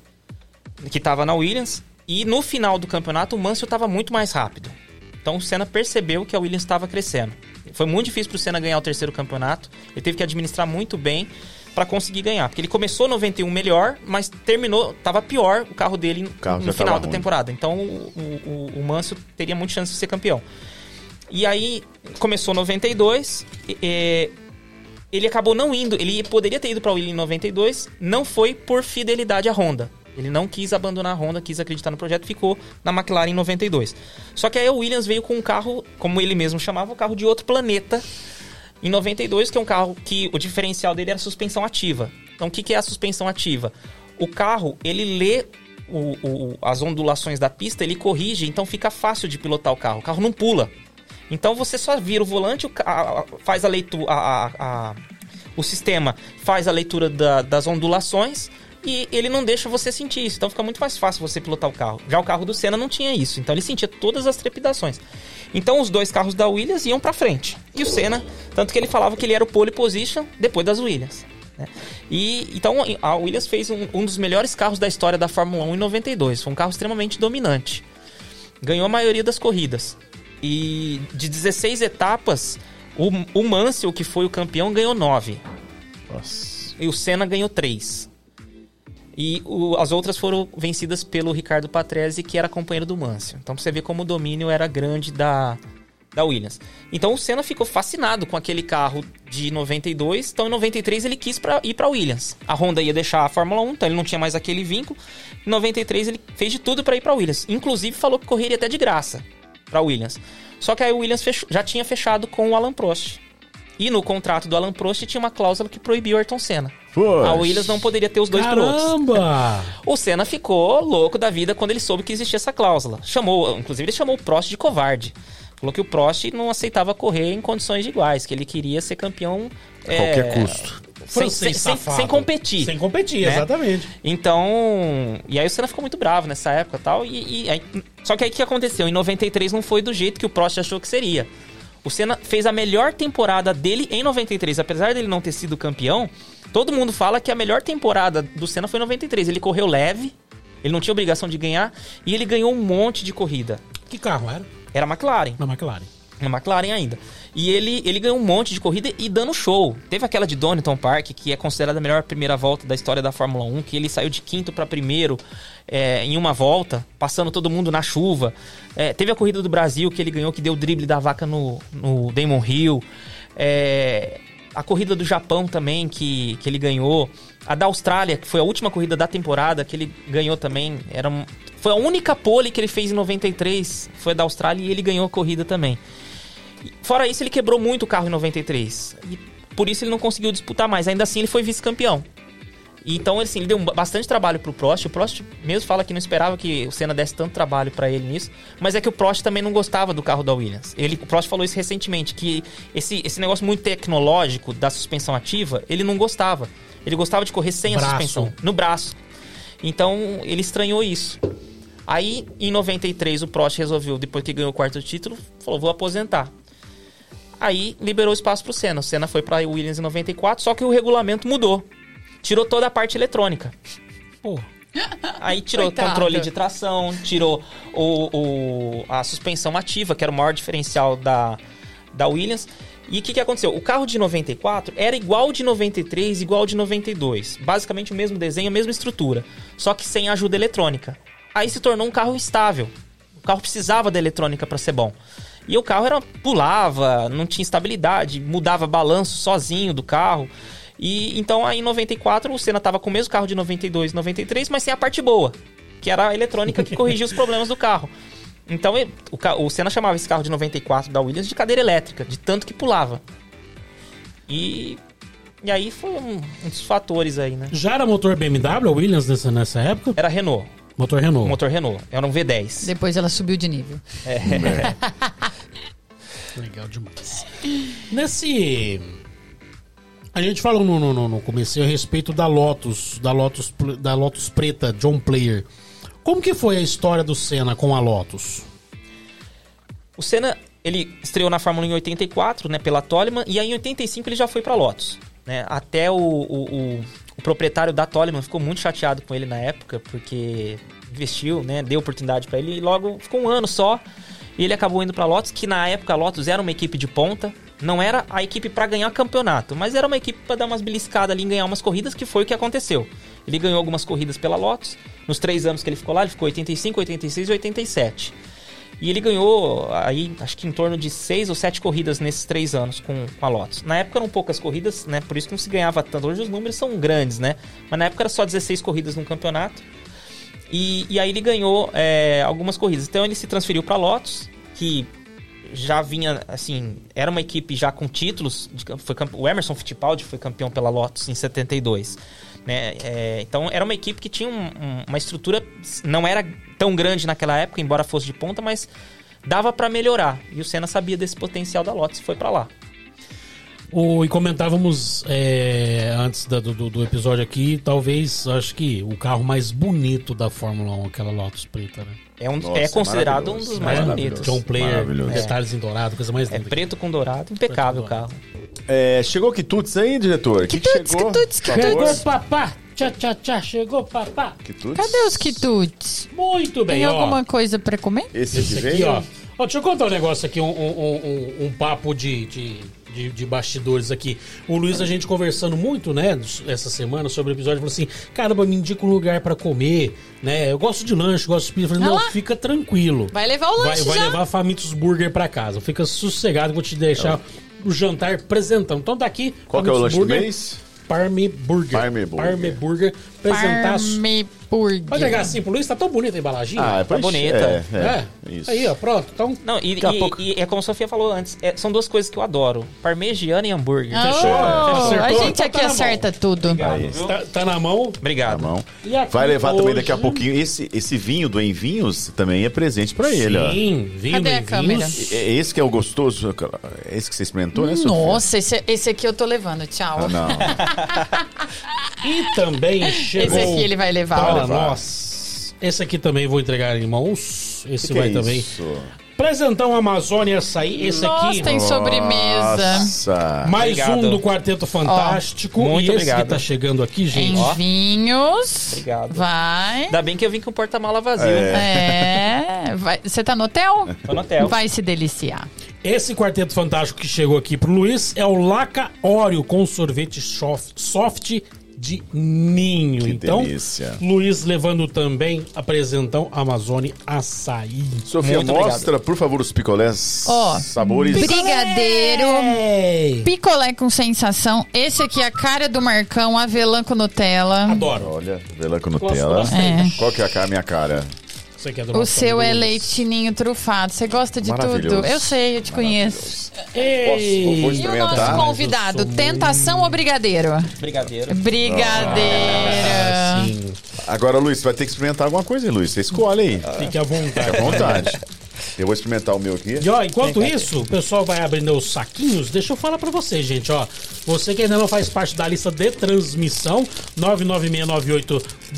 D: que estava na Williams, e no final do campeonato o Mansell estava muito mais rápido. Então o Senna percebeu que a Williams estava crescendo. Foi muito difícil para o Senna ganhar o terceiro campeonato. Ele teve que administrar muito bem para conseguir ganhar, porque ele começou 91 melhor, mas terminou, estava pior o carro dele
A: carro já
D: no final
A: tava
D: da
A: ruim.
D: temporada. Então o, o, o Mansell teria muita chance de ser campeão. E aí começou 92, e, e, ele acabou não indo, ele poderia ter ido para o Williams em 92, não foi por fidelidade à Honda. Ele não quis abandonar a Honda, quis acreditar no projeto, ficou na McLaren em 92. Só que aí o Williams veio com um carro, como ele mesmo chamava, um carro de outro planeta. Em 92, que é um carro que o diferencial dele era a suspensão ativa. Então o que, que é a suspensão ativa? O carro, ele lê o- o- as ondulações da pista, ele corrige, então fica fácil de pilotar o carro. O carro não pula. Então você só vira o volante, o a- a- faz a leitura, a- o sistema faz a leitura da- das ondulações e ele não deixa você sentir isso. Então fica muito mais fácil você pilotar o carro. Já o carro do Senna não tinha isso, então ele sentia todas as trepidações. Então os dois carros da Williams iam pra frente. E o Senna, tanto que ele falava que ele era o pole position depois das Williams. né? E então a Williams fez um, um dos melhores carros da história da Fórmula 1 em 92. Foi um carro extremamente dominante. Ganhou a maioria das corridas. E de 16 etapas, o, o Mansell, que foi o campeão, ganhou 9.
A: Nossa.
D: E o Senna ganhou 3. E o- as outras foram vencidas pelo Ricardo Patrese, que era companheiro do Mansell. Então você ver como o domínio era grande da, da Williams. Então o Senna ficou fascinado com aquele carro de 92, então em 93 ele quis pra, ir para Williams. A Honda ia deixar a Fórmula 1, então ele não tinha mais aquele vínculo. Em 93 ele fez de tudo para ir para Williams, inclusive falou que correria até de graça para Williams. Só que aí o Williams fechou, já tinha fechado com o Alan Prost. E no contrato do Alan Prost tinha uma cláusula que proibia o Ayrton Senna.
A: Poxa.
D: A Williams não poderia ter os dois pilotos.
C: Caramba!
D: O Senna ficou louco da vida quando ele soube que existia essa cláusula. Chamou, inclusive ele chamou o Prost de covarde. Falou que o Prost não aceitava correr em condições iguais, que ele queria ser campeão
A: A qualquer custo.
D: Sem, sem, sem, sem competir.
C: Sem competir,
D: né?
C: exatamente.
D: Então, e aí o Senna ficou muito bravo nessa época e tal. E, e aí- só que aí o que aconteceu? Em 93 não foi do jeito que o Prost achou que seria. O Senna fez a melhor temporada dele em 93. Apesar dele não ter sido campeão, todo mundo fala que a melhor temporada do Senna foi em 93. Ele correu leve, ele não tinha obrigação de ganhar, e ele ganhou um monte de corrida.
C: Que carro era?
D: Era a McLaren
C: Na McLaren.
D: na McLaren ainda. E ele, ele ganhou um monte de corrida e dando show. Teve aquela de Donington Park, que é considerada a melhor primeira volta da história da Fórmula 1, que ele saiu de quinto para primeiro é, em uma volta, passando todo mundo na chuva. É, teve a corrida do Brasil, que ele ganhou, que deu o drible da vaca no, no Damon Hill. É, a corrida do Japão também, que, que ele ganhou. A da Austrália, que foi a última corrida da temporada, que ele ganhou também. Era foi a única pole que ele fez em 93, foi da Austrália, e ele ganhou a corrida também. Fora isso, ele quebrou muito o carro em 93. E por isso ele não conseguiu disputar mais. Ainda assim, ele foi vice-campeão. E Então, assim, ele deu ba- bastante trabalho pro Prost. O Prost mesmo fala que não esperava que o Senna desse tanto trabalho pra ele nisso. Mas é que o Prost também não gostava do carro da Williams. Ele, o Prost falou isso recentemente, que esse, esse negócio muito tecnológico da suspensão ativa, ele não gostava. Ele gostava de correr sem
C: Braço.
D: a suspensão, no braço. Então, ele estranhou isso. Aí, em 93, o Prost resolveu, depois que ganhou o quarto título, falou: vou aposentar. Aí liberou espaço pro Senna. O Senna foi pra Williams em 94, só que o regulamento mudou. Tirou toda a parte eletrônica.
C: Pô,
D: Aí tirou o
B: Coitado.
D: controle de tração, tirou o, o- a suspensão ativa, que era o maior diferencial da, da Williams. E o que, que aconteceu? O carro de 94 era igual de 93, igual de 92. Basicamente o mesmo desenho, a mesma estrutura. Só que sem ajuda eletrônica. Aí se tornou um carro estável. O carro precisava da eletrônica para ser bom. E o carro era pulava, não tinha estabilidade, mudava balanço sozinho do carro. E então aí em 94 o Senna tava com o mesmo carro de 92 e 93, mas sem a parte boa, que era a eletrônica que corrigia os problemas do carro. Então o, o Senna chamava esse carro de 94 da Williams de cadeira elétrica, de tanto que pulava. E e aí foi um, um dos fatores aí, né?
C: já era motor BMW, a Williams, nessa, nessa época?
D: Era Renault,
C: Motor Renault.
D: motor Renault, era um V10.
B: Depois ela subiu de nível.
C: Legal demais. Nesse. A gente falou no, no, no, começo a respeito da Lotus, da Lotus, da Lotus Preta John Player. Como que foi a história do Senna com a Lotus?
D: O Senna, ele estreou na Fórmula 1 em 84, né, pela Toleman, e aí em 85 ele já foi pra Lotus, né? Até o, o, o- o proprietário da Toleman ficou muito chateado com ele na época, porque investiu, né, deu oportunidade pra ele e logo ficou um ano só. E ele acabou indo pra Lotus, que na época a Lotus era uma equipe de ponta, não era a equipe pra ganhar campeonato, mas era uma equipe pra dar umas beliscadas ali em ganhar umas corridas, que foi o que aconteceu. Ele ganhou algumas corridas pela Lotus, nos três anos que ele ficou lá, ele ficou 85, 86 e 87. E ele ganhou aí, acho que em torno de seis ou sete corridas nesses três anos com, com a Lotus. Na época eram poucas corridas, né? Por isso que não se ganhava tanto. Hoje os números são grandes, né? Mas na época era só 16 corridas num campeonato. E, e aí ele ganhou é, algumas corridas. Então ele se transferiu para Lotus, que já vinha, assim, era uma equipe já com títulos. de foi o Emerson Fittipaldi foi campeão pela Lotus em 72. Né? É, então era uma equipe que tinha um- um- uma estrutura, não era tão grande naquela época, embora fosse de ponta, mas dava para melhorar. E o Senna sabia desse potencial da Lotus e foi para lá.
C: O, e comentávamos é, antes da- do, do- episódio aqui, talvez, acho que o carro mais bonito da Fórmula 1, aquela Lotus Preta, né?
D: É, um,
A: Nossa,
D: é considerado um dos mais bonitos.
C: John Player, detalhes em dourado, coisa mais
D: É
C: linda.
D: preto com dourado, impecável o carro.
A: É, chegou quitutes aí, diretor? O que, que
B: Quitutes,
A: chegou?
B: quitutes.
C: Chegou papá! Tchá, tchá, tchá, chegou papá!
A: Quitutes?
B: Cadê os quitutes?
C: Muito bem,
B: Tem
C: ó.
B: alguma coisa pra comer?
A: Esse,
C: Esse aqui, ó. Ó, Deixa eu contar um negócio aqui, um, um, um- um- um papo de, de, de, de bastidores aqui. O Luiz, a gente conversando muito, né, essa semana sobre o episódio, falou assim: caramba, me indica um lugar pra comer, né? Eu gosto de lanche, gosto de pizza. Eu falei, não, fica tranquilo.
B: Vai levar o
C: Vai,
B: lanche
C: vai
B: já.
C: levar Famintos Burger pra casa. Fica sossegado, vou te deixar o jantar presentão. Então daqui.
A: Qual que é o lanche do
C: Burger,
A: mês?
C: Parme Burger.
A: Parme Burger.
C: Parme Burger.
B: Burger.
C: Pode pegar assim pro Luiz, tá tão bonita a embalaginha.
A: Ah, é
D: Tá bonita.
A: É, é,
C: É,
A: Isso.
C: Aí, ó, pronto. Então,
D: Não, e,
A: Daqui a
D: e-
A: pouco-
D: e é como a Sofia falou antes, é- são duas coisas que eu adoro: parmegiana e hambúrguer.
C: Fechou?
B: Oh,
C: Acertou?
B: a gente
C: Então
B: aqui
C: tá na
B: acerta tudo.
A: Aí.
C: tá, tá na mão.
D: Obrigado.
A: Tá.
C: E aqui
A: Vai levar também
C: hoje-
A: daqui a pouquinho. Esse, esse vinho do Em Vinhos também é presente pra ele, ó.
C: Sim, vinho
B: Cadê a
C: em
B: câmera?
C: vinhos.
A: É esse que é o gostoso? É esse que você experimentou, né, Sofia?
B: Nossa, esse, esse aqui eu tô levando. Tchau.
A: Ah, não.
C: E também chegou...
B: Esse aqui ele vai levar.
C: Para
A: levar.
C: nós. Esse aqui também vou entregar em mãos. Esse
A: Que que
C: vai
A: é
C: também.
A: isso?
C: Presentão Amazônia Açaí. Esse
B: Nossa,
C: aqui...
B: tem sobremesa.
A: Nossa.
C: Mais
D: Obrigado.
C: um do Quarteto Fantástico.
D: Muito
C: e esse
D: obrigado.
C: que tá chegando aqui, gente.
B: Em
D: Ó.
B: vinhos.
D: Obrigado.
B: Vai.
D: Ainda bem que eu vim com o porta-mala vazio.
B: É. vai- Você tá no hotel?
D: Tô no hotel.
B: Vai se deliciar.
C: Esse Quarteto Fantástico que chegou aqui pro Luiz é o Laca Oreo com sorvete soft, soft de ninho.
A: Que
C: então,
A: delícia.
C: Luiz levando também apresentão Amazônia Açaí.
A: Sofia,
D: Muito
A: mostra, por favor, os picolés,
B: Ó,
A: sabores.
B: Brigadeiro.
C: Ei!
B: Picolé com sensação. Esse aqui é a cara do Marcão, avelã com Nutella.
C: Adoro.
A: Olha, vela com Nutella.
C: bastante.
A: Qual que é a cara, minha cara?
C: Você quer do
B: O seu é ninho trufado. Você gosta de tudo? Eu sei, eu te conheço.
C: Ei!
A: Posso-
B: E o nosso convidado, tentação ou brigadeiro?
D: Brigadeiro.
B: Brigadeira.
C: Sim,
A: Agora, Luiz, você vai ter que experimentar alguma coisa, hein, Luiz? Você escolhe aí.
C: fique à vontade.
A: À vontade. Eu vou experimentar o meu aqui.
C: E ó, enquanto isso, o pessoal vai abrindo os saquinhos. Deixa eu falar pra você, gente, ó. Você que ainda não faz parte da lista de transmissão,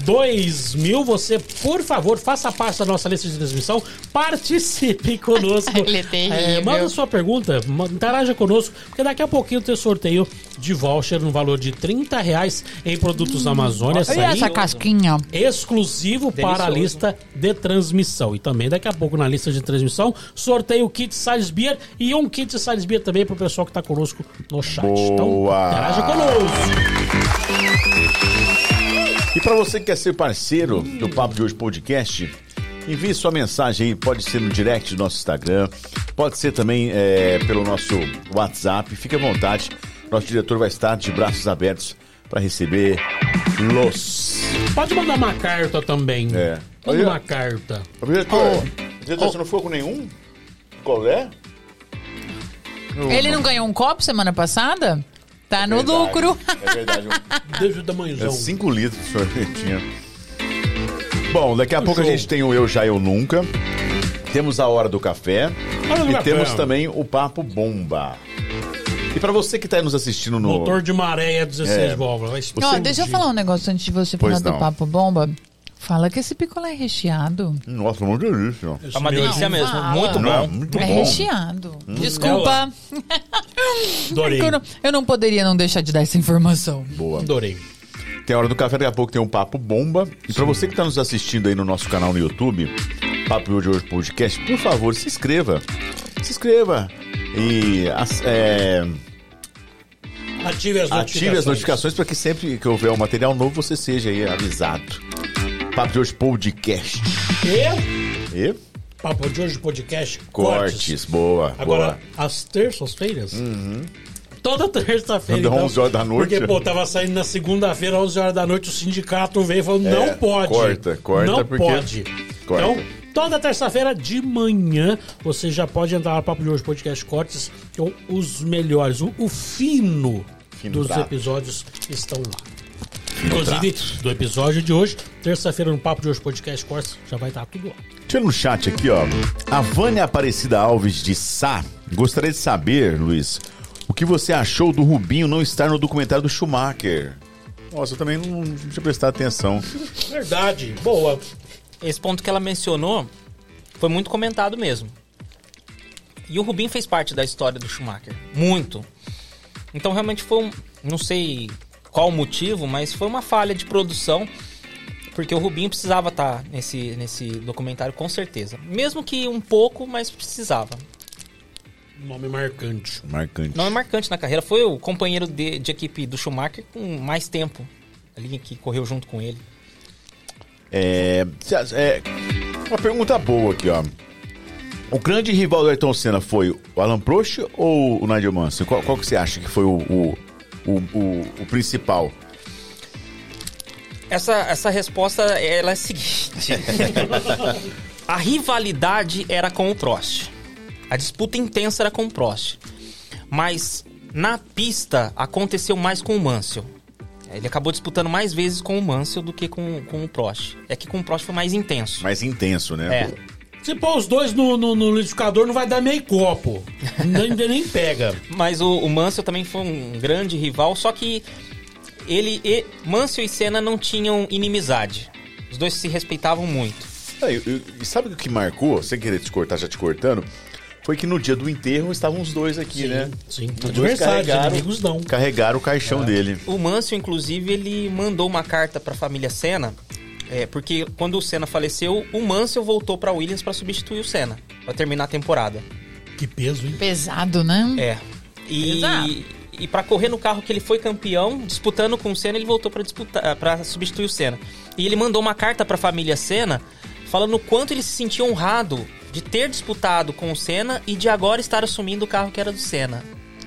C: 996982000, você, por favor, faça parte da nossa lista de transmissão, participe conosco.
B: Ele é terrível.
C: É, manda sua pergunta, interaja conosco, porque daqui a pouquinho tem sorteio de voucher no valor de 30 reais em produtos Amazônia.
B: Olha essa casquinha.
C: exclusivo para a
D: Delicioso.
C: lista de transmissão. E também daqui a pouco na lista de transmissão, sorteio o kit Size Beer e um kit Size Beer também para o pessoal que está conosco no chat. Então,
A: Boa.
C: interaja conosco.
A: E para você que quer ser parceiro do Papo de Hoje Podcast, envie sua mensagem aí. Pode ser no direct do nosso Instagram, pode ser também é, pelo nosso WhatsApp. Fique à vontade. Nosso diretor vai estar de braços abertos para receber los.
C: Pode mandar uma carta também.
A: É.
C: Manda uma carta.
A: Diretor, diretor, você não ficou com nenhum? Qual é?
B: Ele não ganhou um copo semana passada? Tá no
A: Verdade.
B: lucro.
A: É verdade.
C: Beijo da
A: É. 5 litros de sorvetinho. Bom, daqui a pouco a
C: show.
A: gente tem o Eu Já Eu Nunca. Temos a Hora do Café.
C: Hora do
A: e
C: Café.
A: temos também o Papo Bomba. E pra você que tá aí nos assistindo no.
C: Motor de maré 16
A: É.
C: válvulas. Explodir.
B: deixa eu falar um negócio antes de você
A: Pois
B: falar do
A: não.
B: papo bomba. Fala que esse picolé é recheado.
A: Nossa, muito delícia.
D: É uma delícia mesmo.
B: fala.
D: Muito
A: Não,
D: bom.
A: muito
B: é
A: bom.
B: recheado. Desculpa.
C: Adorei.
B: Eu não, eu não poderia não deixar de dar essa informação.
A: Boa.
C: Adorei.
A: Tem a Hora do Café, daqui a pouco tem um Papo Bomba. E pra você que tá nos assistindo aí no nosso canal no YouTube, Papo de Hoje Podcast, por favor, se inscreva. Se inscreva. E é,
C: Ative as notificações.
A: ative as notificações para que sempre que houver um material novo você seja aí avisado. Papo de Hoje Podcast.
C: E
A: E
C: Papo de hoje podcast
A: cortes, boa.
C: Agora,
A: boa.
C: às terças-feiras. Toda terça-feira. Então,
A: 11 horas da noite.
C: Porque, pô, tava saindo na segunda-feira, 11 horas da noite, o sindicato veio e falou:
A: É,
C: não pode.
A: corta, corta,
C: Não
A: porque-
C: pode.
A: Corta.
C: Então, toda terça-feira de manhã, você já pode entrar no Papo de Hoje Podcast Cortes com os melhores, o, o fino,
A: Fino
C: dos episódios estão lá. Inclusive, do episódio de hoje, terça-feira no Papo de Hoje Podcast Cortes, já vai estar tudo lá.
A: Tinha no chat aqui, ó. A Vânia Aparecida Alves de Sá. Gostaria de saber, Luiz, o que você achou do Rubinho não estar no documentário do Schumacher? Nossa, eu também não tinha prestado atenção.
C: Verdade, boa.
D: Esse ponto que ela mencionou foi muito comentado mesmo. E o Rubinho fez parte da história do Schumacher. Muito. Então realmente foi um. Não sei qual o motivo, mas foi uma falha de produção. Porque o Rubinho precisava estar nesse, nesse documentário com certeza. Mesmo que um pouco, mas precisava.
C: Nome marcante.
A: Marcante.
D: É marcante na carreira. Foi o companheiro de, de equipe do Schumacher com mais tempo. Ali que correu junto com ele.
A: É, é, uma pergunta boa aqui, ó. O grande rival do Ayrton Senna foi o Alan Prost ou o Nigel Mansell? Qual, qual que você acha que foi o, o, o, o- o principal?
D: Essa, essa resposta ela é a seguinte. a rivalidade era com o Prost. A disputa intensa era com o Prost. Mas na pista aconteceu mais com o Mansell. Ele acabou disputando mais vezes com o Mansell do que com, com o Prost. É que com o Prost foi mais intenso.
A: Mais intenso, né?
D: É.
C: Se pôr os dois no, no, no liquidificador, não vai dar meio copo. nem, nem pega.
D: Mas o, o Mansell também foi um grande rival, só que ele e Mansell e Senna não tinham inimizade. Os dois se respeitavam muito.
A: Ah, eu- eu- E sabe o que marcou, sem querer te cortar, já te cortando? Foi que no dia do enterro estavam os dois aqui,
C: Sim,
A: né?
C: sim.
A: Os dois
C: Adversários,
A: carregaram-
C: inimigos não.
A: Carregaram o caixão dele.
D: O Mansell, inclusive, ele mandou uma carta para a família Senna, é, porque quando o Senna faleceu, o Mansell voltou para Williams para substituir o Senna, para terminar a temporada.
C: Que peso, hein?
B: Pesado, né?
D: É. E, e para correr no carro que ele foi campeão, disputando com o Senna, ele voltou para disputar, para substituir o Senna. E ele mandou uma carta para a família Senna, falando o quanto ele se sentia honrado de ter disputado com o Senna e de agora estar assumindo o carro que era do Senna.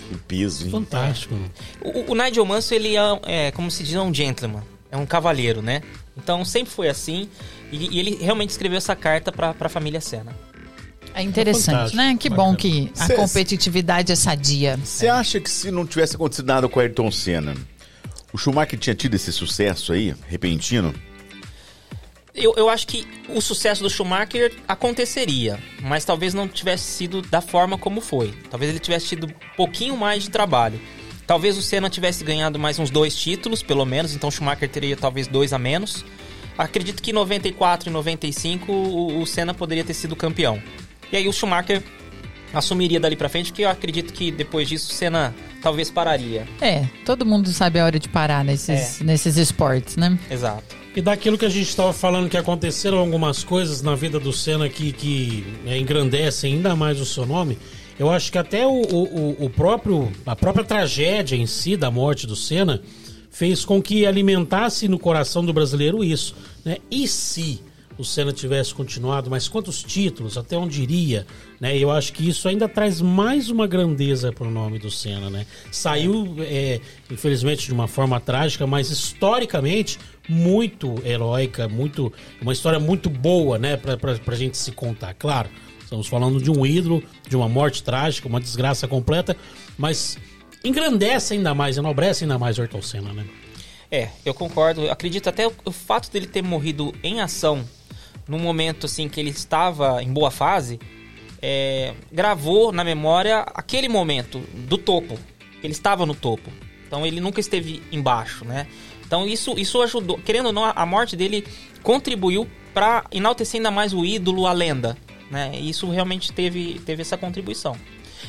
A: Que peso, hein?
C: Fantástico.
D: O, o Nigel Mansell, ele é, é, como se diz, é um gentleman. É um cavalheiro, né? Então sempre foi assim. E, e ele realmente escreveu essa carta pra, pra família Senna.
B: É interessante,
C: Fantástico,
B: né? Que bom que a
A: Cê-
B: competitividade é sadia.
A: Você acha que se não tivesse acontecido nada com o Ayrton Senna, o Schumacher tinha tido esse sucesso aí, repentino?
D: Eu, eu acho que o sucesso do Schumacher aconteceria, mas talvez não tivesse sido da forma como foi. Talvez ele tivesse tido um pouquinho mais de trabalho. Talvez o Senna tivesse ganhado mais uns dois títulos, pelo menos, então o Schumacher teria talvez dois a menos. Acredito que em 94 e 95 o, o Senna poderia ter sido campeão. E aí o Schumacher assumiria dali pra frente, porque eu acredito que depois disso o Senna talvez pararia.
B: É, todo mundo sabe a hora de parar nesses,
D: É.
B: nesses esportes, né?
D: Exato.
C: E daquilo que a gente estava falando que aconteceram algumas coisas na vida do Senna que, que é, engrandecem ainda mais o seu nome, eu acho que até o, o, o- próprio a própria tragédia em si da morte do Senna fez com que alimentasse no coração do brasileiro isso, né? E se o Senna tivesse continuado, mas quantos títulos, até onde iria, né? Eu acho que isso ainda traz mais uma grandeza para o nome do Senna, né? Saiu, é, infelizmente, de uma forma trágica, mas historicamente muito heróica, muito uma história muito boa, né? Pra, pra gente se contar, claro. Estamos falando de um ídolo, de uma morte trágica, uma desgraça completa, mas engrandece ainda mais, enobrece ainda mais o Ayrton Senna, né?
D: É, eu concordo. Eu acredito até o, o fato dele ter morrido em ação, num momento assim que ele estava em boa fase, é, gravou na memória aquele momento do topo. Ele estava no topo. Então ele nunca esteve embaixo, né? Então isso, isso ajudou. Querendo ou não, a- morte dele contribuiu para enaltecer ainda mais o ídolo, a lenda. Né? Isso realmente teve, teve essa contribuição.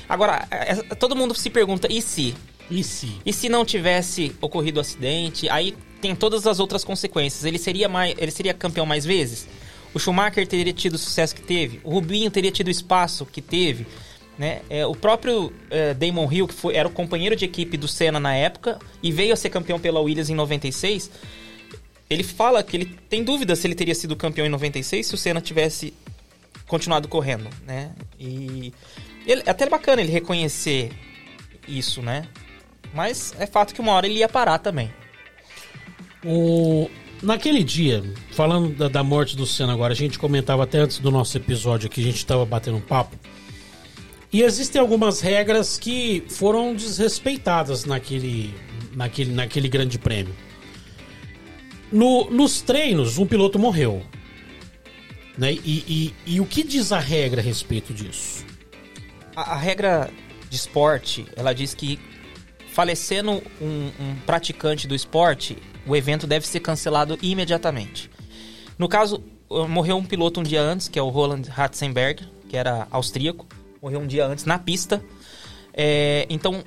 D: Agora, é- é- todo mundo se pergunta, e se?
C: E se?
D: E se não tivesse ocorrido o acidente, aí tem todas as outras consequências. Ele seria mais, ele seria campeão mais vezes. O Schumacher teria tido o sucesso que teve. O Rubinho teria tido o espaço que teve. Né? É, o próprio é, Damon Hill, que foi, era o companheiro de equipe do Senna na época e veio a ser campeão pela Williams em 96, ele fala que ele tem dúvida se ele teria sido campeão em 96 se o Senna tivesse continuado correndo, né? E ele, até é bacana ele reconhecer isso, né? Mas é fato que uma hora ele ia parar também.
C: O... Naquele dia, falando da, da morte do Senna agora, a gente comentava até antes do nosso episódio aqui, a gente estava batendo um papo. E existem algumas regras que foram desrespeitadas naquele, naquele, naquele grande prêmio. No- nos treinos, um piloto morreu. Né? E, e- e o que diz a regra a respeito disso?
D: A, a regra de esporte, ela diz que falecendo um, um praticante do esporte, o evento deve ser cancelado imediatamente. No caso, eh, morreu um piloto um dia antes, que é o Roland Ratzenberger, que era austríaco. Morreu um dia antes na pista. É, então,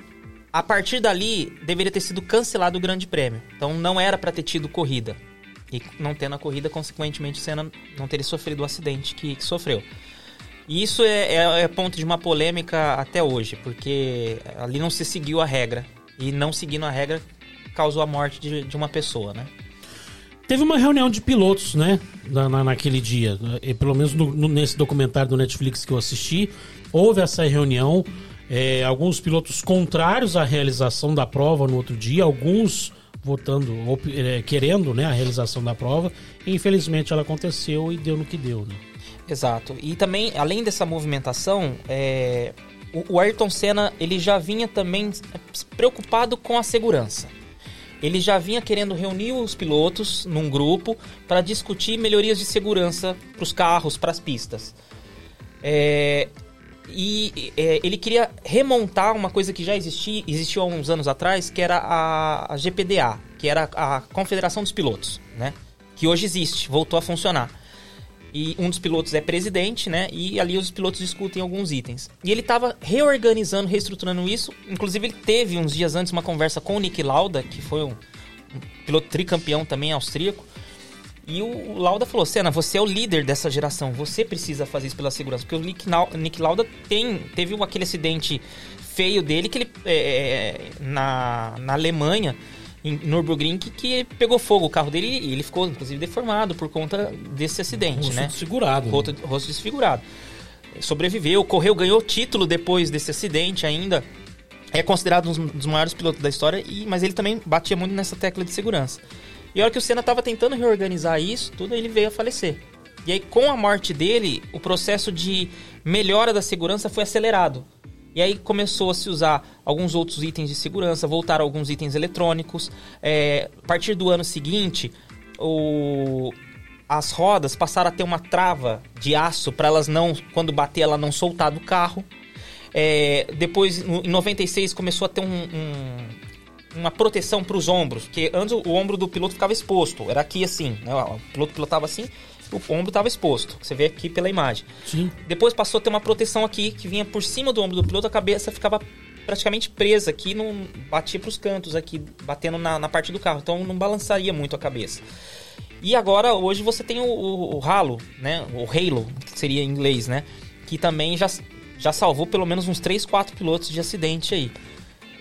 D: a partir dali, deveria ter sido cancelado o Grande Prêmio. Então, não era para ter tido corrida. E não tendo a corrida, consequentemente, Senna não teria sofrido o acidente que, que sofreu. E isso é, é- é ponto de uma polêmica até hoje, porque ali não se seguiu a regra. E não seguindo a regra causou a morte de, de uma pessoa, né?
C: Teve uma reunião de pilotos, né? Na, na- naquele dia. E, pelo menos no- no- nesse documentário do Netflix que eu assisti, houve essa reunião. É, alguns pilotos contrários à realização da prova no outro dia, alguns votando, ou, é, querendo né, a realização da prova. E, infelizmente ela aconteceu e deu no que deu. Né?
D: Exato. E também, além dessa movimentação, é, o, o Ayrton Senna ele já vinha também preocupado com a segurança. Ele já vinha querendo reunir os pilotos num grupo para discutir melhorias de segurança para os carros, para as pistas. É, e é, ele queria remontar uma coisa que já existia, existiu há uns anos atrás, que era a, a GPDA, que era a Confederação dos Pilotos, né? Que hoje existe, voltou a funcionar. E um dos pilotos é presidente, né? E ali os pilotos discutem alguns itens. E ele estava reorganizando, reestruturando isso. Inclusive, ele teve uns dias antes uma conversa com o Nick Lauda, que foi um, um piloto tricampeão também austríaco. E o, o Lauda falou: Senna, você é o líder dessa geração, você precisa fazer isso pela segurança. Porque o Nick, Nick Lauda tem, teve aquele acidente feio dele que ele, é, na, na Alemanha, em Nürburgring, que, que pegou fogo o carro dele e ele ficou, inclusive, deformado por conta desse acidente,
C: Rosto
D: né?
C: desfigurado. né?
D: rosto, rosto desfigurado. Sobreviveu, correu, ganhou título depois desse acidente ainda. É considerado um dos maiores pilotos da história, e, mas ele também batia muito nessa tecla de segurança. E a hora que o Senna estava tentando reorganizar isso, tudo ele veio a falecer. E aí, com a morte dele, o processo de melhora da segurança foi acelerado. E aí começou a se usar alguns outros itens de segurança, voltaram alguns itens eletrônicos. É, a partir do ano seguinte, o, as rodas passaram a ter uma trava de aço para elas não, quando bater, ela não soltar do carro. É, depois, em 96, começou a ter um- um- uma proteção para os ombros, porque antes o, o ombro do piloto ficava exposto, era aqui assim, né? o piloto pilotava assim, o ombro estava exposto, você vê aqui pela imagem.
C: Sim.
D: Depois passou a ter uma proteção aqui que vinha por cima do ombro do piloto, a cabeça ficava praticamente presa aqui, não batia para os cantos aqui, batendo na, na parte do carro, então não balançaria muito a cabeça. E agora, hoje, você tem o, o, o halo, né? O halo, que seria em inglês, né? Que também já, já salvou pelo menos uns 3, 4 pilotos de acidente aí.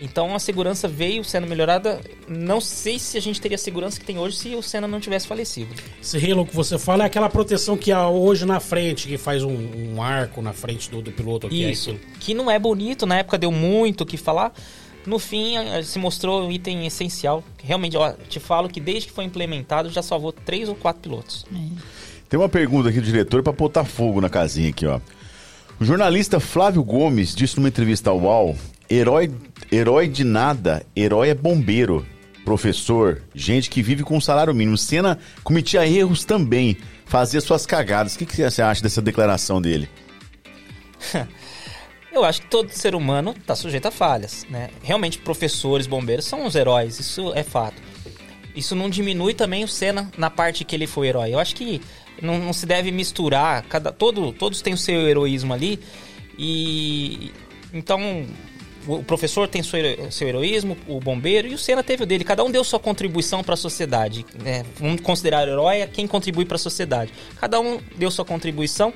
D: Então a segurança veio sendo melhorada. Não sei se a gente teria a segurança que tem hoje se o Senna não tivesse falecido.
C: Esse halo que você fala é aquela proteção que há hoje na frente, que faz um, um arco na frente do, do piloto. Que
D: Isso.
C: É
D: que não é bonito, na época deu muito o que falar. No fim, se mostrou um item essencial. Realmente, ó, te falo que desde que foi implementado já salvou três ou quatro pilotos.
A: Tem uma pergunta aqui do diretor pra botar fogo na casinha aqui, ó. O jornalista Flávio Gomes disse numa entrevista ao UAU: herói, herói de nada, herói é bombeiro, professor, gente que vive com salário mínimo. Senna cometia erros também, fazia suas cagadas. O que, que você acha dessa declaração dele?
D: Eu acho que todo ser humano está sujeito a falhas, né? Realmente, professores, bombeiros são os heróis, isso é fato. Isso não diminui também o Senna na parte que ele foi herói. Eu acho que não, não se deve misturar, cada, todo, todos têm o seu heroísmo ali, e então o professor tem seu, seu heroísmo, o bombeiro, e o Senna teve o dele. Cada um deu sua contribuição para a sociedade. Né? Vamos considerar herói a quem contribui para a sociedade. Cada um deu sua contribuição.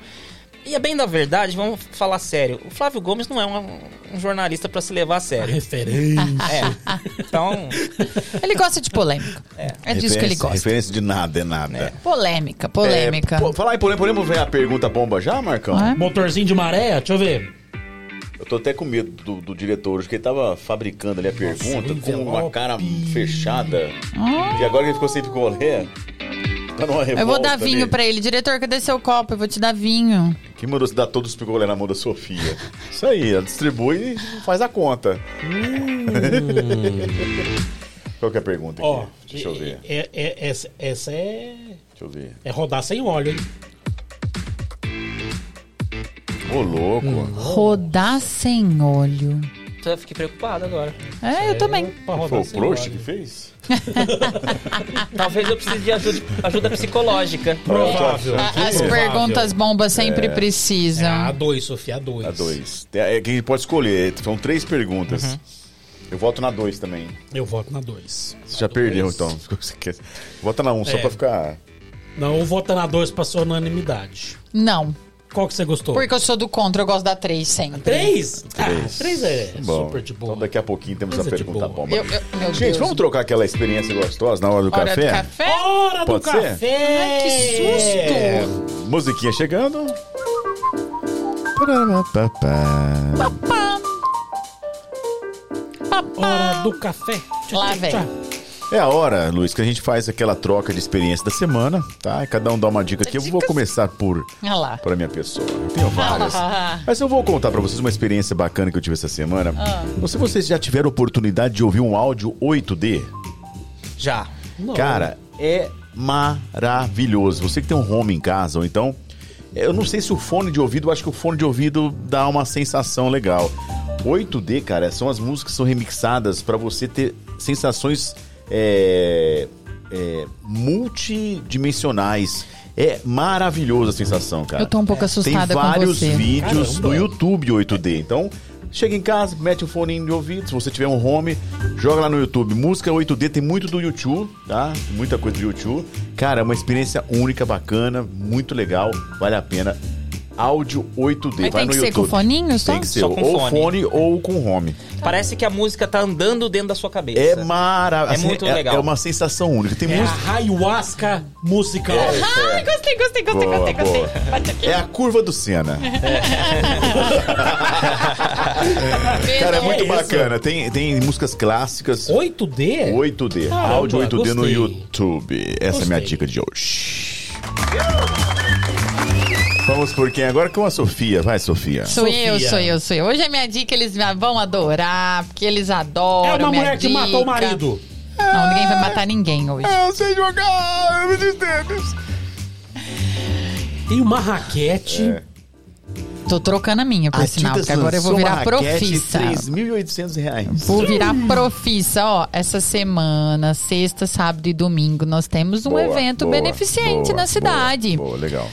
D: E é bem da verdade, vamos falar sério. O Flávio Gomes não é um, um jornalista para se levar a
C: A
D: sério.
C: referência.
D: É. Então,
B: Ele gosta de polêmica. É, disso que ele gosta.
A: Referência de nada, é nada.
B: Polêmica, polêmica.
A: É, pô, falar em polêmica, podemos ver a pergunta bomba já, Marcão?
B: É.
C: Motorzinho de maré, deixa eu ver.
A: Eu tô até com medo do, do diretor hoje, que ele tava fabricando ali a pergunta
C: um
A: com uma cara fechada.
B: Ah.
A: E agora que ele ficou sem picolé, tá numa revolta
B: Eu vou dar
A: ali.
B: vinho pra ele. Diretor, cadê seu copo? Eu vou te dar vinho.
A: Quem mandou você dar todos os picolé na mão da Sofia? Isso aí, ela distribui e faz a conta. Qual que é a pergunta aqui?
C: Ó,
A: Deixa eu ver.
C: é- é- essa, essa é,
A: Deixa eu ver.
C: é rodar sem óleo, hein?
A: Ô, louco.
C: Hum.
B: Rodar sem olho.
D: eu fiquei preocupado agora.
B: É, eu também.
A: Foi o
C: óleo.
A: que fez?
D: Talvez eu precise de ajuda, ajuda psicológica.
C: Provável.
B: A- As
C: provável.
B: perguntas bombas sempre
C: É,
B: precisam.
C: a dois, Sofia, a dois.
A: A dois. É que a gente pode escolher. São três perguntas.
B: Uhum.
A: Eu voto na dois também.
C: Eu voto na dois.
A: Você já perdeu, então. Vota na um, só
C: É.
A: pra ficar...
C: Não, eu voto na dois pra sua unanimidade.
B: Não.
C: Qual que você gostou?
B: Porque eu sou do contra, eu gosto da 3 sempre.
C: Três?
A: Três.
C: Ah, três é
A: Bom,
C: super de boa.
A: Então daqui a pouquinho temos a
C: é de
A: pergunta
C: boa.
A: bomba.
B: Eu- eu- meu
A: Gente,
B: Deus.
A: vamos trocar aquela experiência gostosa na hora do
B: Hora
A: café?
B: do café?
C: Hora
A: Pode
C: do
A: ser?
C: café!
B: Ai, que
A: É, musiquinha chegando.
B: Pam. Papá.
C: Hora do café. Tchau,
B: Lá
C: tchau,
B: vem.
A: É a hora, Luiz, que a gente faz aquela troca de experiência da semana, tá? Cada um dá uma dica aqui. Eu vou começar por
B: Olha lá.
A: para minha pessoa. Eu tenho várias. Mas eu vou contar pra vocês uma experiência bacana que eu tive essa semana.
B: Ah.
A: Não sei se vocês já tiveram oportunidade de ouvir um áudio 8D.
D: Já.
C: Não.
A: Cara, é maravilhoso. Você que tem um home em casa, ou então. Eu não sei se o fone de ouvido, eu acho que o fone de ouvido dá uma sensação legal. 8D, cara, são as músicas que são remixadas pra você ter sensações é, é, multidimensionais. É maravilhosa a sensação, cara.
B: Eu tô um pouco assustada
A: Tem
B: com
A: vários
B: você.
A: vídeos
C: Caramba.
A: no YouTube 8D. Então, chega em casa, mete o fone de ouvido, se você tiver um home, joga lá no YouTube. Música 8D tem muito do YouTube, tá? Muita coisa do YouTube. Cara, é uma experiência única, bacana, muito legal, vale a pena. Áudio 8D,
B: Mas
A: vai
B: tem
A: no
B: que ser
A: YouTube.
B: com foninho só?
A: Tem que ser
D: Só
A: ou
D: com fone.
A: fone ou com home.
D: Parece que a música tá andando dentro da sua cabeça.
A: É maravilhoso.
D: É muito legal.
A: É uma sensação única. Tem
C: É a
A: música.
C: ayahuasca musical.
B: Ai, gostei, gostei, gostei,
A: Boa,
B: gostei, gostei.
A: boa.
B: Aqui.
A: É a curva do Senna. Cara, é muito
C: É
A: bacana. Tem, tem músicas clássicas.
C: 8D?
A: 8D.
C: Caramba,
A: áudio 8D no
C: gostei.
A: YouTube. Essa é a minha
C: Gostei.
A: dica de hoje. Vamos por quem agora com a Sofia. Vai, Sofia.
B: Sou eu,
C: Sofia.
B: sou eu, sou eu. Hoje é minha dica, eles vão adorar, porque eles adoram.
C: É uma mulher que
B: dica.
C: matou o marido.
B: Não, ninguém vai matar ninguém hoje.
A: Eu sei jogar, eu me tênis.
C: Tem uma raquete.
A: É.
B: Tô trocando a minha, por sinal, porque agora eu vou virar profissa.
A: 3.800 reais.
B: Vou virar profissa, ó. Essa semana, sexta, sábado e domingo, nós temos um
A: Boa,
B: evento
A: boa,
B: beneficente
A: boa,
B: na cidade.
A: Boa, boa, legal.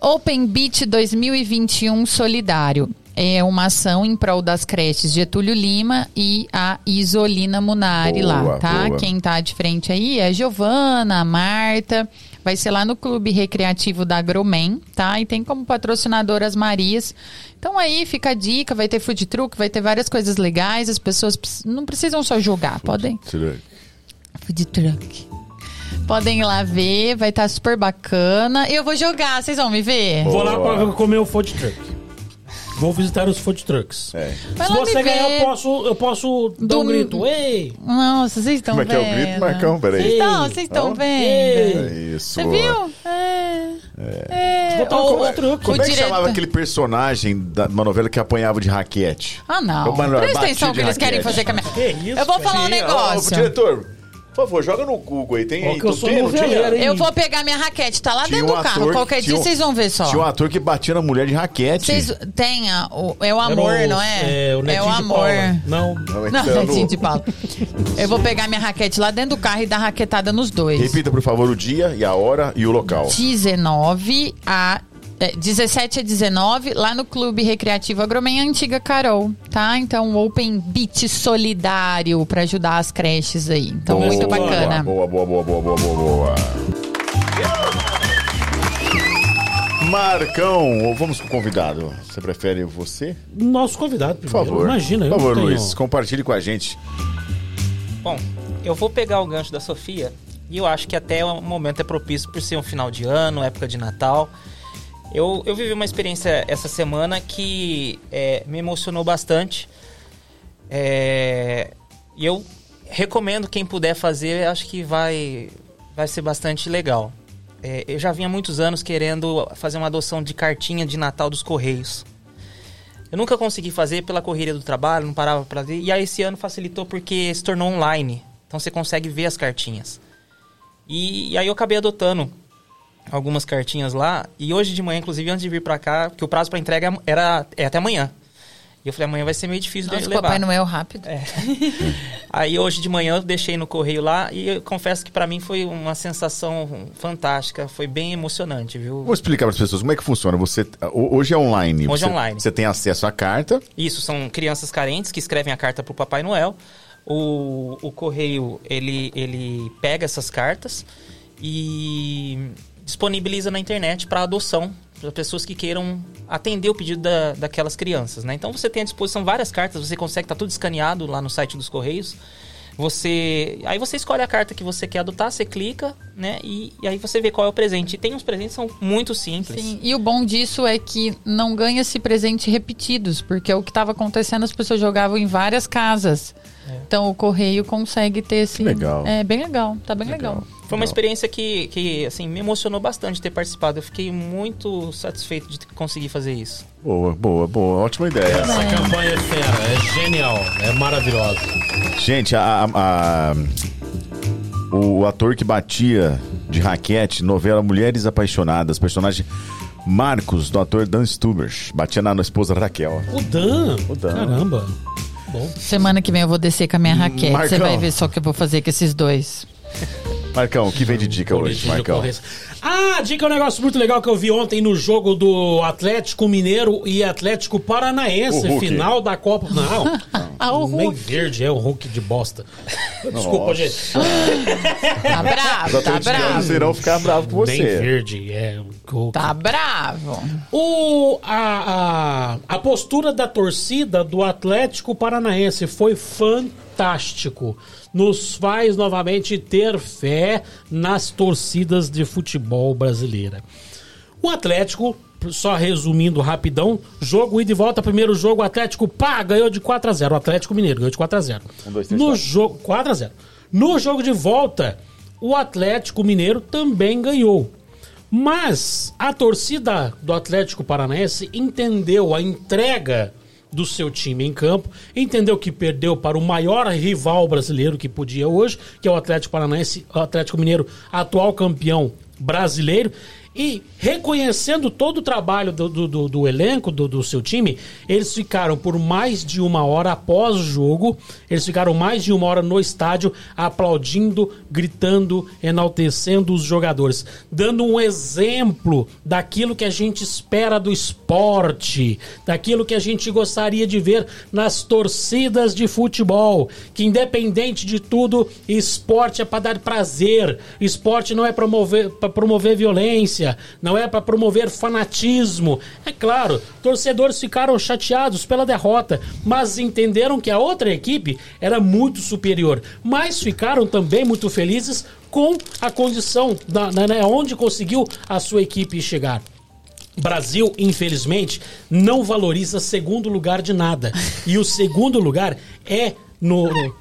B: Open Beach 2021 Solidário. É uma ação em prol das creches Getúlio Lima e a Isolina Munari
A: Boa,
B: lá, tá?
A: boa.
B: Quem tá de frente aí é a Giovana, a Marta. Vai ser lá no Clube Recreativo da Agromen, tá? E tem como patrocinador as Marias. Então aí fica a dica, vai ter food truck, vai ter várias coisas legais. As pessoas não precisam só jogar, podem Food truck. Podem ir lá ver, vai estar super bacana. Eu vou jogar, vocês vão me ver?
C: Vou lá
A: Boa.
C: pra comer o food truck. Vou visitar os food trucks.
A: É.
B: Vai
C: Se
B: lá
C: você
B: me
C: ganhar,
B: ver.
C: eu posso, eu posso dar um
B: Do-
C: grito. Ei!
B: Nossa, vocês estão
A: Como é
B: vendo?
A: que é o grito, Marcão? Peraí.
B: Vocês estão, vocês estão
A: Não?
B: vendo?
A: É isso.
B: Você viu? É. É.
C: Botar um
B: O-
C: food truck.
A: Como é que
B: diretor-
A: chamava aquele personagem da uma novela que apanhava de raquete?
B: Ah, não.
A: É,
B: Presta atenção o que
A: de
B: eles querem
A: raquete.
B: fazer com a minha...
C: Que isso,
B: Eu vou falar um negócio.
A: Ô, diretor, por favor, joga no Google aí. Tem aí.
C: que eu sou
A: tem,
C: noveleiro, hein?
B: Eu vou pegar minha raquete, tá lá
A: Tinha
B: dentro
A: um
B: do carro.
A: ator-
B: Qualquer dia
A: um-
B: vocês vão ver só.
A: Tinha um ator que batia na mulher de raquete.
B: Vocês tem a- o, é o amor,
C: o-
B: não é?
C: É, o Netinho de
B: amor.
C: Não.
A: Não,
B: Não,
A: então,
B: Netinho de Paula. Eu vou pegar minha raquete lá dentro do carro e dar raquetada nos dois.
A: Repita, por favor, o dia e a hora e o local.
B: 19 a. é, 17 a 19, lá no Clube Recreativo Agromen Antiga Carol, tá? Então, Open Beach solidário pra ajudar as creches aí. Então,
A: Boa,
B: muito bacana.
A: Boa, boa, boa, boa, boa, boa, boa. Marcão, ou vamos com o convidado? Você prefere você?
C: Nosso convidado,
A: Por
C: primeiro.
A: favor.
C: Imagina,
A: Por favor,
C: tenho...
A: Luiz, compartilhe com a gente.
D: Bom, eu vou pegar o gancho da Sofia e eu acho que até o momento é propício por ser um final de ano, época de Natal. Eu, eu vivi uma experiência essa semana que é, me emocionou bastante. É, e eu recomendo quem puder fazer, acho que vai, vai ser bastante legal. É, eu já vinha muitos anos querendo fazer uma adoção de cartinha de Natal dos Correios. Eu nunca consegui fazer pela correria do trabalho, não parava pra ver. E aí esse ano facilitou porque se tornou online. Então você consegue ver as cartinhas. E, e aí eu acabei adotando algumas cartinhas lá. E hoje de manhã, inclusive, antes de vir pra cá, que o prazo pra entrega era é até amanhã. E eu falei, amanhã vai ser meio difícil
B: Nossa,
D: de
B: o
D: levar.
B: Papai Noel rápido.
D: É. Aí hoje de manhã eu deixei no correio lá e eu confesso que pra mim foi uma sensação fantástica, foi bem emocionante, viu?
A: Vou explicar para as pessoas como é que funciona. Você ho- hoje é online.
D: Hoje é online.
A: Você tem acesso à carta.
D: Isso, são crianças carentes que escrevem a carta pro Papai Noel. O, o correio, ele, ele pega essas cartas e disponibiliza na internet para adoção para pessoas que queiram atender o pedido da, daquelas crianças, né? Então você tem à disposição várias cartas, você consegue tá tudo escaneado lá no site dos Correios. Você. Aí você escolhe a carta que você quer adotar, você clica, né? E, e aí você vê qual é o presente. E tem uns presentes que são muito simples.
B: Sim, e o bom disso é que não ganha-se presente repetidos, porque é o que estava acontecendo, as pessoas jogavam em várias casas. É. Então o correio consegue ter esse.
A: Legal.
B: É bem legal, tá bem legal. legal.
D: Foi uma experiência que, que assim, me emocionou bastante ter participado. Eu fiquei muito satisfeito de conseguir fazer isso.
A: Boa, boa, boa. Ótima ideia.
C: Essa é. campanha é fera, é genial, é maravilhosa.
A: Gente, a, a, a, o ator que batia de raquete, novela Mulheres Apaixonadas, personagem Marcos, do ator Dan Stubers, batia na, na esposa Raquel.
C: O Dan? O Dan. Caramba.
B: Bom. Semana que vem eu vou descer com a minha raquete. Você vai ver só o que eu vou fazer com esses dois.
A: Marcão, o que vem de dica hoje, Marcão?
C: Ah, dica é um negócio muito legal que eu vi ontem no jogo do Atlético Mineiro e Atlético Paranaense, final da Copa. Não, ah, o nem verde, é o Hulk de bosta. Desculpa, gente.
B: Tá bravo, tá bravo.
A: irão ficar bravo com você.
C: Nem verde, é
B: Hulk. Tá bravo.
C: O, a, a, a postura da torcida do Atlético Paranaense foi fantástico nos faz novamente ter fé nas torcidas de futebol brasileira. O Atlético, só resumindo rapidão, jogo ida e volta, primeiro jogo, o Atlético pá, ganhou de 4 a 0 O Atlético Mineiro ganhou de 4 a 0 um, dois, três, No jogo 4 a 0 No jogo de volta, o Atlético Mineiro também ganhou. Mas a torcida do Atlético Paranaense entendeu a entrega do seu time em campo, entendeu que perdeu para o maior rival brasileiro que podia hoje, que é o Atlético Paranaense, o Atlético Mineiro, atual campeão brasileiro, e reconhecendo todo o trabalho do, do, do elenco, do, do, seu time, eles ficaram por mais de uma hora após o jogo, eles ficaram mais de uma hora no estádio aplaudindo, gritando, enaltecendo os jogadores, dando um exemplo daquilo que a gente espera do esporte, daquilo que a gente gostaria de ver nas torcidas de futebol, que independente de tudo, esporte é para dar prazer, esporte não é promover, promover violência, não é para promover fanatismo. É claro, torcedores ficaram chateados pela derrota, mas entenderam que a outra equipe era muito superior. Mas ficaram também muito felizes com a condição da, né, onde conseguiu a sua equipe chegar. Brasil, infelizmente, não valoriza segundo lugar de nada. E o segundo lugar é no, no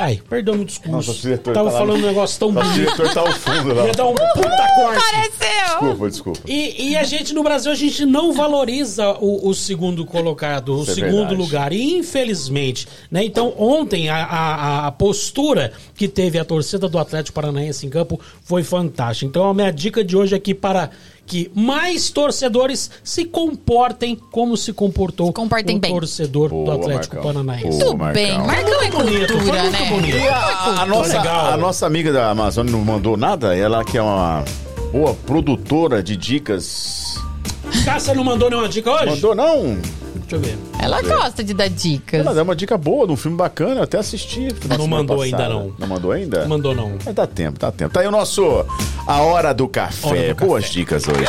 C: Ai, perdão o discurso. Nossa, o diretor Tava tá falando um negócio tão bonito. O
A: diretor tá ao fundo lá.
C: Ia dar um puta corte.
B: Pareceu.
A: Desculpa, desculpa.
C: E, e, a gente, no Brasil, a gente não valoriza o, o segundo colocado, o Isso é segundo é lugar. E, infelizmente, né? Então, ontem, a, a, a, postura que teve a torcida do Atlético Paranaense em campo foi fantástica. Então, a minha dica de hoje aqui para que mais torcedores se comportem como se comportou se
B: comportem
C: o
B: bem.
C: torcedor Boa, do Atlético
B: Marcão.
C: Paranaense.
B: Tudo bem, Marcão é cultura, né?
A: Bonito. E a, a, nossa, a nossa amiga da Amazônia não mandou nada? Ela que é uma boa produtora de dicas.
C: Cássia não mandou nenhuma dica hoje?
A: Mandou não?
C: Deixa eu ver.
B: Ela gosta de dar dicas.
A: Ela dá uma dica boa de um filme bacana, até assisti.
C: Não mandou passada. ainda, não.
A: Não mandou ainda?
C: Mandou, não.
A: Mas dá tempo, dá tempo. Tá aí o nosso A Hora do Café. Hora do Boas café. dicas hoje.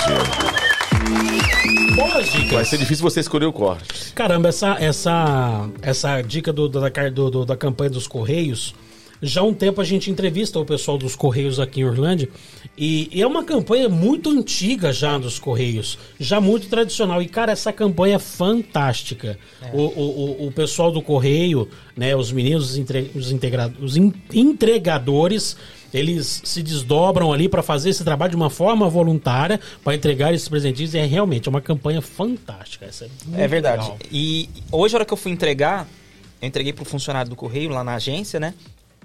C: Boas dicas.
A: Vai ser difícil você escolher o corte.
C: Caramba, essa, essa, essa dica do, da, do, da campanha dos Correios já há um tempo a gente entrevista o pessoal dos Correios aqui em Orlândia e, é uma campanha muito antiga já dos Correios, já muito tradicional. E, cara, essa campanha é fantástica. É. O, o, o, pessoal do Correio, né, os meninos, os, entre, os, integra, os in, entregadores, eles se desdobram ali para fazer esse trabalho de uma forma voluntária, para entregar esses presentinhos. E é realmente uma campanha fantástica. Essa é,
D: é verdade. Legal. E hoje, a hora que eu fui entregar, eu entreguei para o funcionário do Correio lá na agência, né?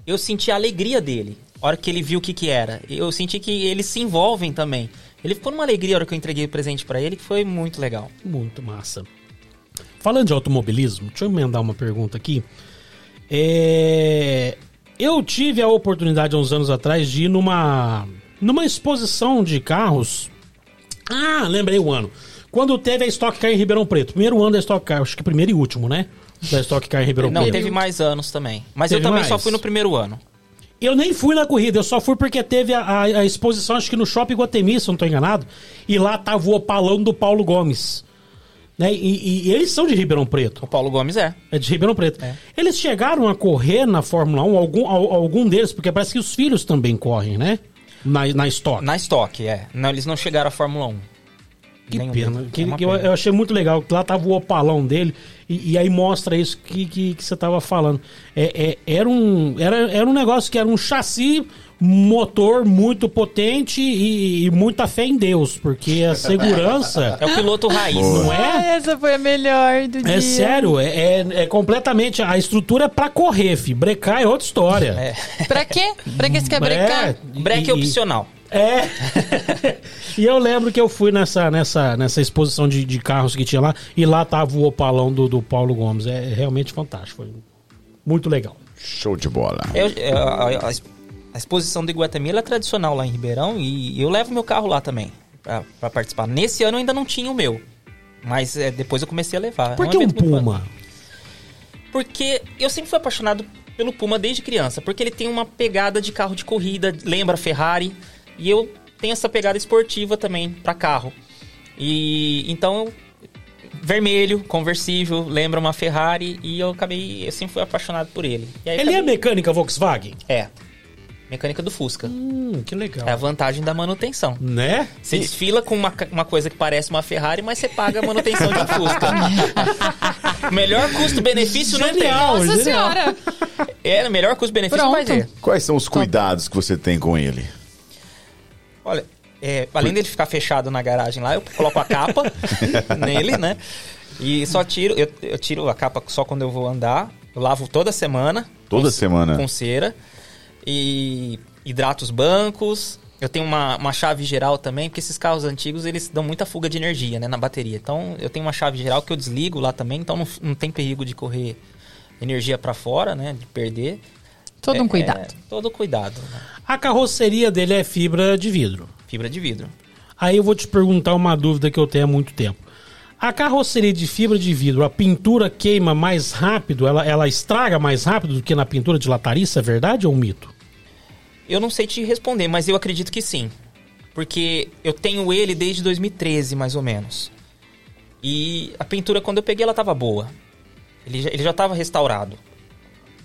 D: Eu senti a alegria dele. A hora que ele viu o que que era. Eu senti que eles se envolvem também. Ele ficou numa alegria a hora que eu entreguei o presente para ele, que foi muito legal.
C: Muito massa. Falando de automobilismo, deixa eu emendar uma pergunta aqui. É... Eu tive a oportunidade há uns anos atrás de ir numa, numa exposição de carros. Ah, lembrei o ano. Quando teve a Stock Car em Ribeirão Preto. Primeiro ano da Stock Car, acho que primeiro e último, né? Da Stock Car em Ribeirão
D: Não, teve mais anos também. Mas teve eu também mais? só fui no primeiro ano.
C: Eu nem fui na corrida, eu só fui porque teve a, a- a exposição, acho que no Shopping Guatemi, se eu não tô enganado. E lá tava o opalão do Paulo Gomes. Né? E, e eles são de Ribeirão Preto.
D: O Paulo Gomes é.
C: É de Ribeirão Preto.
D: É.
C: Eles chegaram a correr na Fórmula 1, algum, al- algum deles, porque parece que os filhos também correm, né? Na, na Stock.
D: Na Stock, é. Não, eles não chegaram à Fórmula 1.
C: Que
D: Nenhum
C: pena. Que-
D: É
C: que eu,
D: pena.
C: eu achei muito legal. que Lá tava o opalão dele. E, e aí mostra isso que, que, que você tava falando. É, é- era, um, era, era um negócio que era um chassi, motor muito potente e, e muita fé em Deus. Porque a segurança.
D: É o piloto raiz.
C: não é?
B: Ah, essa foi a melhor do dia.
C: É sério, é, é, é completamente. A estrutura é pra correr, fi. Brecar é outra história.
D: É.
B: Pra quê? Pra que você quer brecar?
D: Break
C: e-
D: é opcional.
C: É. e eu lembro que eu fui nessa, nessa, nessa exposição de, de carros que tinha lá, e lá tava o opalão do, do Paulo Gomes. É realmente fantástico. Foi muito legal.
A: Show de bola.
D: Eu- eu- a, a- a exposição do Iguatemi ela é tradicional lá em Ribeirão e eu levo meu carro lá também pra, pra participar. Nesse ano eu ainda não tinha o meu. Mas é, depois eu comecei a levar.
C: Por
D: É
C: que um
D: evento muito
C: Puma?
D: Porque eu sempre fui apaixonado pelo Puma desde criança. Porque ele tem uma pegada de carro de corrida, lembra Ferrari. E eu tenho essa pegada esportiva também pra carro. E então vermelho, conversível, lembra uma Ferrari e eu acabei, eu sempre fui apaixonado por ele. E aí
C: Ele é
D: acabei-
C: mecânica Volkswagen?
D: é. Mecânica do Fusca.
C: Hum, que legal.
D: É a vantagem da manutenção.
C: Né?
D: Você desfila com uma, uma coisa que parece uma Ferrari, mas você paga a manutenção de um Fusca. melhor custo-benefício não tem.
B: Nossa
C: genial.
B: senhora.
D: É, melhor custo-benefício não vai ter.
A: Quais são os cuidados que você tem com ele?
D: Olha, é, além dele ficar fechado na garagem lá, eu coloco a capa nele, né? E só tiro, eu, eu tiro a capa só quando eu vou andar. Eu lavo toda semana.
A: Toda
D: com-
A: semana?
D: Com cera. E hidrato os bancos. Eu tenho uma, uma chave geral também, porque esses carros antigos, eles dão muita fuga de energia, né, na bateria. Então, eu tenho uma chave geral que eu desligo lá também, então não, não tem perigo de correr energia para fora, né, de perder.
B: Todo um
D: É,
B: cuidado.
D: é, todo cuidado. né?
C: A carroceria dele é fibra de vidro.
D: Fibra de vidro.
C: Aí eu vou te perguntar uma dúvida que eu tenho há muito tempo. A carroceria de fibra de vidro, a pintura queima mais rápido, ela, ela estraga mais rápido do que na pintura de latariça, é verdade ou um mito?
D: Eu não sei te responder, mas eu acredito que sim. Porque eu tenho ele desde 2013, mais ou menos. E a pintura, quando eu peguei, ela tava boa. Ele já, ele já tava restaurado.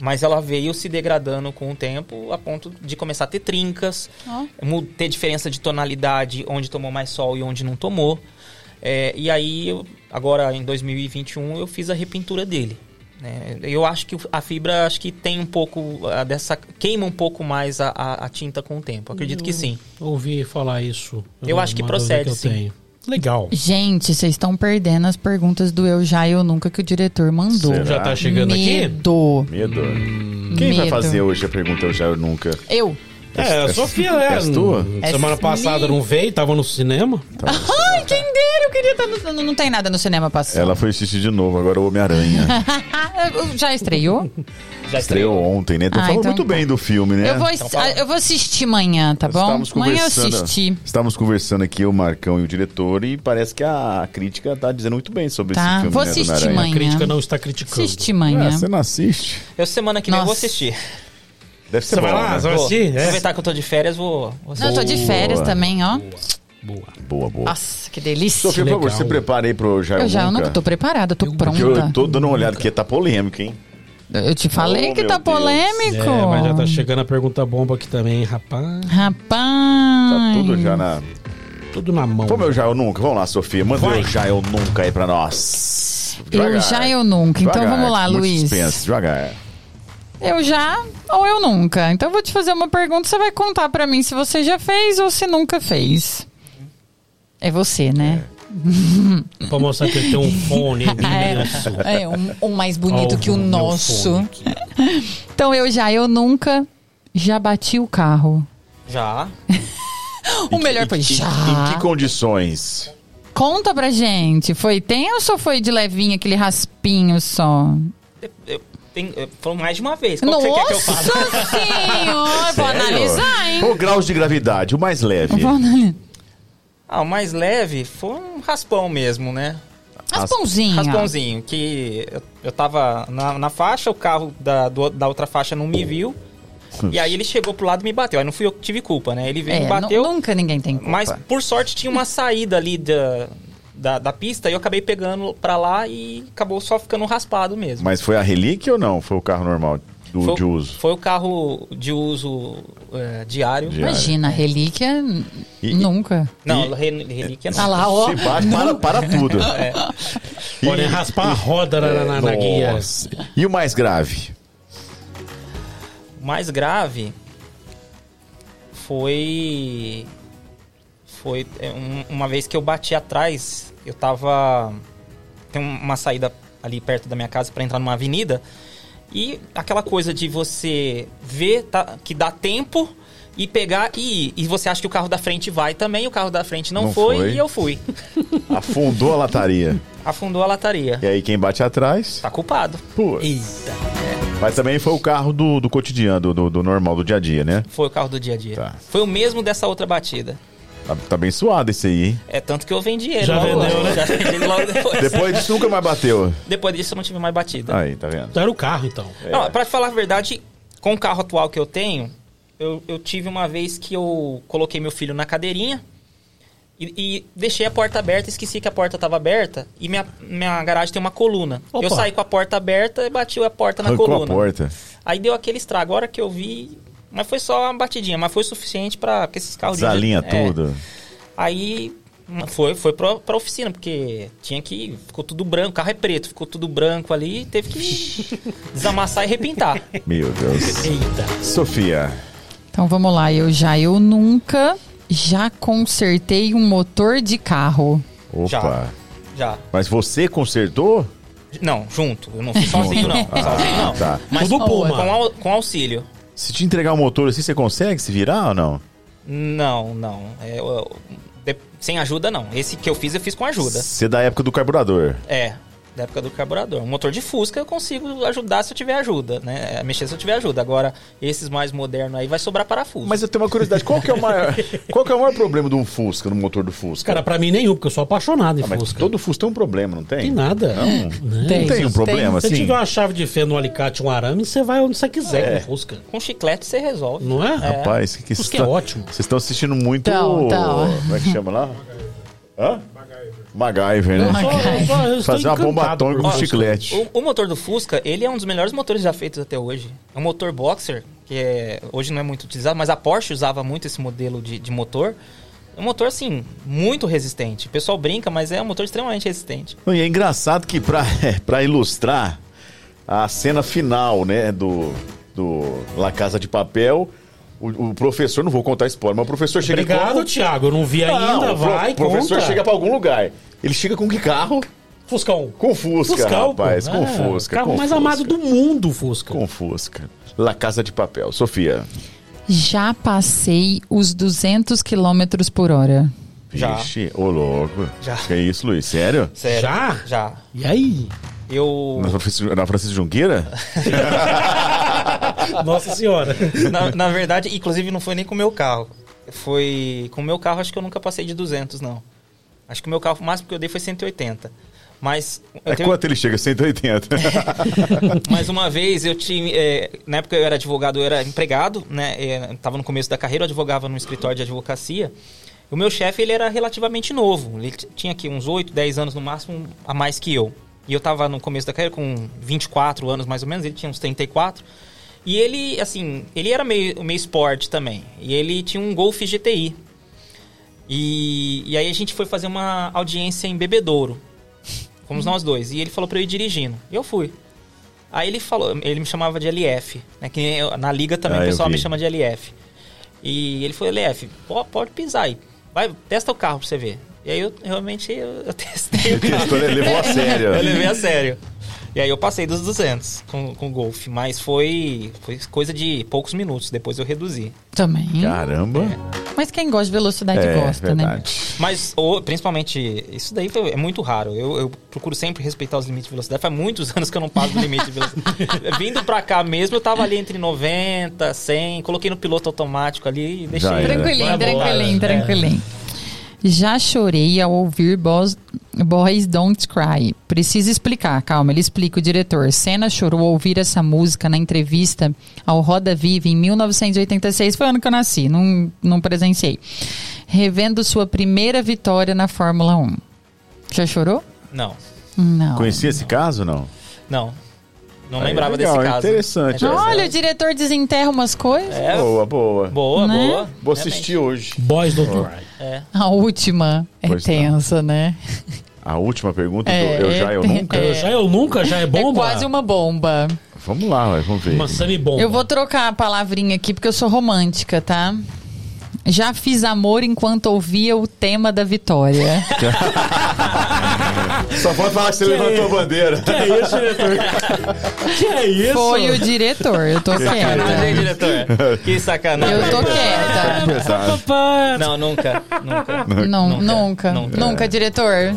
D: Mas ela veio se degradando com o tempo a ponto de começar a ter trincas, mu- ter diferença de tonalidade onde tomou mais sol e onde não tomou. É, e aí, eu- agora em 2021, eu fiz a repintura dele. né? Eu acho que a fibra acho que tem um pouco dessa. queima um pouco mais a, a- a tinta com o tempo. Acredito que sim.
C: Ouvi falar isso.
D: Eu acho que procede,
C: eu
D: sim.
C: tenho. Legal.
B: Gente, vocês estão perdendo as perguntas do Eu Já Eu Nunca que o diretor mandou.
A: Será?
C: Já tá chegando aqui?
B: Medo.
A: Medo. Quem vai
B: Medo.
A: fazer hoje a pergunta eu já eu nunca?
B: Eu.
C: É, a Sofia,
A: é tua?
C: Semana
B: É
C: passada
B: minha.
C: não veio, tava no cinema.
B: Ai, quem dera, eu queria estar no... Não, não tem nada no cinema passando.
A: Ela foi assistir de novo, agora o Homem-Aranha.
B: Já estreou?
D: Já
A: Estreou ontem, né? Tô
B: Ah,
A: falando
B: então
A: muito
B: tá.
A: bem do filme, né?
B: Eu, vou,
D: Então fala.
B: eu vou assistir amanhã, tá bom?
A: Estávamos
B: Amanhã eu
A: conversando,
B: assisti.
A: estávamos conversando aqui, o Marcão e o diretor, e parece que a crítica tá dizendo muito bem sobre
B: Tá,
A: esse filme,
B: vou
A: né, do
B: assistir
A: Homem-Aranha.
B: amanhã.
C: A crítica não está criticando.
B: Assisti
A: Ah,
B: amanhã.
A: você não assiste?
D: Eu semana que vem eu vou
B: Nossa.
D: assistir.
A: Deve ser
C: Você
A: bom,
C: vai lá?
A: né?
C: Você vai
D: Vou.
C: assistir? É.
D: Aproveitar que eu tô de férias, vou. vou
B: Não, eu tô de férias
A: Boa.
B: também, ó.
C: Boa.
A: Boa, boa.
B: Nossa, que delícia.
A: Sofia, por favor, se prepare aí pro Já
B: eu já eu
A: Nunca.
B: tô preparada, eu tô pronta.
A: Porque eu tô dando uma olhada, porque tá polêmico, hein?
B: Eu te falei
A: Oh,
B: que
A: meu
B: tá
A: Deus.
B: polêmico.
C: É, mas já tá chegando a pergunta bomba aqui também, rapaz.
B: Rapaz.
A: Tá tudo já na...
C: Tudo na mão.
A: Vamos eu já eu nunca. Vamos lá, Sofia. Manda
C: Vai.
A: eu já eu nunca aí pra nós.
B: Eu
A: Devagar.
B: já, eu nunca. Então
A: Devagar,
B: vamos lá,
A: muito
B: Luiz.
A: Suspense, devagar.
B: Eu já ou eu nunca. Então eu vou te fazer uma pergunta, você vai contar pra mim se você já fez ou se nunca fez. É você, né?
C: Pra mostrar que ele tem um fone imenso.
B: É, é um, um mais bonito
C: Ó,
B: que o nosso.
C: aqui.
B: Então eu já, eu nunca já bati o carro.
D: Já.
B: O melhor foi
A: Em-
B: já.
A: Em que condições?
B: Conta pra gente. Foi tenso ou foi de levinho, aquele raspinho só?
D: Eu, eu, tem, eu, falou mais de uma vez. Qual que você quer que eu fale?
B: Nossa senhora! Vou analisar, hein?
A: Qual o grau de gravidade? O mais leve.
B: Vou analisar.
D: Ah, o mais leve foi um raspão mesmo, né?
B: Raspãozinho.
D: Raspãozinho, que eu, eu tava na, na faixa, o carro da, do- da outra faixa não me viu. E aí ele chegou pro lado e me bateu. Aí não fui eu que tive culpa, né? Ele veio e
B: É,
D: me bateu.
B: nu- nunca ninguém tem culpa.
D: Mas por sorte tinha uma saída ali da, da, da pista e eu acabei pegando pra lá e acabou só ficando raspado mesmo.
A: Mas foi a relíquia ou não? Foi o carro normal do,
D: foi,
A: de uso?
D: Foi o carro de uso é, diário.
A: Diário.
B: Imagina, relíquia,
A: E-
B: nunca.
D: Não,
A: E-
D: re- relíquia não.
B: Ah lá, ó.
A: Se bate, para, para tudo.
C: Podem raspar a roda na, na- na guia.
A: E o mais grave?
D: O mais grave foi. Foi é, um- uma vez que eu bati atrás, eu tava. Tem uma saída ali perto da minha casa para entrar numa avenida. E aquela coisa de você ver tá, que dá tempo e pegar e ir. E você acha que o carro da frente vai também, o carro da frente não,
A: Não
D: foi,
A: foi.
D: e eu fui.
A: Afundou a lataria.
D: Afundou a lataria.
A: E aí quem bate atrás?
D: Tá culpado.
A: Pô.
C: Eita.
A: Mas também foi o carro do, do cotidiano, do, do, do normal, do dia a dia, né?
D: Foi o carro do dia a dia.
A: Tá.
D: Foi o mesmo dessa outra batida.
A: Tá, tá bem suado esse aí, hein?
D: É tanto que eu vendi ele
C: Já
D: logo,
C: vendeu, né?
D: Já vendi ele logo depois.
A: Depois disso nunca mais bateu.
D: Depois disso eu não tive mais batida.
A: Aí, tá vendo?
C: Então era o carro, então.
D: Não, pra te falar a verdade, com o carro atual que eu tenho, eu, eu tive uma vez que eu coloquei meu filho na cadeirinha e, e deixei a porta aberta, esqueci que a porta estava aberta e minha, minha garagem tem uma coluna.
C: Opa.
D: Eu saí com a porta aberta e bati a porta na
A: Arrancou
D: coluna.
A: a porta.
D: Aí deu aquele estrago. A hora que eu vi, mas foi só uma batidinha, mas foi suficiente para porque esses carros de-
A: Desalinha
D: é,
A: tudo.
D: Aí foi, foi pra, pra oficina, porque tinha que. Ficou tudo branco, o carro é preto, ficou tudo branco ali, teve que desamassar e repintar.
A: Meu Deus.
C: Eita.
A: Sofia.
B: Então vamos lá, eu já, eu nunca já consertei um motor de carro.
A: Opa.
D: Já. Já.
A: Mas você consertou?
D: Não, junto. Eu não fui sozinho, não. sozinho, não.
A: Tá.
D: Mas
C: Puma.
D: com, au- com auxílio.
A: Se te entregar o motor assim, você consegue se virar ou não?
D: Não, não. É, eu- de- sem ajuda, não. Esse que eu fiz, eu fiz com ajuda.
A: Você é da época do carburador.
D: É, da época do carburador. Um motor de Fusca eu consigo ajudar se eu tiver ajuda, né? É, Mexer se eu tiver ajuda. Agora, esses mais modernos aí vai sobrar parafuso.
A: Mas eu tenho uma curiosidade, qual que é o maior, qual que é o maior problema de um Fusca, no motor do Fusca?
C: Cara, pra mim nenhum, porque eu sou apaixonado em
A: Ah, mas
C: Fusca.
A: todo Fusca tem um problema, não tem?
C: Tem nada.
A: Não, não
B: Tem.
A: tem um
B: Tem.
A: problema
C: Se você
A: assim?
C: tiver uma chave de feno, um alicate, um arame, você vai onde você quiser
A: É.
C: com Fusca.
D: Com chiclete você resolve.
C: Não é?
A: Rapaz, que, que
C: Fusca
A: vocês
C: é
A: tão-
C: ótimo.
A: Vocês estão assistindo muito.
B: Então, então.
A: Como é que chama lá? Hã? MacGyver, né?
C: Só- só- eu estou
A: Fazer uma bomba atômica com
C: Fusca.
A: chiclete.
D: O, o motor do Fusca, ele é um dos melhores motores já feitos até hoje. É um motor boxer, que é, hoje não é muito utilizado, mas a Porsche usava muito esse modelo de, de motor. É um motor, assim, muito resistente. O pessoal brinca, mas é um motor extremamente resistente.
A: E é engraçado que pra, pra ilustrar a cena final, né, do, do La Casa de Papel, o, o professor, não vou contar spoiler, mas o professor chega
C: Obrigado,
A: com...
C: Thiago. Eu não vi ainda.
A: Não, o pro-
C: vai,
A: o professor
C: conta.
A: chega pra algum lugar. Ele chega com que carro?
C: Fuscão.
A: Com Fusca,
C: Fuscão,
A: rapaz, com
C: É,
A: Fusca.
C: Carro
A: com
C: mais
A: Fusca.
C: amado do mundo, Fusca.
A: Com Fusca. La Casa de Papel. Sofia.
B: Já passei os 200 quilômetros por hora.
D: Já.
A: Vixe, ô louco.
D: Já.
A: Que isso, Luiz? Sério?
D: Sério.
C: Já?
D: Já.
C: E aí?
D: Eu...
A: Na Francisco, na Francisco Junqueira?
C: Nossa senhora.
D: na, na verdade, inclusive não foi nem com o meu carro. Foi com o meu carro, acho que eu nunca passei de 200, não. Acho que o meu carro, o máximo que eu dei foi 180. Mas eu
A: É
D: tenho-
A: quanto ele chega? 180.
D: Mais uma vez, eu tinha. é, na época eu era advogado, eu era empregado, né? É, tava no começo da carreira, eu advogava num escritório de advocacia. O meu chefe, ele era relativamente novo. Ele tinha aqui uns 8, 10 anos no máximo a mais que eu. E eu tava no começo da carreira com 24 anos mais ou menos, ele tinha uns 34. E ele, assim, ele era meio, meio esporte também. E ele tinha um Golf GTI. E, e aí a gente foi fazer uma audiência em Bebedouro. Fomos nós dois. E ele falou pra eu ir dirigindo. E eu fui. Aí ele falou, ele me chamava de LF, né? Que eu- na liga também
A: Ah,
D: o pessoal
A: vi.
D: me chama de LF. E ele falou, LF, pode pisar aí. Vai, testa o carro pra você ver. E aí eu realmente eu, eu testei
A: testou, ele levou a sério.
D: Eu levei a sério. E aí eu passei dos 200 com, com o Golf, mas foi, foi coisa de poucos minutos, depois eu reduzi.
B: Também.
A: Caramba.
B: Mas quem gosta de velocidade
A: É,
B: gosta, né?
A: verdade.
D: Mas, o- principalmente, isso daí é muito raro. Eu, eu procuro sempre respeitar os limites de velocidade. Faz muitos anos que eu não passo do limite de velocidade. Vindo pra cá mesmo, eu tava ali entre 90, 100. Coloquei no piloto automático ali e deixei.
B: Tranquilinho,
C: embora.
B: tranquilinho,
C: É.
B: tranquilinho. Já chorei ao ouvir Boys, Boys Don't Cry. Precisa explicar, calma, ele explica o diretor. Senna chorou ao ouvir essa música na entrevista ao Roda Viva em 1986. Foi o ano que eu nasci, não, não presenciei. Revendo sua primeira vitória na Fórmula 1. Já chorou?
D: Não,
B: Não.
A: Conhecia esse caso não?
D: não. Não
A: Aí,
D: lembrava
A: legal,
D: desse caso.
A: interessante.
D: É
B: Olha, o diretor desenterra umas coisas.
D: É,
A: Boa, boa.
D: boa,
B: Né?
D: boa.
A: Vou
D: realmente.
A: assistir hoje.
C: Boys Don't Cry.
D: É.
B: A última é
A: Pois não.
B: tensa, né?
A: A última pergunta
B: É,
A: do Eu Já, Eu
B: é,
A: Nunca.
B: é.
C: Eu já eu nunca, já é bomba?
B: É quase uma bomba.
A: Vamos lá, vamos ver.
C: Uma semi-bomba.
B: Eu vou trocar a palavrinha aqui porque eu sou romântica, tá? Já fiz amor enquanto ouvia o tema da vitória.
A: Só pode falar que você levantou a bandeira.
C: Que é isso, diretor? que é isso?
B: Foi o diretor, eu tô
D: Sacanagem, hein,
B: quieta.
D: diretor? Que sacanagem.
B: Eu tô quieta.
D: Não, nunca. Nunca.
B: Não,
D: Nunca,
B: nunca.
D: nunca.
B: Nunca, diretor.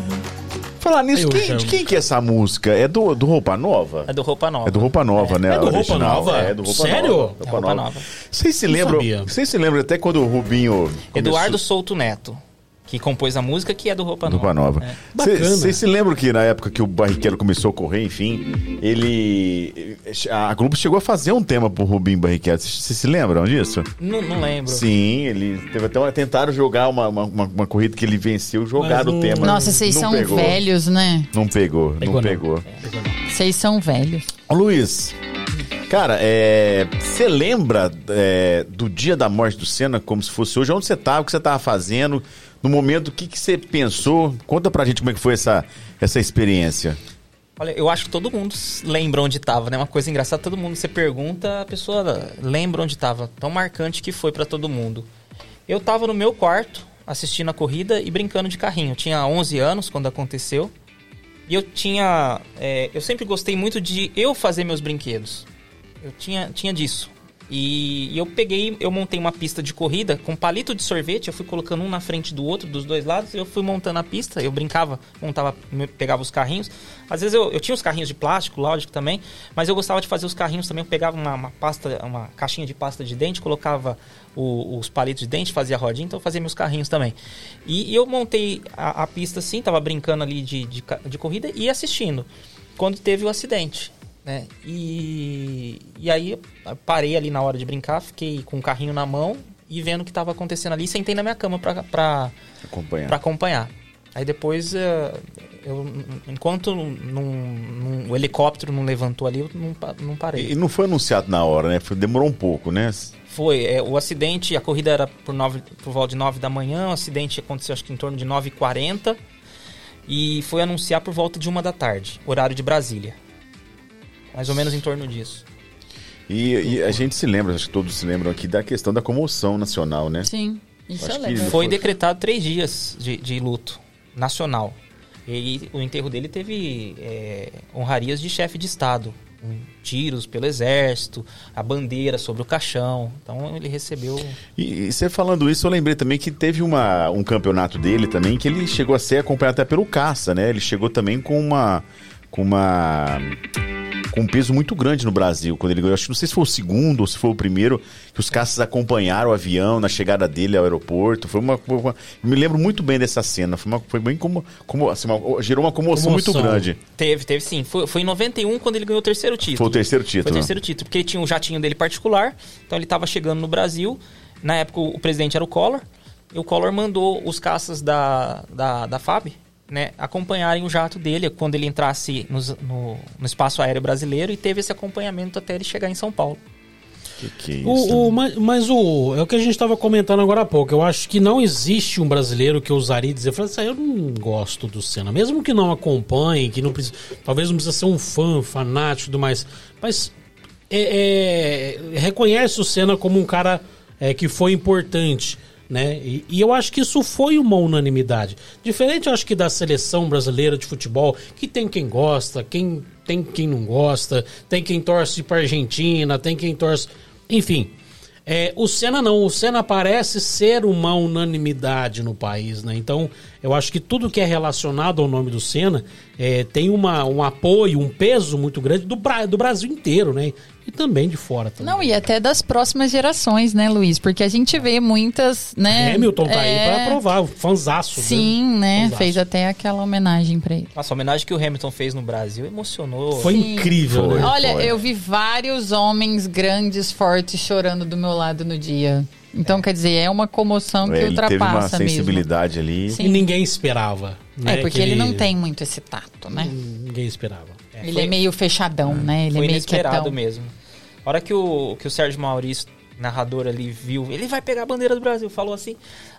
A: Falar nisso, quem, de quem que é essa música? É do, do Roupa Nova?
D: É do Roupa Nova.
A: É do Roupa Nova, né?
C: É do Roupa
A: Original.
C: Nova?
A: É do Roupa
C: Sério?
A: Nova.
D: É Roupa Nova.
A: Vocês se lembram? Vocês se lembram até quando o Rubinho.
D: Eduardo
A: começou-
D: Souto Neto, que compôs a música que é do Roupa Nova.
A: Roupa Nova.
D: É.
C: Bacana.
A: Vocês se lembram que na época que o Barrichello começou a correr, enfim, ele. A Globo chegou a fazer um tema pro Rubinho Barrichello. Vocês vocês se lembram disso?
D: Não, não lembro.
A: Sim, ele teve até uma, tentaram jogar uma, uma, uma- uma corrida que ele venceu, jogaram
C: não-
A: o tema.
B: Nossa, vocês são
A: pegou.
B: velhos, né?
A: Não pegou,
C: Pegou,
A: não
C: não.
A: pegou.
B: Vocês são velhos.
A: Ô, Luiz, cara, é, você lembra é, do dia da morte do Senna como se fosse hoje? Onde você estava, o que você estava fazendo? No momento, o que, que você pensou? Conta pra gente como é que foi essa, essa experiência.
D: Olha, eu acho que todo mundo lembra onde estava, né? Uma coisa engraçada, todo mundo você pergunta, a pessoa lembra onde estava. Tão marcante que foi pra todo mundo. Eu tava no meu quarto assistindo a corrida e brincando de carrinho. Eu tinha 11 anos quando aconteceu. E eu tinha, é, eu sempre gostei muito de eu fazer meus brinquedos. Eu tinha, tinha disso. E, e eu peguei, eu montei uma pista de corrida com palito de sorvete, eu fui colocando um na frente do outro, dos dois lados, e eu fui montando a pista, eu brincava, montava, pegava os carrinhos. Às vezes eu, eu tinha os carrinhos de plástico, lógico também, mas eu gostava de fazer os carrinhos também, eu pegava uma, uma pasta, uma caixinha de pasta de dente, colocava o- os palitos de dente, fazia rodinha, então eu fazia meus carrinhos também. E, e eu montei a, a pista assim, tava brincando ali de, de, de corrida e assistindo. Quando teve o acidente, né? E, e aí parei ali na hora de brincar, fiquei com o carrinho na mão e vendo o que estava acontecendo ali, sentei na minha cama pra,
A: Acompanhar.
D: pra acompanhar. Aí depois, eh, eu, enquanto num- o helicóptero não levantou ali, eu não, não parei.
A: E não foi anunciado na hora, né? Demorou um pouco, né?
D: Foi, é, o acidente, a corrida era por, nove, por volta de 9 da manhã, o acidente aconteceu acho que em torno de 9h40 e foi anunciar por volta de uma da tarde, horário de Brasília. Mais ou menos em torno disso.
A: E, e a gente se lembra, acho que todos se lembram aqui, da questão da comoção nacional, né?
B: Sim, isso
A: Acho
B: eu
A: que-
B: lembro.
A: Foi.
D: Foi decretado três dias de, de luto nacional. E o enterro dele teve é, honrarias de chefe de Estado. Tiros pelo exército, a bandeira sobre o caixão. Então ele recebeu.
A: E, e você falando isso, eu lembrei também que teve uma, um campeonato dele também que ele chegou a ser acompanhado até pelo Caça, né? Ele chegou também com uma. Com uma. com um peso muito grande no Brasil. Quando ele ganhou, acho que não sei se foi o segundo ou se foi o primeiro, que os caças acompanharam o avião na chegada dele ao aeroporto. Foi uma. uma- me lembro muito bem dessa cena. Foi, uma, foi bem como. como assim, uma- gerou uma comoção, muito
C: Comoção.
A: grande.
D: Teve, teve sim. Foi, foi em 91 quando ele ganhou o terceiro título.
A: Foi o terceiro
D: Foi
A: título.
D: o terceiro título, porque ele tinha um jatinho dele particular, então ele estava chegando no Brasil. Na época o presidente era o Collor, e o Collor mandou os caças da, da, da FAB né, acompanharem o jato dele quando ele entrasse nos- no, no espaço aéreo brasileiro e teve esse acompanhamento até ele chegar em São Paulo.
A: Que, que isso?
C: O, o- mas, mas o, é o que a gente estava comentando agora há pouco. Eu acho que não existe um brasileiro que ousaria dizer, fala assim, "Ah, eu não gosto do Senna. Mesmo que não acompanhe, que não precisa, talvez não precisa ser um fã, fanático e tudo mais. Mas é, é, reconhece o Senna como um cara é, que foi importante. Né? E, e eu acho que isso foi uma unanimidade. Diferente, eu acho que da seleção brasileira de futebol, que tem quem gosta, quem tem quem não gosta, tem quem torce para Argentina, tem quem torce. Enfim. É, o Senna não, o Senna parece ser uma unanimidade no país, né? Então, Eu acho que tudo que é relacionado ao nome do Senna é, tem uma, um apoio, um peso muito grande do, do Brasil inteiro, né? E também de fora também.
B: Não, e até das próximas gerações, né, Luiz? Porque a gente vê muitas, né?
C: Hamilton tá
B: é,
C: aí pra provar, o fanzaço.
B: Sim, né?
C: Fanzaço.
B: Fez até aquela homenagem pra ele.
D: Nossa, a homenagem que o Hamilton fez no Brasil emocionou.
C: Foi
B: Sim.
C: incrível,
A: Foi.
C: né?
B: Olha,
A: foi.
B: eu vi vários homens grandes, fortes, chorando do meu lado no dia. Então, quer dizer, é uma comoção que
A: É, ele teve uma
B: ultrapassa mesmo.
A: sensibilidade ali.
B: Sim.
C: E ninguém esperava. né,
B: É, porque
C: que
B: ele não tem muito esse tato, né?
C: Ninguém esperava.
B: ele
D: foi-
B: é meio fechadão, né? Ele
D: Foi
B: é meio
D: inesperado
B: quietão.
D: mesmo. A hora que o, que o Sérgio Maurício, narrador ali, viu, ele vai pegar a bandeira do Brasil, falou assim.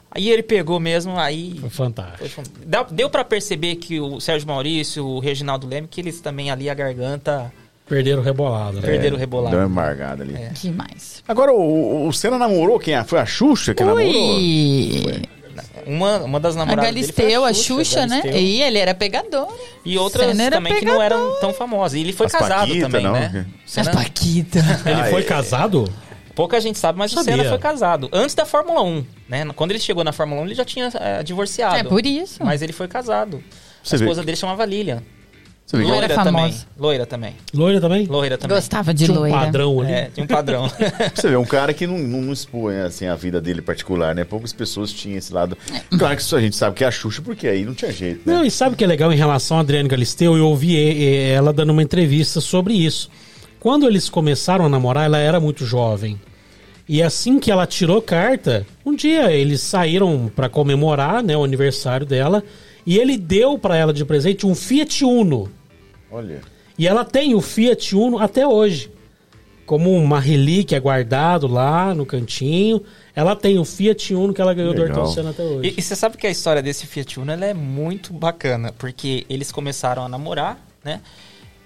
D: Aí ele pegou mesmo, aí.
C: Foi fantástico.
D: foi- Deu pra perceber que o Sérgio Maurício, o Reginaldo Leme, que eles também ali a garganta
C: Perderam o rebolado. né?
D: perderam o
A: Deu
D: rebolado.
A: uma embargada ali.
D: É.
B: Demais.
A: Agora, o, o Senna namorou quem? Foi a Xuxa que namorou?
B: Ui!
D: Uma, uma das
B: A
D: namoradas dele foi
B: Galisteu, a Xuxa, né?
D: Galisteu.
B: E ele era pegador.
D: E outras também que não eram tão famosas. E ele foi
A: As
D: casado
A: Paquita,
D: também,
A: não?
D: né?
B: A
D: Senna-
B: Paquita.
C: Ele
A: Ah,
C: foi
A: é.
C: casado?
D: Pouca gente sabe, mas o
C: Sabia.
D: Senna foi casado. Antes da Fórmula 1, né? Quando ele chegou na Fórmula 1, ele já tinha eh, divorciado.
B: É por isso.
D: Mas ele foi casado.
A: Você
D: a
A: vê
D: esposa
A: que-
D: dele chamava Lilian.
B: Loira
D: Loira também.
B: famosa.
D: Loira também.
C: Loira também?
D: Loira também.
B: Gostava de
C: Tinha um
B: loira.
C: padrão ali.
D: É, tinha um padrão.
A: Você vê, um cara que não, não, expõe assim, a vida dele particular, né? Poucas pessoas tinham esse lado. Claro que isso a gente sabe que é a Xuxa, porque aí não tinha jeito, né?
C: Não, e sabe o que é legal em relação a Adriane Galisteu? Eu ouvi ela dando uma entrevista sobre isso. Quando eles começaram a namorar, ela era muito jovem. E assim que ela tirou carta, um dia eles saíram pra comemorar né, o aniversário dela. E ele deu pra ela de presente um Fiat Uno.
A: Olha.
C: E ela tem o Fiat Uno até hoje. Como uma relíquia guardado lá no cantinho. Ela tem o Fiat Uno que ela ganhou do
A: Legal.
C: Ayrton Senna até hoje.
D: E, e você sabe que a história desse Fiat Uno ela é muito bacana, porque eles começaram a namorar, né?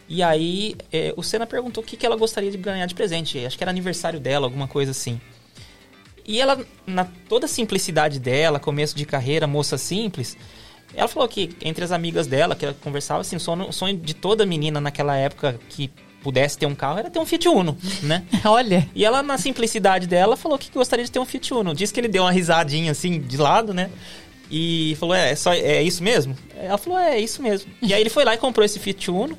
D: E aí eh, o Senna perguntou o que, que ela gostaria de ganhar de presente. Acho que era aniversário dela, alguma coisa assim. E ela, na toda a simplicidade dela, começo de carreira, moça simples, ela falou que entre as amigas dela, que ela conversava, assim, o sonho, o sonho de toda menina naquela época que pudesse ter um carro era ter um Fiat Uno, né?
B: Olha.
D: E ela, na simplicidade dela, falou que gostaria de ter um Fiat Uno. Diz que ele deu uma risadinha assim, de lado, né? E falou, é, é só, é isso mesmo? Ela falou, é, é isso mesmo. E aí ele foi lá e comprou esse Fiat Uno,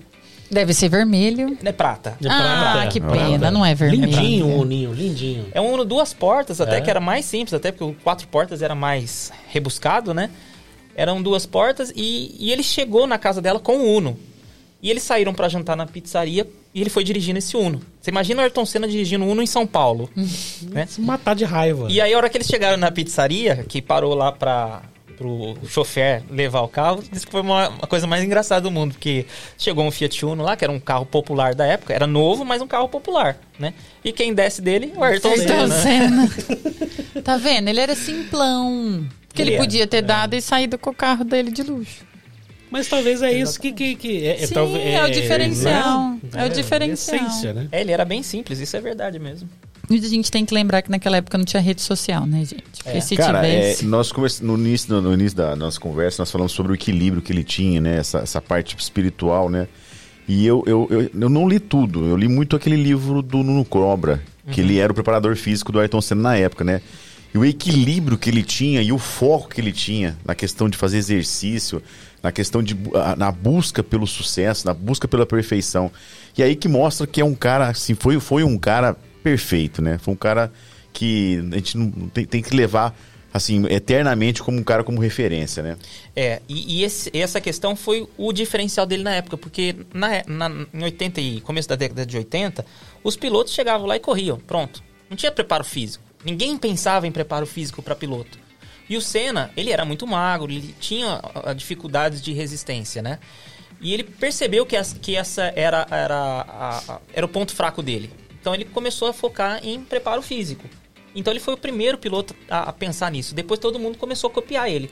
B: Deve ser vermelho.
D: é prata.
C: De
B: ah,
C: prata.
B: que
C: Prata.
B: pena, não é vermelho.
C: Lindinho o Uninho, lindinho.
D: É um Uno duas portas, até
C: É.
D: que era mais simples, até porque o quatro portas era mais rebuscado, né? Eram duas portas e, e ele chegou na casa dela com o Uno. E eles saíram pra jantar na pizzaria e ele foi dirigindo esse Uno. Você imagina o Ayrton Senna dirigindo Uno em São Paulo, né?
C: Se matar de raiva.
D: E aí, a hora que eles chegaram na pizzaria, que parou lá pra, pro chofer levar o carro, disse que foi uma, uma coisa mais engraçada do mundo, porque chegou um Fiat Uno lá, que era um carro popular da época, era novo, mas um carro popular, né? E quem desce dele, o Ayrton
B: Ayrton
D: Senna.
B: Senna. tá vendo? Ele era simplão. Que ele
D: Ele era.
B: podia ter dado e saído com o carro dele de luxo.
C: Mas talvez é isso que. que, que é, é,
B: Sim,
C: talvez-
B: é o diferencial.
C: né?
B: É o diferencial.
C: essência, né?
D: É, ele era bem simples, isso é verdade mesmo.
B: E a gente tem que lembrar que naquela época não tinha rede social, né, gente? Porque
D: É.
B: se
A: Cara, é,
B: tivesse.
A: nós convers... no, início, no início da nossa conversa, nós falamos sobre o equilíbrio que ele tinha, né? Essa, essa parte espiritual, né? E eu, eu, eu, eu não li tudo. Eu li muito aquele livro do Nuno Cobra, que ele era o preparador físico do Ayrton Senna na época, né? E o equilíbrio que ele tinha e o foco que ele tinha na questão de fazer exercício, na questão de na busca pelo sucesso, na busca pela perfeição. E aí que mostra que é um cara, assim, foi, foi um cara perfeito, né? Foi um cara que a gente não tem, tem que levar assim eternamente como um cara como referência, né?
D: É, e, e esse- essa questão foi o diferencial dele na época, porque na, na- em 80 e começo da década de 80, os pilotos chegavam lá e corriam, pronto. Não tinha preparo físico. Ninguém pensava em preparo físico para piloto. E o Senna, ele era muito magro, ele tinha dificuldades de resistência, né? E ele percebeu que essa, que essa era, era, a- a- era o ponto fraco dele. Então ele começou a focar em preparo físico. Então ele foi o primeiro piloto a, a pensar nisso. Depois todo mundo começou a copiar ele.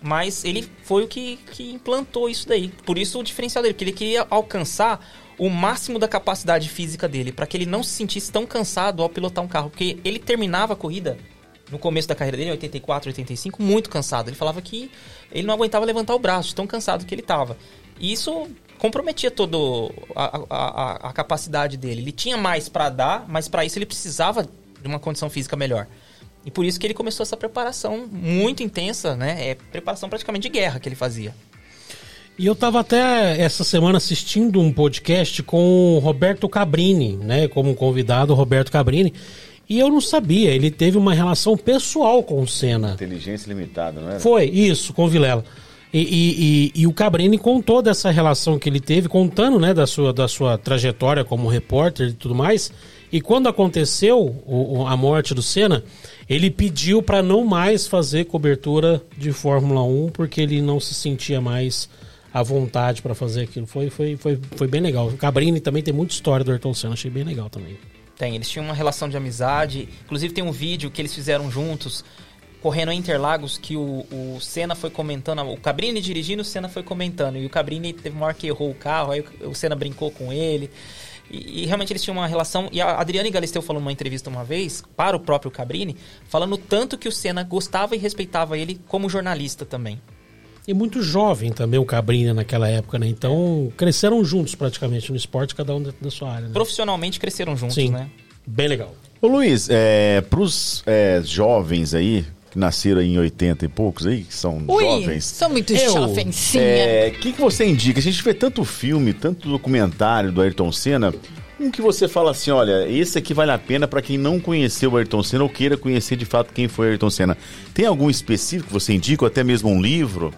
D: Mas ele foi o que, que implantou isso daí. Por isso o diferencial dele, porque ele queria alcançar o máximo da capacidade física dele, para que ele não se sentisse tão cansado ao pilotar um carro. Porque ele terminava a corrida, no começo da carreira dele, em 84, 85, muito cansado. Ele falava que ele não aguentava levantar o braço, tão cansado que ele estava. E isso comprometia toda a, a- a- a capacidade dele. Ele tinha mais para dar, mas para isso ele precisava de uma condição física melhor. E por isso que ele começou essa preparação muito intensa, né? É preparação praticamente de guerra que ele fazia.
C: E eu tava até essa semana assistindo um podcast com o Roberto Cabrini, né? Como convidado, Roberto Cabrini. E eu não sabia, ele teve uma relação pessoal com o Senna.
A: Inteligência limitada, não era?
C: Foi, isso, com o Vilela. E, e, e, e o Cabrini contou dessa relação que ele teve, contando né, da, sua, da sua trajetória como repórter e tudo mais. E quando aconteceu o- a morte do Senna, ele pediu para não mais fazer cobertura de Fórmula 1 porque ele não se sentia mais à vontade para fazer aquilo. Foi, foi, foi, foi bem legal. O Cabrini também tem muita história do Ayrton Senna, achei bem legal também.
D: Tem, eles tinham uma relação de amizade. Inclusive tem um vídeo que eles fizeram juntos, correndo em Interlagos, que o, o Senna foi comentando, o Cabrini dirigindo, o Senna foi comentando. E o Cabrini teve uma hora que errou o carro, aí o, o Senna brincou com ele. E, e realmente eles tinham uma relação. E a Adriane Galisteu falou numa entrevista uma vez, para o próprio Cabrini, falando tanto que o Senna gostava e respeitava ele como jornalista também.
C: E muito jovem também o Cabrini naquela época, né? Então cresceram juntos praticamente no esporte, cada um dentro da sua área. Né?
D: Profissionalmente cresceram juntos,
C: Sim,
D: né?
C: bem legal.
A: Ô Luiz, é, pros é, jovens aí, que nasceram em 80 e poucos aí, que são
B: Ui,
A: jovens.
B: sou muito
C: Eu,
B: jovemzinha.
A: É, O que, que você indica? A gente vê tanto filme, tanto documentário do Ayrton Senna. Um que você fala assim, olha, esse aqui vale a pena pra quem não conheceu o Ayrton Senna ou queira conhecer de fato quem foi o Ayrton Senna. Tem algum específico que você indica, ou até mesmo um livro?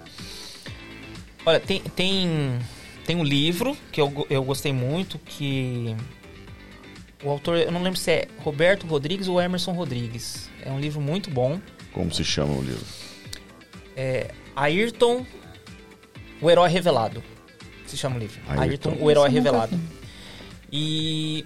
D: Olha, tem, tem, tem um livro que eu, eu gostei muito, que o autor, eu não lembro se é Roberto Rodrigues ou Emerson Rodrigues. É um livro muito bom.
A: Como se chama o livro?
D: É Ayrton, o Herói Revelado. Se chama o livro.
A: Ayrton.
D: Ayrton, o Herói Revelado. E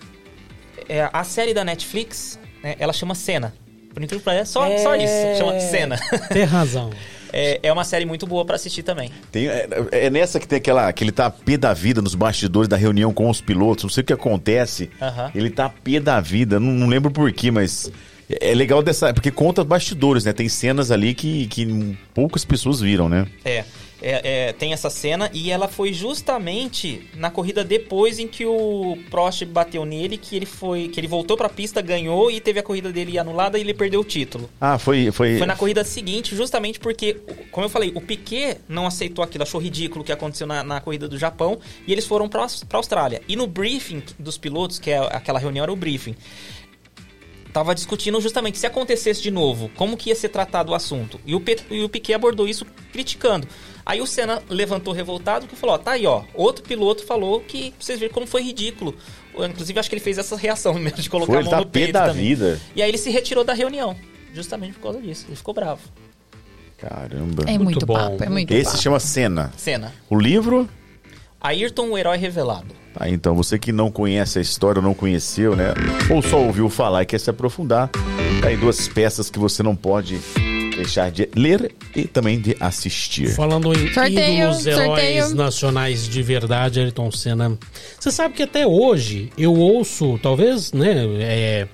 D: é, a série da Netflix, né, ela chama Cena. Por incrível que pareça, só, só isso, chama Cena.
C: Tem razão.
D: É, é uma série muito boa pra assistir também.
A: Tem, é, é nessa que tem aquela, que ele tá pé da vida nos bastidores da reunião com os pilotos. Não sei o que acontece.
D: Aham.
A: Ele tá pé da vida. Não, não lembro porquê, mas é é legal dessa. Porque conta bastidores, né? Tem cenas ali que, que poucas pessoas viram, né?
D: É, é, é, tem essa cena e ela foi justamente na corrida depois em que o Prost bateu nele, que ele foi, que ele voltou pra pista, ganhou e teve a corrida dele anulada e ele perdeu o título.
A: Ah, foi. Foi,
D: Foi na corrida seguinte, justamente porque, como eu falei, o Piquet não aceitou aquilo, achou ridículo o que aconteceu na, na corrida do Japão e eles foram pra, pra Austrália. E no briefing dos pilotos, que é aquela reunião era o briefing, tava discutindo justamente se acontecesse de novo, como que ia ser tratado o assunto. E o, Pe- e o Piquet abordou isso criticando. Aí o Senna levantou revoltado e falou: ó, tá aí, ó. Outro piloto falou que vocês verem como foi ridículo. Inclusive, acho que ele fez essa reação mesmo de colocar
A: Foi,
D: a
A: ele
D: mão
A: tá
D: no peito
A: da
D: também.
A: vida.
D: E aí ele se retirou da reunião, justamente por causa disso. Ele ficou bravo.
A: Caramba.
B: É muito,
C: bom.
B: papo, é muito
A: Esse
B: papo.
A: chama Cena.
D: Cena.
A: O livro.
D: Ayrton, o herói revelado.
A: Ah, então, você que não conhece a história ou não conheceu, né? Ou só ouviu falar e quer se aprofundar, tá aí duas peças que você não pode deixar de ler e também de assistir.
C: Falando em
B: Sorteio,
C: ídolos, heróis
B: sorteio.
C: nacionais de verdade, Ayrton Senna. Você sabe que até hoje eu ouço, talvez, né, é,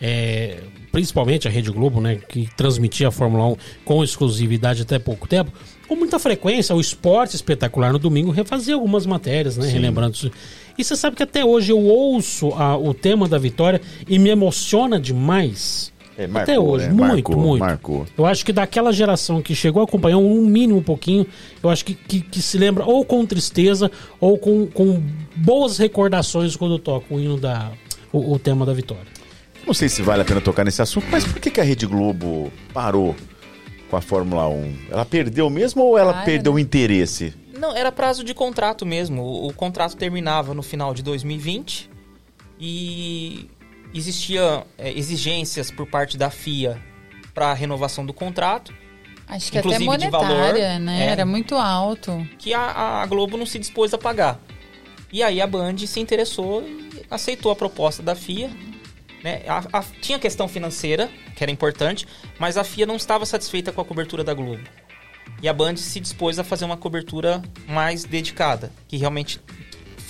C: é, principalmente a Rede Globo, né, que transmitia a Fórmula 1 com exclusividade até pouco tempo, com muita frequência, o Esporte Espetacular no domingo refazia algumas matérias, né, relembrando isso. E você sabe que até hoje eu ouço a- o tema da vitória e me emociona demais.
A: É,
C: até
A: marcou,
C: hoje,
A: né?
C: muito,
A: Marcou,
C: muito.
A: marcou.
C: Eu acho que daquela geração que chegou a acompanhar um mínimo um pouquinho, eu acho que, que, que se lembra ou com tristeza ou com, com boas recordações quando toca o hino da. O, o tema da vitória.
A: Não sei se vale a pena tocar nesse assunto, mas por que, que a Rede Globo parou com a Fórmula 1? Ela perdeu mesmo ou ela
B: Para,
A: perdeu o interesse?
D: Não, era prazo de contrato mesmo. O, o contrato terminava no final de 2020 e existia é, exigências por parte da FIA para renovação do contrato
B: Acho que até
D: Inclusive de
B: monetária,
D: valor,
B: né?
D: é.
B: Era muito alto.
D: que a, a Globo não se dispôs a pagar. E aí a Band se interessou e aceitou a proposta da FIA. Né? A- a- tinha questão financeira, que era importante, mas a FIA não estava satisfeita com a cobertura da Globo. E a Band se dispôs a fazer uma cobertura mais dedicada, que realmente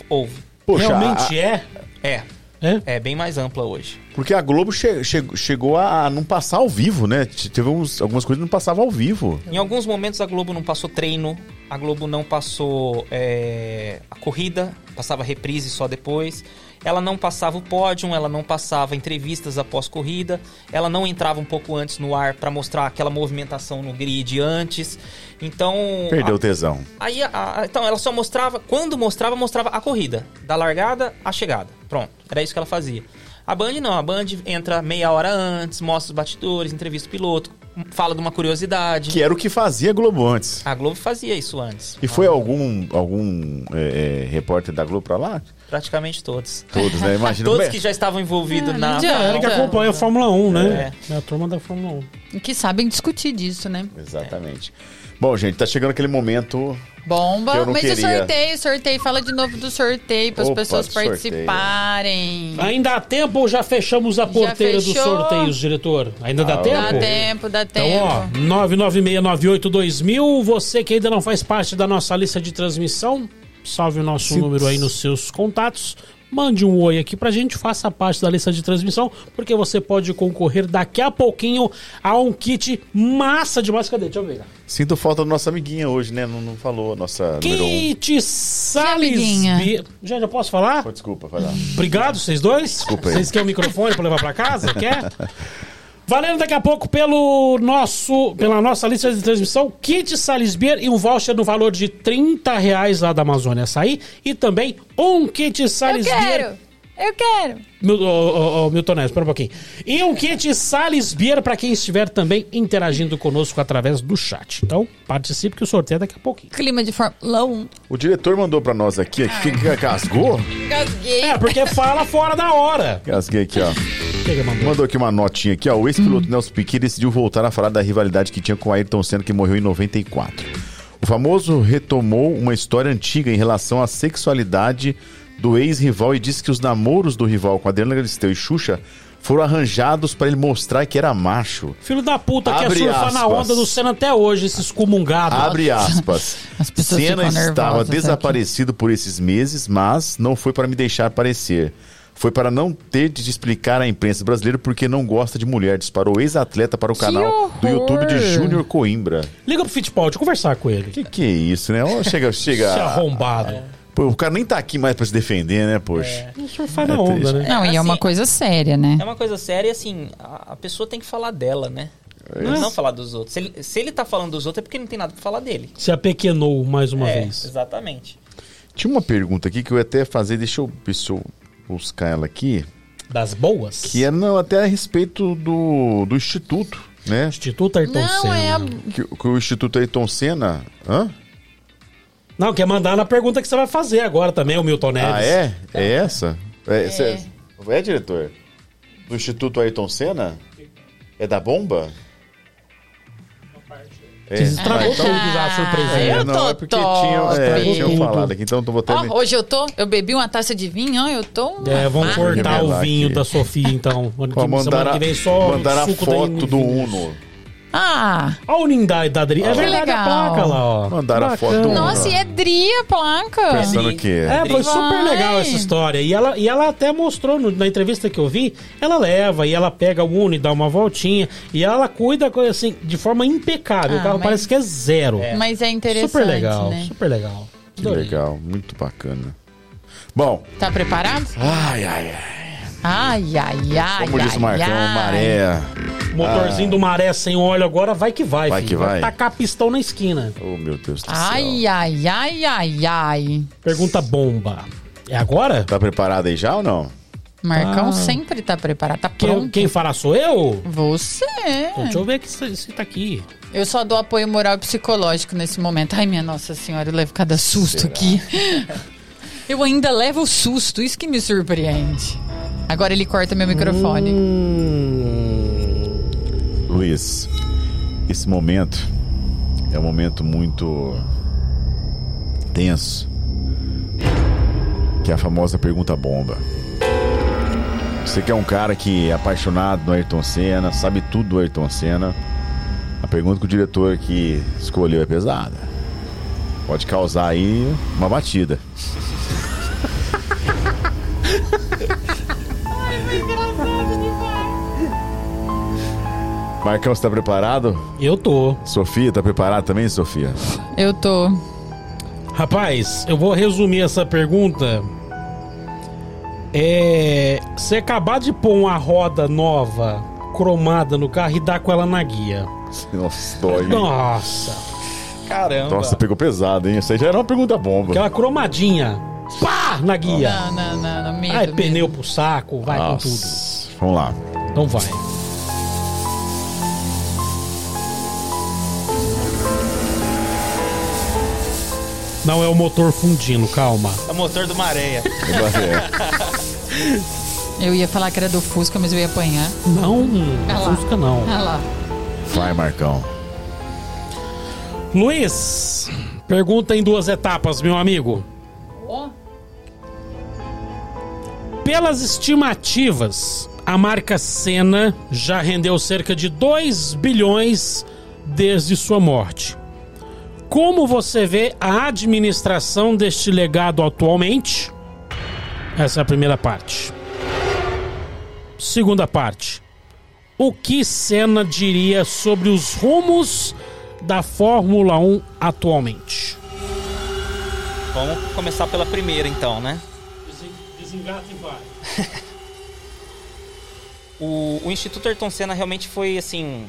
D: houve.
A: Poxa,
C: Realmente é?
D: É,
C: É?
D: é bem mais ampla hoje.
A: Porque a Globo che- che- chegou a não passar ao vivo, né? Teve uns- algumas coisas que não passavam ao vivo.
D: Em alguns momentos a Globo não passou treino, a Globo não passou é, a corrida, passava reprise só depois. Ela não passava o pódio, ela não passava entrevistas após corrida, ela não entrava um pouco antes no ar para mostrar aquela movimentação no grid antes. Então.
A: Perdeu
D: a-
A: tesão.
D: Aí, a- a- então, ela só mostrava, quando mostrava, mostrava a corrida, da largada à chegada. Pronto, era isso que ela fazia. A Band não, a Band entra meia hora antes, mostra os batidores, entrevista o piloto, fala de uma curiosidade.
A: Que era o que fazia a Globo antes.
D: A Globo fazia isso antes.
A: E foi algum, algum é, é, repórter da Globo pra lá?
D: Praticamente todos.
A: Todos, né? Imagina.
D: Todos
A: é-
D: que já estavam envolvidos
B: Ah,
D: na.
C: É, que acompanha a Fórmula 1, né?
D: É.
C: É a turma da Fórmula 1.
B: Que sabem discutir disso, né?
A: Exatamente. Bom, gente, tá chegando aquele momento.
B: Bomba.
A: Que eu não
B: Mas o
A: queria.
B: sorteio, sorteio. Fala de novo do sorteio para as pessoas participarem.
C: Ainda há tempo ou já fechamos a porteira dos sorteios, diretor? Ainda dá
A: Ah,
C: tempo?
B: Dá tempo, dá tempo.
C: Então, ó, 996982000, você que ainda não faz parte da nossa lista de transmissão, salve o nosso
A: Sim.
C: número aí nos seus contatos. Mande um oi aqui pra gente, faça parte da lista de transmissão, porque você pode concorrer daqui a pouquinho a um kit massa demais. Cadê? Deixa eu ver.
A: Sinto falta da nossa amiguinha hoje, né? Não, não falou, a nossa um.
C: Kit
B: amiguinha?
C: Salisbury. Já, já posso falar?
A: Desculpa, vai lá.
C: Obrigado, vocês dois.
A: Desculpa aí.
C: Vocês querem o microfone pra levar pra casa? Quer? Valendo daqui a pouco pelo nosso, pela nossa lista de transmissão, kit Salisbury e um voucher no valor de 30 reais lá da Amazônia Açaí. E também um kit
B: quero! Eu quero!
C: Mil, Milton Neves, espera um pouquinho. E um kit Salisbury para quem estiver também interagindo conosco através do chat. Então, participe que o sorteio é daqui a pouquinho.
B: Clima de Fórmula 1.
A: O diretor mandou pra nós aqui. Que, que, casgou?
B: Gasguei.
C: É, porque fala fora da hora.
A: Casguei aqui, ó.
C: Mandou.
A: Mandou aqui uma notinha aqui, ó. O ex-piloto Nelson Piquet decidiu voltar a falar da rivalidade que tinha com o Ayrton Senna, que morreu em 94. O famoso retomou uma história antiga em relação à sexualidade do ex-rival e disse que os namoros do rival com Adriana Galisteu e Xuxa foram arranjados para ele mostrar que era macho.
C: Filho da puta quer
A: Abre
C: surfar na
A: aspas.
C: onda do Senna até hoje, esse excomungado.
A: Abre aspas.
B: As
A: Senna estava
B: nervosas aqui.
A: desaparecido por esses meses, mas não foi para me deixar aparecer. Foi para não ter de explicar à imprensa brasileira porque não gosta de mulher. Disparou o ex-atleta para o canal do
B: horror!
A: YouTube de Júnior Coimbra.
C: Liga pro Fittipaldi, conversar com ele.
A: Que que é isso, né? Ó, chega, chega.
C: Se arrombado.
A: Pô, o cara nem tá aqui mais para se defender, né, poxa?
C: Surfar na
A: É
C: onda,
A: triste.
C: né?
B: Não, e é uma
D: assim,
B: coisa séria, né?
D: É uma coisa séria e assim, a, a pessoa tem que falar dela, né?
A: É
D: Não falar dos outros. Se ele, se ele tá falando dos outros é porque não tem nada pra falar dele.
C: Se apequenou mais uma
D: é,
C: vez.
D: exatamente.
A: Tinha uma pergunta aqui que eu ia até fazer, deixa eu, deixa eu buscar ela aqui,
C: Das boas?
A: que é não, até a respeito do, do Instituto, né?
C: Instituto Ayrton
B: Não,
C: Senna.
B: é a...
A: Que, que o Instituto Ayrton Senna. Hã?
C: Não, quer mandar na pergunta que você vai fazer agora também, o Milton Neves.
A: Ah, é? É essa? É, cê- é, diretor? Do Instituto Ayrton Senna? É da bomba? É,
C: Você estragou
A: então-
C: tudo já, surpresinha.
A: É,
B: Eu
A: não,
B: tô
A: é porque
B: top.
A: tinham, é, tinham falado aqui, então eu vou.
B: Ó,
A: me-
B: hoje eu tô, eu bebi uma taça de vinho, ó, eu tô... uma
C: É, vamos cortar o vinho
A: aqui.
C: da Sofia, então.
A: Mandar a,
C: que vem só
A: mandar a foto do
C: Uno.
B: Ah,
C: Olha o Unidade da Adri. É verdade
B: legal.
C: a placa lá, ó.
A: Mandaram a foto
B: nossa, e é Dri a placa.
A: Pensando que
C: É, foi
B: Vai.
C: super legal essa história. E ela, e ela até mostrou no- na entrevista que eu vi, ela leva e ela pega o Uno e dá uma voltinha. E ela cuida assim, de forma impecável.
B: Ah,
C: o carro
B: mas-
C: parece que é zero.
B: Mas é interessante,
C: super legal,
B: né?
C: super legal.
A: Que legal, muito bacana. Bom,
B: Tá preparado?
A: ai, ai, ai.
B: Ai, ai, ai,
A: Como diz
B: ai,
A: o Marcão,
B: ai.
A: maré.
C: Motorzinho do maré sem óleo agora vai que vai,
A: Vai
C: filho.
A: que vai.
C: tacar pistão na esquina.
A: Oh, meu Deus do céu.
B: Ai, ai, ai, ai, ai.
C: Pergunta bomba. É agora?
A: Tá preparado aí já ou não?
B: Marcão
C: Ah.
B: sempre tá preparado, tá
C: Quem,
B: pronto.
C: quem fará sou eu?
B: Você.
C: Então, deixa eu ver se, se tá aqui.
B: Eu só dou apoio moral e psicológico nesse momento. Ai, minha Nossa Senhora, eu levo cada susto aqui. Eu ainda levo o susto, isso que me surpreende. Agora ele corta meu microfone.
C: Hum,
A: Luiz, esse momento é um momento muito tenso, que é a famosa pergunta bomba. Você que é um cara que é apaixonado no Ayrton Senna, sabe tudo do Ayrton Senna, a pergunta que o diretor que escolheu é pesada. Pode causar aí uma batida. Marcão, você tá preparado?
C: eu tô.
A: Sofia, tá preparada também, Sofia?
B: Eu tô.
C: Rapaz, eu vou resumir essa pergunta É. Você acabar de pôr uma roda nova, cromada no carro e dar com ela na guia.
A: Nossa, dói.
C: Nossa.
D: Caramba.
A: Nossa, pegou pesado, hein? Isso aí já era uma pergunta bomba.
C: Aquela cromadinha. Pá! Na guia.
B: Não, não, não, não medo,
C: Ai,
B: medo.
C: pneu pro saco, vai com tudo.
A: Nossa. Vamos lá.
C: Então vai. Não é o motor fundindo, calma.
D: É o motor de uma areia.
A: É.
B: Eu ia falar que era do Fusca, mas eu ia apanhar.
C: Não,
B: Ah lá.
C: Fusca não.
B: Ah lá.
A: Vai, Marcão.
C: Luiz, pergunta em duas etapas, meu amigo. Pelas estimativas, a marca Senna já rendeu cerca de 2 bilhões desde sua morte. Como você vê a administração deste legado atualmente? Essa é a primeira parte. Segunda parte. O que Senna diria sobre os rumos da Fórmula 1 atualmente?
D: Vamos começar pela primeira, então, né?
C: Desengata e vai.
D: O, o Instituto Ayrton Senna realmente foi assim.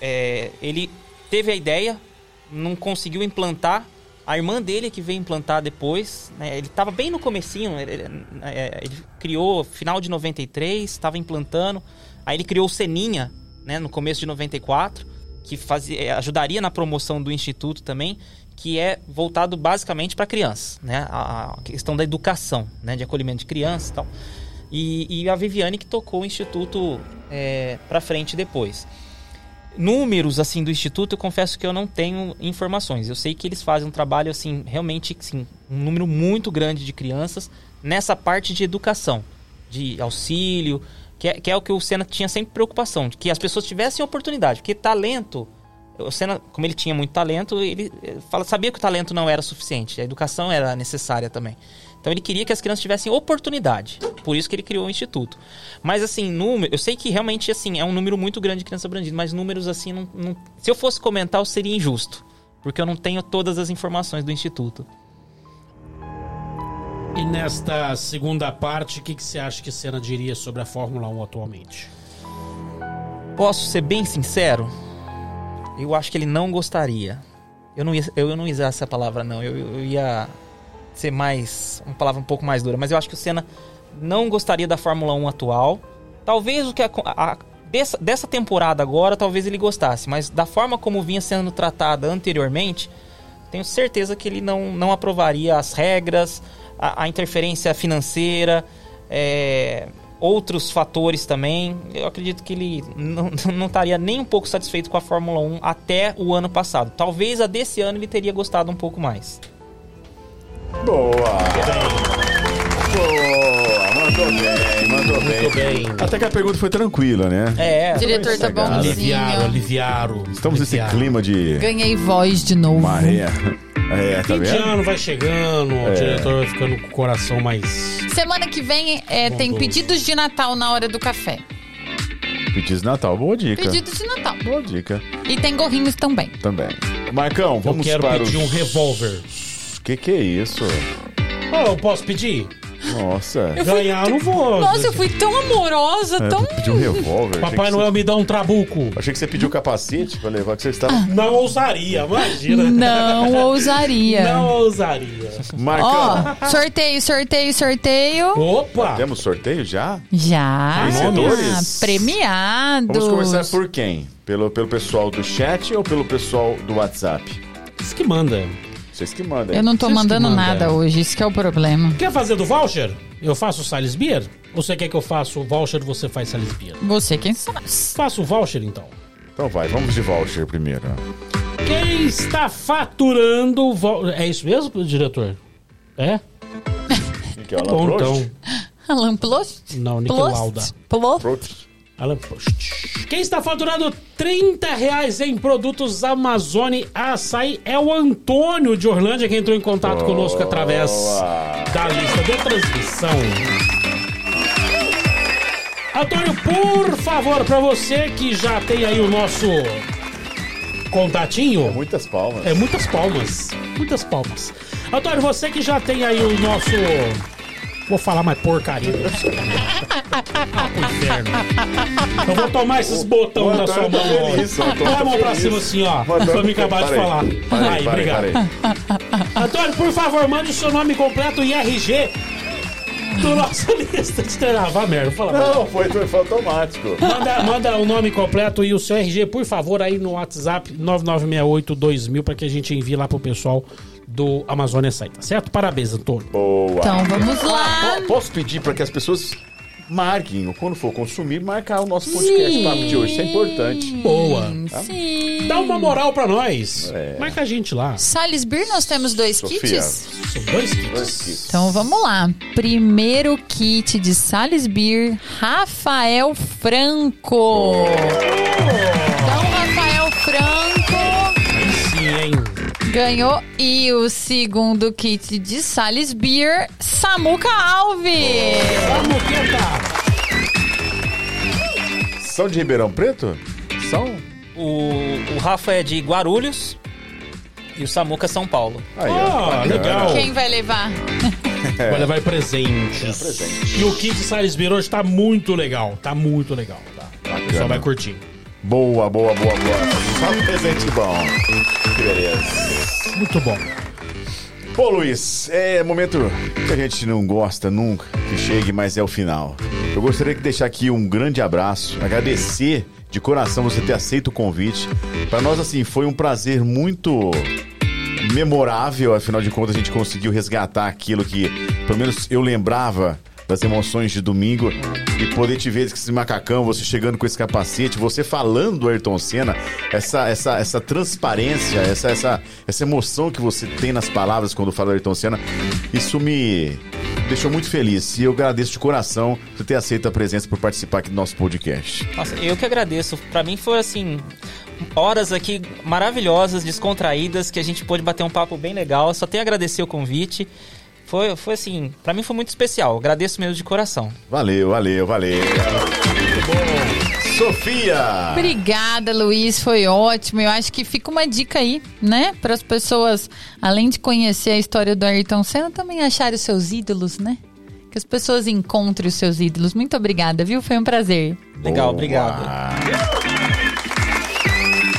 D: é, ele teve a ideia, não conseguiu implantar. A irmã dele que veio implantar depois. né, ele estava bem no comecinho. Ele, ele- é, ele criou final de 93, estava implantando. Aí ele criou o Seninha, né, no começo de 94, que fazia, é, ajudaria na promoção do instituto também, que é voltado basicamente para crianças, né, a, a questão da educação, né, de acolhimento de crianças e tal. E, e a Viviane que tocou o instituto é, para frente depois. Números assim do instituto, eu confesso que eu não tenho informações. Eu sei que eles fazem um trabalho assim, realmente assim, um número muito grande de crianças nessa parte de educação, de auxílio, que é, que é o que o Senna tinha sempre preocupação, de que as pessoas tivessem oportunidade, porque talento, o Senna, como ele tinha muito talento, ele eh, fala, sabia que o talento não era suficiente, a educação era necessária também. Então ele queria que as crianças tivessem oportunidade. Por isso que ele criou o instituto. Mas assim, número, eu sei que realmente assim é um número muito grande de crianças abrangidas, mas números assim não, não- se eu fosse comentar, eu seria injusto, porque eu não tenho todas as informações do instituto.
C: E nesta segunda parte, o que, que você acha que Senna diria sobre a Fórmula 1 atualmente?
D: Posso ser bem sincero? Eu acho que ele não gostaria. Eu não ia, eu não ia usar essa palavra, não. Eu, eu ia ser mais. Uma palavra um pouco mais dura. Mas eu acho que o Senna não gostaria da Fórmula 1 atual. Talvez o que a, a- dessa, dessa temporada agora, talvez ele gostasse. Mas da forma como vinha sendo tratada anteriormente, tenho certeza que ele não, não aprovaria as regras, a, a interferência financeira, é, outros fatores também. Eu acredito que ele não, não estaria nem um pouco satisfeito com a Fórmula 1 até o ano passado. Talvez a desse ano ele teria gostado um pouco mais.
A: Boa! Boa! Mandou bem, mandou bem.
C: Muito bem.
A: Até que a pergunta foi tranquila, né?
D: É,
B: O diretor tá
A: Sossegado.
C: Aliviaram, aliviaram.
A: Estamos nesse
C: aliviaram.
A: clima de
B: Ganhei voz de novo.
A: maré. É, tá
C: Fim de
A: vendo?
C: ano vai chegando, o diretor vai ficando com o coração mais.
B: Semana que vem é, tem
C: Bondoso.
B: pedidos de Natal na hora do café.
A: Pedidos de Natal, boa dica.
B: Pedidos de Natal.
A: Boa dica
B: E tem gorrinhos também.
A: também. Marcão,
C: Eu
A: vamos
C: quero
A: para
C: pedir
A: os...
C: um revólver.
A: Que que é isso?
C: Oh, eu posso pedir?
A: Nossa.
C: Ganhar eu não vou.
B: Nossa, eu fui tão amorosa,
A: É,
B: tão.
A: pediu um revólver.
C: Papai
A: achei que
C: Noel me dá um trabuco.
A: Você... Achei que você pediu capacete pra levar, que você estava...
C: Não ousaria, imagina.
B: Não ousaria.
C: Não ousaria.
A: Marcão,
B: Ó, sorteio, sorteio, sorteio.
C: Opa!
A: temos sorteio já?
B: Já.
A: Vencedores?
B: Premiados.
A: Vamos começar por quem? Pelo, pelo pessoal do chat ou pelo pessoal do WhatsApp?
C: Isso que manda.
A: Vocês que mandam.
B: Eu não tô
C: Vocês
B: mandando nada hoje, isso que é o problema.
C: Quer fazer do voucher? Eu faço o Sales Beer? Ou você quer que eu faça o voucher e você faz Sales Beer?
B: Você quem sabe.
C: Faço o voucher então.
A: Então vai, vamos de voucher primeiro.
C: Quem está faturando o voucher. É isso mesmo, diretor? É?
A: Que é o
C: Bom,
A: Alan Prost?
C: então.
B: Alan Plost?
C: Não, Nick Lauda.
B: Plost?
C: Alan Prost. Quem está faturando 30 reais em produtos Amazone Açaí é o Antônio de Orlândia, que entrou em contato conosco através da lista de transmissão. Antônio, por favor, para você que já tem aí o nosso contatinho,
A: Muitas palmas.
C: é muitas palmas. Muitas palmas. Antônio, você que já tem aí o nosso Vou falar mais porcaria. Ah, pro inferno. Eu vou tomar esses botões na sua mão. Põe a mão pra cima assim, ó. Pra me acabar de falar.
A: parei,
C: Aí,
A: parei,
C: obrigado.
A: parei.
C: Antônio, por favor, mande o seu nome completo e RG do nosso lista de treinar. Vá merda, fala.
A: Não, foi, foi automático.
C: Manda, manda o nome completo e o seu RG, por favor, aí no WhatsApp 9968-2000 para que a gente envie lá pro pessoal do Amazônia Sai, tá certo? Parabéns, Antônio.
A: Boa.
B: Então vamos lá.
A: Po- Posso pedir para que as pessoas marquem, ou quando for consumir, marcar o nosso podcast papo de hoje. Isso é importante.
C: Boa.
B: Sim.
C: Dá uma moral pra nós.
A: É.
C: Marca a gente lá.
B: Salisbury, nós temos dois
A: Sofia.
B: kits.
C: São dois kits.
B: Então vamos lá. Primeiro kit de Salisbury, Rafael Franco. Então, Rafael Franco
C: sim?
B: Ganhou. E o segundo kit de Salisbury, Samuca Alves.
C: Vamos, Quenta.
A: São de Ribeirão Preto? São?
D: O, o Rafa é de Guarulhos e o Samuca São Paulo.
A: Aí,
C: Ah,
A: ó,
C: legal.
B: Quem vai levar?
C: Vai levar presentes.
A: presente.
C: E o kit Salisbury hoje tá muito legal. Tá muito legal. Tá? O pessoal vai curtir.
A: Boa, boa, boa, boa. Só um presente bom. Que beleza.
C: Muito bom.
A: Bom, Luiz, é momento que a gente não gosta nunca que chegue, mas é o final. Eu gostaria de deixar aqui um grande abraço, agradecer de coração você ter aceito o convite. Para nós, assim, foi um prazer muito memorável, afinal de contas, a gente conseguiu resgatar aquilo que, pelo menos, eu lembrava das emoções de domingo e poder te ver com esse macacão, você chegando com esse capacete, você falando do Ayrton Senna, essa, essa, essa transparência, essa, essa, essa emoção que você tem nas palavras quando fala Ayrton Senna, isso me deixou muito feliz. E eu agradeço de coração por ter aceito a presença por participar aqui do nosso podcast.
D: Nossa, eu que agradeço. Pra mim foi assim, horas aqui maravilhosas, descontraídas, que a gente pôde bater um papo bem legal. Só tenho a agradecer o convite. Foi, foi assim, pra mim foi muito especial. Agradeço mesmo de coração.
A: Valeu, valeu, valeu. Muito bom. Sofia!
B: Obrigada, Luiz, foi ótimo. Eu acho que fica uma dica aí, né? Para as pessoas, além de conhecer a história do Ayrton Senna, também acharem os seus ídolos, né? Que as pessoas encontrem os seus ídolos. Muito obrigada, viu? Foi um prazer.
D: Legal,
A: Boa.
D: obrigado.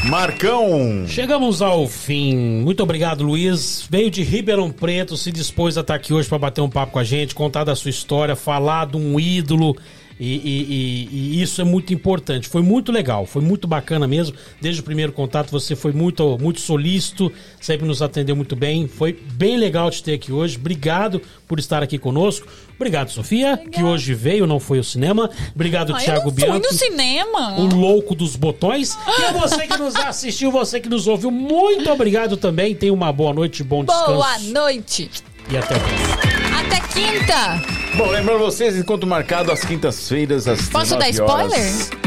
A: Marcão!
C: Chegamos ao fim. Muito obrigado, Luiz. Veio de Ribeirão Preto, se dispôs a estar aqui hoje para bater um papo com a gente, contar da sua história, falar de um ídolo. E, e- e- e isso é muito importante. Foi muito legal, foi muito bacana mesmo. Desde o primeiro contato você foi muito, muito solícito, sempre nos atendeu muito bem. Foi bem legal te ter aqui hoje. Obrigado por estar aqui conosco. Obrigado, Sofia, que hoje veio, não foi ao cinema. Obrigado,
B: Ah,
C: Thiago
B: fui
C: Bianchi
B: no cinema.
C: o louco dos botões. E a você que nos assistiu, você que nos ouviu, muito obrigado também. Tenha uma boa noite, bom descanso.
B: Boa noite.
C: E até a próxima.
B: Até quinta.
A: Bom, lembrando vocês, encontro marcado às quintas-feiras, às
B: Posso dar
A: 19 horas.
B: spoiler?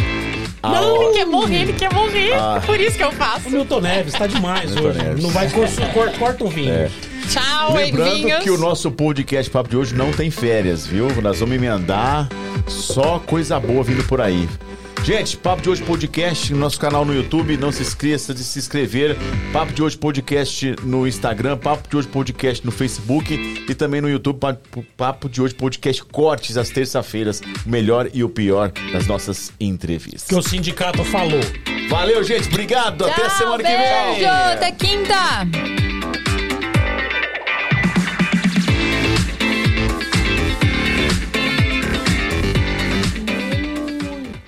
B: Não, ele quer morrer, ele quer morrer.
A: Ah.
B: Por isso que eu
C: O
B: faço.
C: Milton Neves tá demais
A: Milton
C: hoje.
A: Neves.
C: Não vai cor, cor, corta o vinho.
B: Tchau,
A: Lembrando
B: Edvinhos.
A: que o nosso podcast Papo de hoje não tem férias, viu? Nós vamos emendar só coisa boa vindo por aí. Gente, Papo de Hoje Podcast no nosso canal no YouTube. Não se esqueça de se inscrever. Papo de Hoje Podcast no Instagram, Papo de Hoje Podcast no Facebook e também no YouTube. Papo- Papo de Hoje Podcast Cortes às terça-feiras. O melhor e o pior das nossas entrevistas.
C: Que o sindicato falou.
A: Valeu, gente. Obrigado. Até
B: Tchau,
A: semana que vem.
B: beijo, Até quinta.